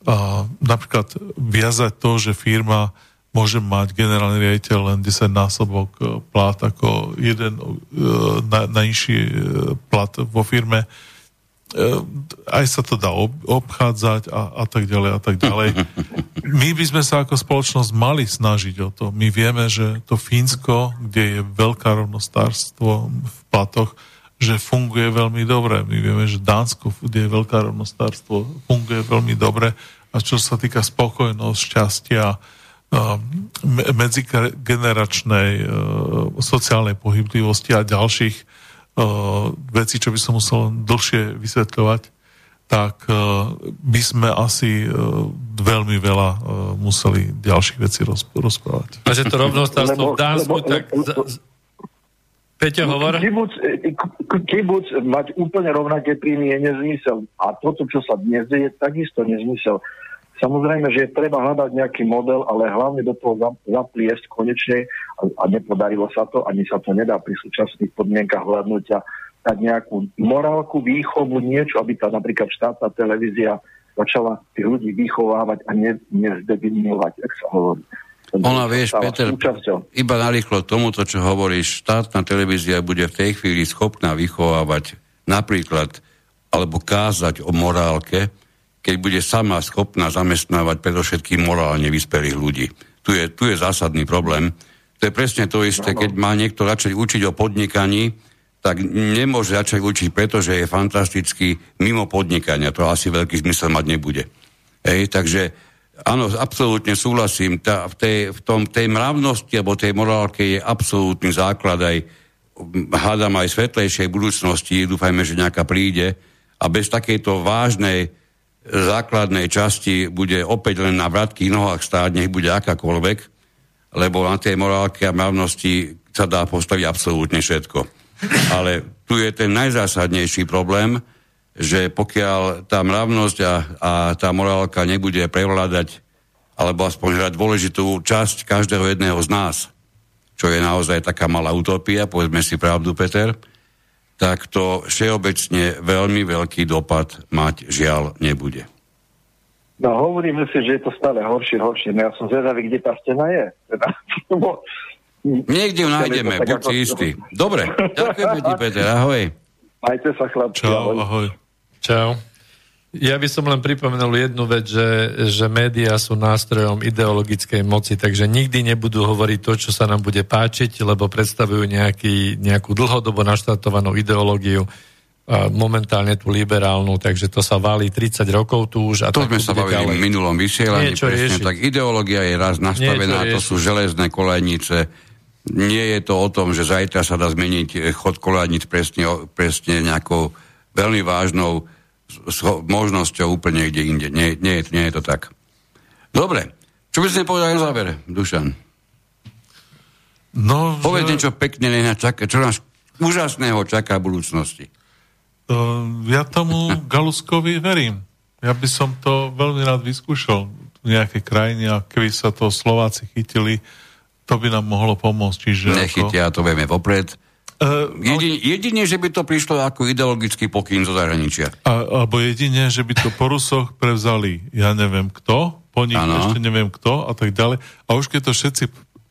S5: a napríklad viazať to, že firma môže mať generálny riaditeľ len 10 násobok e, plat ako jeden e, na, najnižší e, plat vo firme, aj sa to dá ob, obchádzať a, a tak ďalej a tak ďalej. My by sme sa ako spoločnosť mali snažiť o to. My vieme, že to Fínsko, kde je veľká rovnostárstvo v platoch, že funguje veľmi dobre. My vieme, že Dánsko, kde je veľká rovnostárstvo, funguje veľmi dobre. A čo sa týka spokojnosť, šťastia, medzigeneračnej sociálnej pohyblivosti a ďalších veci, čo by som musel dlhšie vysvetľovať, tak by sme asi veľmi veľa museli ďalších vecí rozprávať.
S6: A že to rovnostárstvo v Dánsku, tak... Peťo, hovor.
S10: Kibuc, e, kibuc mať úplne rovnaké príjmy je nezmysel. A toto, čo sa dnes deje, takisto nezmysel. Samozrejme, že je treba hľadať nejaký model, ale hlavne do toho zapliesť konečne a, a nepodarilo sa to, ani sa to nedá pri súčasných podmienkach hľadnutia dať nejakú morálku, výchovu, niečo, aby tá napríklad štátna televízia začala tých ľudí vychovávať a ne, nezdevinovať, ak sa hovorí.
S2: Ona, vieš, Peter, súčasťou. iba narýchlo tomuto, čo hovoríš, štátna televízia bude v tej chvíli schopná vychovávať napríklad alebo kázať o morálke, keď bude sama schopná zamestnávať predovšetkým morálne vyspelých ľudí. Tu je, tu je zásadný problém. To je presne to isté, keď má niekto začať učiť o podnikaní, tak nemôže začať učiť, pretože je fantasticky mimo podnikania. To asi veľký zmysel mať nebude. Ej, takže áno, absolútne súhlasím. Tá, v, tej, v tom, tej mravnosti alebo tej morálke je absolútny základ aj hádam aj svetlejšej budúcnosti, dúfajme, že nejaká príde. A bez takejto vážnej základnej časti bude opäť len na vratkých nohách stáť, nech bude akákoľvek, lebo na tej morálke a mravnosti sa dá postaviť absolútne všetko. Ale tu je ten najzásadnejší problém, že pokiaľ tá mravnosť a, a tá morálka nebude prevládať alebo aspoň hrať dôležitú časť každého jedného z nás, čo je naozaj taká malá utopia, povedzme si pravdu, Peter, tak to všeobecne veľmi veľký dopad mať žiaľ nebude.
S10: No hovoríme si, že je to stále horšie, horšie. No ja som zvedavý, kde tá stena je. Teda,
S2: Niekde ju nájdeme, buď si istý. Dobre, ďakujeme ti, Peter, ahoj.
S10: Majte sa, chlapci.
S5: Čau, ahoj.
S6: Čau. Ja by som len pripomenul jednu vec, že, že médiá sú nástrojom ideologickej moci, takže nikdy nebudú hovoriť to, čo sa nám bude páčiť, lebo predstavujú nejaký, nejakú dlhodobo naštartovanú ideológiu, momentálne tú liberálnu, takže to sa valí 30 rokov tu už. A
S2: to sme sa bavili v minulom vysielaní, Niečo presne riešiť. tak. Ideológia je raz nastavená, to sú železné kolejnice. Nie je to o tom, že zajtra sa dá zmeniť chod kolejnic presne, presne nejakou veľmi vážnou možnosťou úplne kde inde. Nie, nie, nie je to tak. Dobre. Čo by ste povedali na záver, Dušan?
S5: No,
S2: Povedz že... niečo pekne, čo nás úžasného čaká v budúcnosti.
S5: Ja tomu Galuskovi verím. Ja by som to veľmi rád vyskúšal v nejakej krajine a keby sa to Slováci chytili, to by nám mohlo pomôcť. Čiže
S2: Nechytia, ako... to vieme vopred Uh, jedine, jedine, že by to prišlo ako ideologický pokyn zo zahraničia.
S5: A, alebo jedine, že by to po Rusoch prevzali, ja neviem kto, po nich ano. ešte neviem kto a tak ďalej. A už keď to všetci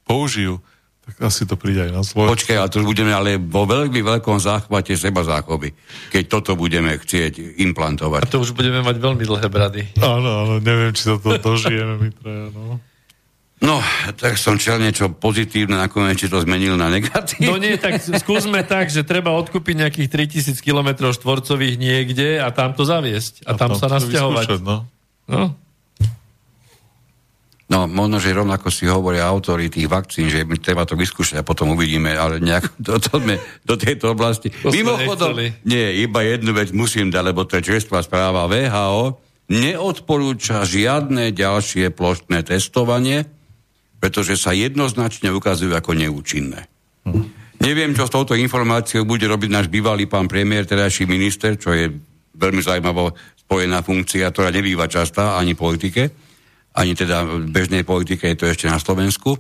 S5: použijú, tak asi to príde aj na slovo.
S2: Počkaj, ale to budeme ale vo veľmi veľkom záchvate seba záchovy, keď toto budeme chcieť implantovať.
S6: A to už budeme mať veľmi dlhé brady.
S5: Áno, áno, neviem, či sa to dožijeme my traja, no.
S2: No, tak som čel niečo pozitívne, nakoniec či to zmenil na negatívne.
S6: No nie, tak skúsme tak, že treba odkúpiť nejakých 3000 km štvorcových niekde a tam to zaviesť. A, a tam, tam sa nasťahovať.
S5: No.
S6: no.
S2: No, možno, že rovnako si hovoria autory tých vakcín, že treba to vyskúšať a potom uvidíme, ale nejak do, to sme, do tejto oblasti.
S6: To
S2: Mimochodom, nie, iba jednu vec musím dať, lebo to je čerstvá správa VHO, neodporúča žiadne ďalšie plošné testovanie, pretože sa jednoznačne ukazujú ako neúčinné. Hm. Neviem, čo s touto informáciou bude robiť náš bývalý pán premiér, terajší minister, čo je veľmi zaujímavo spojená funkcia, ktorá nebýva častá ani politike ani teda v bežnej politike je to ešte na Slovensku.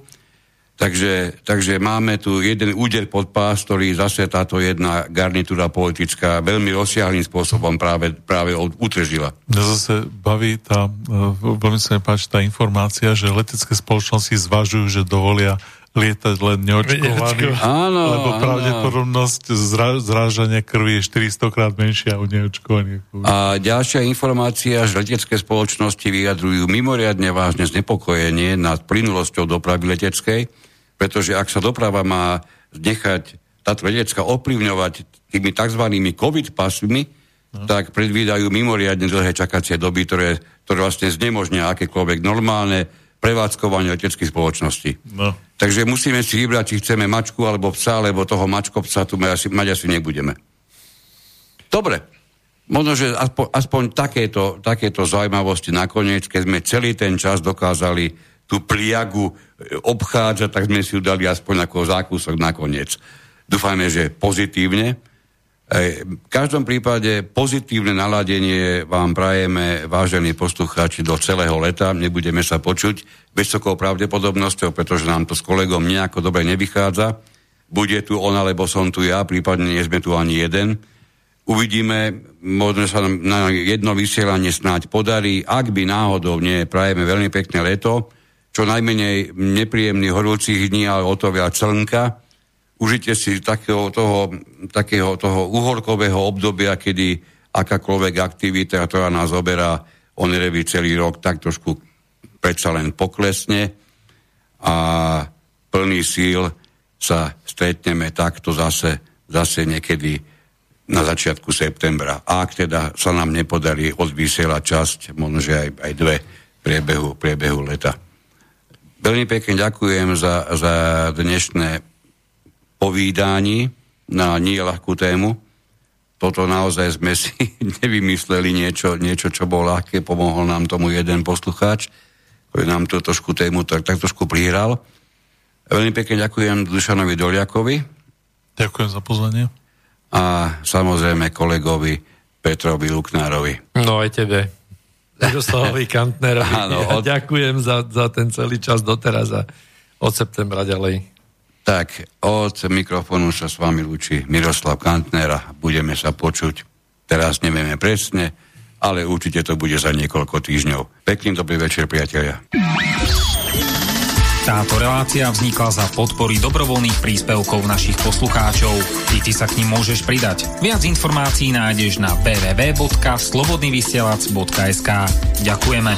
S2: Takže, takže máme tu jeden úder pod pás, ktorý zase táto jedna garnitúra politická veľmi rozsiahlým spôsobom práve, práve utržila.
S5: Mňa zase baví tá, e, veľmi sa mi páči tá informácia, že letecké spoločnosti zvažujú, že dovolia lietať len neočkovaný.
S2: Áno,
S5: lebo áno. pravdepodobnosť zra, zrážania krvi je 400 krát menšia u neočkovaných.
S2: A ďalšia informácia, že letecké spoločnosti vyjadrujú mimoriadne vážne znepokojenie nad plynulosťou dopravy leteckej, pretože ak sa doprava má nechať táto letecká ovplyvňovať tými tzv. COVID pasmi, no. tak predvídajú mimoriadne dlhé čakacie doby, ktoré, ktoré vlastne znemožnia akékoľvek normálne prevádzkovanie leteckých spoločností. No. Takže musíme si vybrať, či chceme mačku alebo psa, lebo toho mačkopca tu mať asi, mať asi nebudeme. Dobre. Možno, že aspoň, aspoň takéto, takéto zaujímavosti nakoniec, keď sme celý ten čas dokázali tú pliagu e, obchádzať, tak sme si ju dali aspoň ako zákusok nakoniec. Dúfajme, že pozitívne. V každom prípade pozitívne naladenie vám prajeme, vážení poslucháči, do celého leta. Nebudeme sa počuť vysokou pravdepodobnosťou, pretože nám to s kolegom nejako dobre nevychádza. Bude tu on, alebo som tu ja, prípadne nie sme tu ani jeden. Uvidíme, možno sa na jedno vysielanie snáď podarí. Ak by náhodou nie, prajeme veľmi pekné leto, čo najmenej nepríjemných horúcich dní, ale o to viac slnka užite si takého toho, takého toho uhorkového obdobia, kedy akákoľvek aktivita, ktorá nás oberá onerevý celý rok, tak trošku predsa len poklesne a plný síl sa stretneme takto zase, zase niekedy na začiatku septembra. A ak teda sa nám nepodarí odvysielať časť, možno že aj, aj dve priebehu, priebehu leta. Veľmi pekne ďakujem za, za dnešné povídaní na nie ľahkú tému. Toto naozaj sme si nevymysleli niečo, niečo, čo bolo ľahké. Pomohol nám tomu jeden poslucháč, ktorý nám tú trošku tému tak, tak trošku prihral. Veľmi pekne ďakujem Dušanovi Doliakovi.
S5: Ďakujem za pozvanie.
S2: A samozrejme kolegovi Petrovi Luknárovi.
S6: No aj tebe. Miroslavovi Kantnerovi. Áno, od... ja ďakujem za, za ten celý čas doteraz a od septembra ďalej.
S2: Tak od mikrofónu sa s vami lúči Miroslav Kantner budeme sa počuť. Teraz nevieme presne, ale určite to bude za niekoľko týždňov. Pekný dobrý večer, priatelia.
S3: Táto relácia vznikla za podpory dobrovoľných príspevkov našich poslucháčov. I ty sa k ním môžeš pridať. Viac informácií nájdeš na www.slobodnyvysielac.sk Ďakujeme.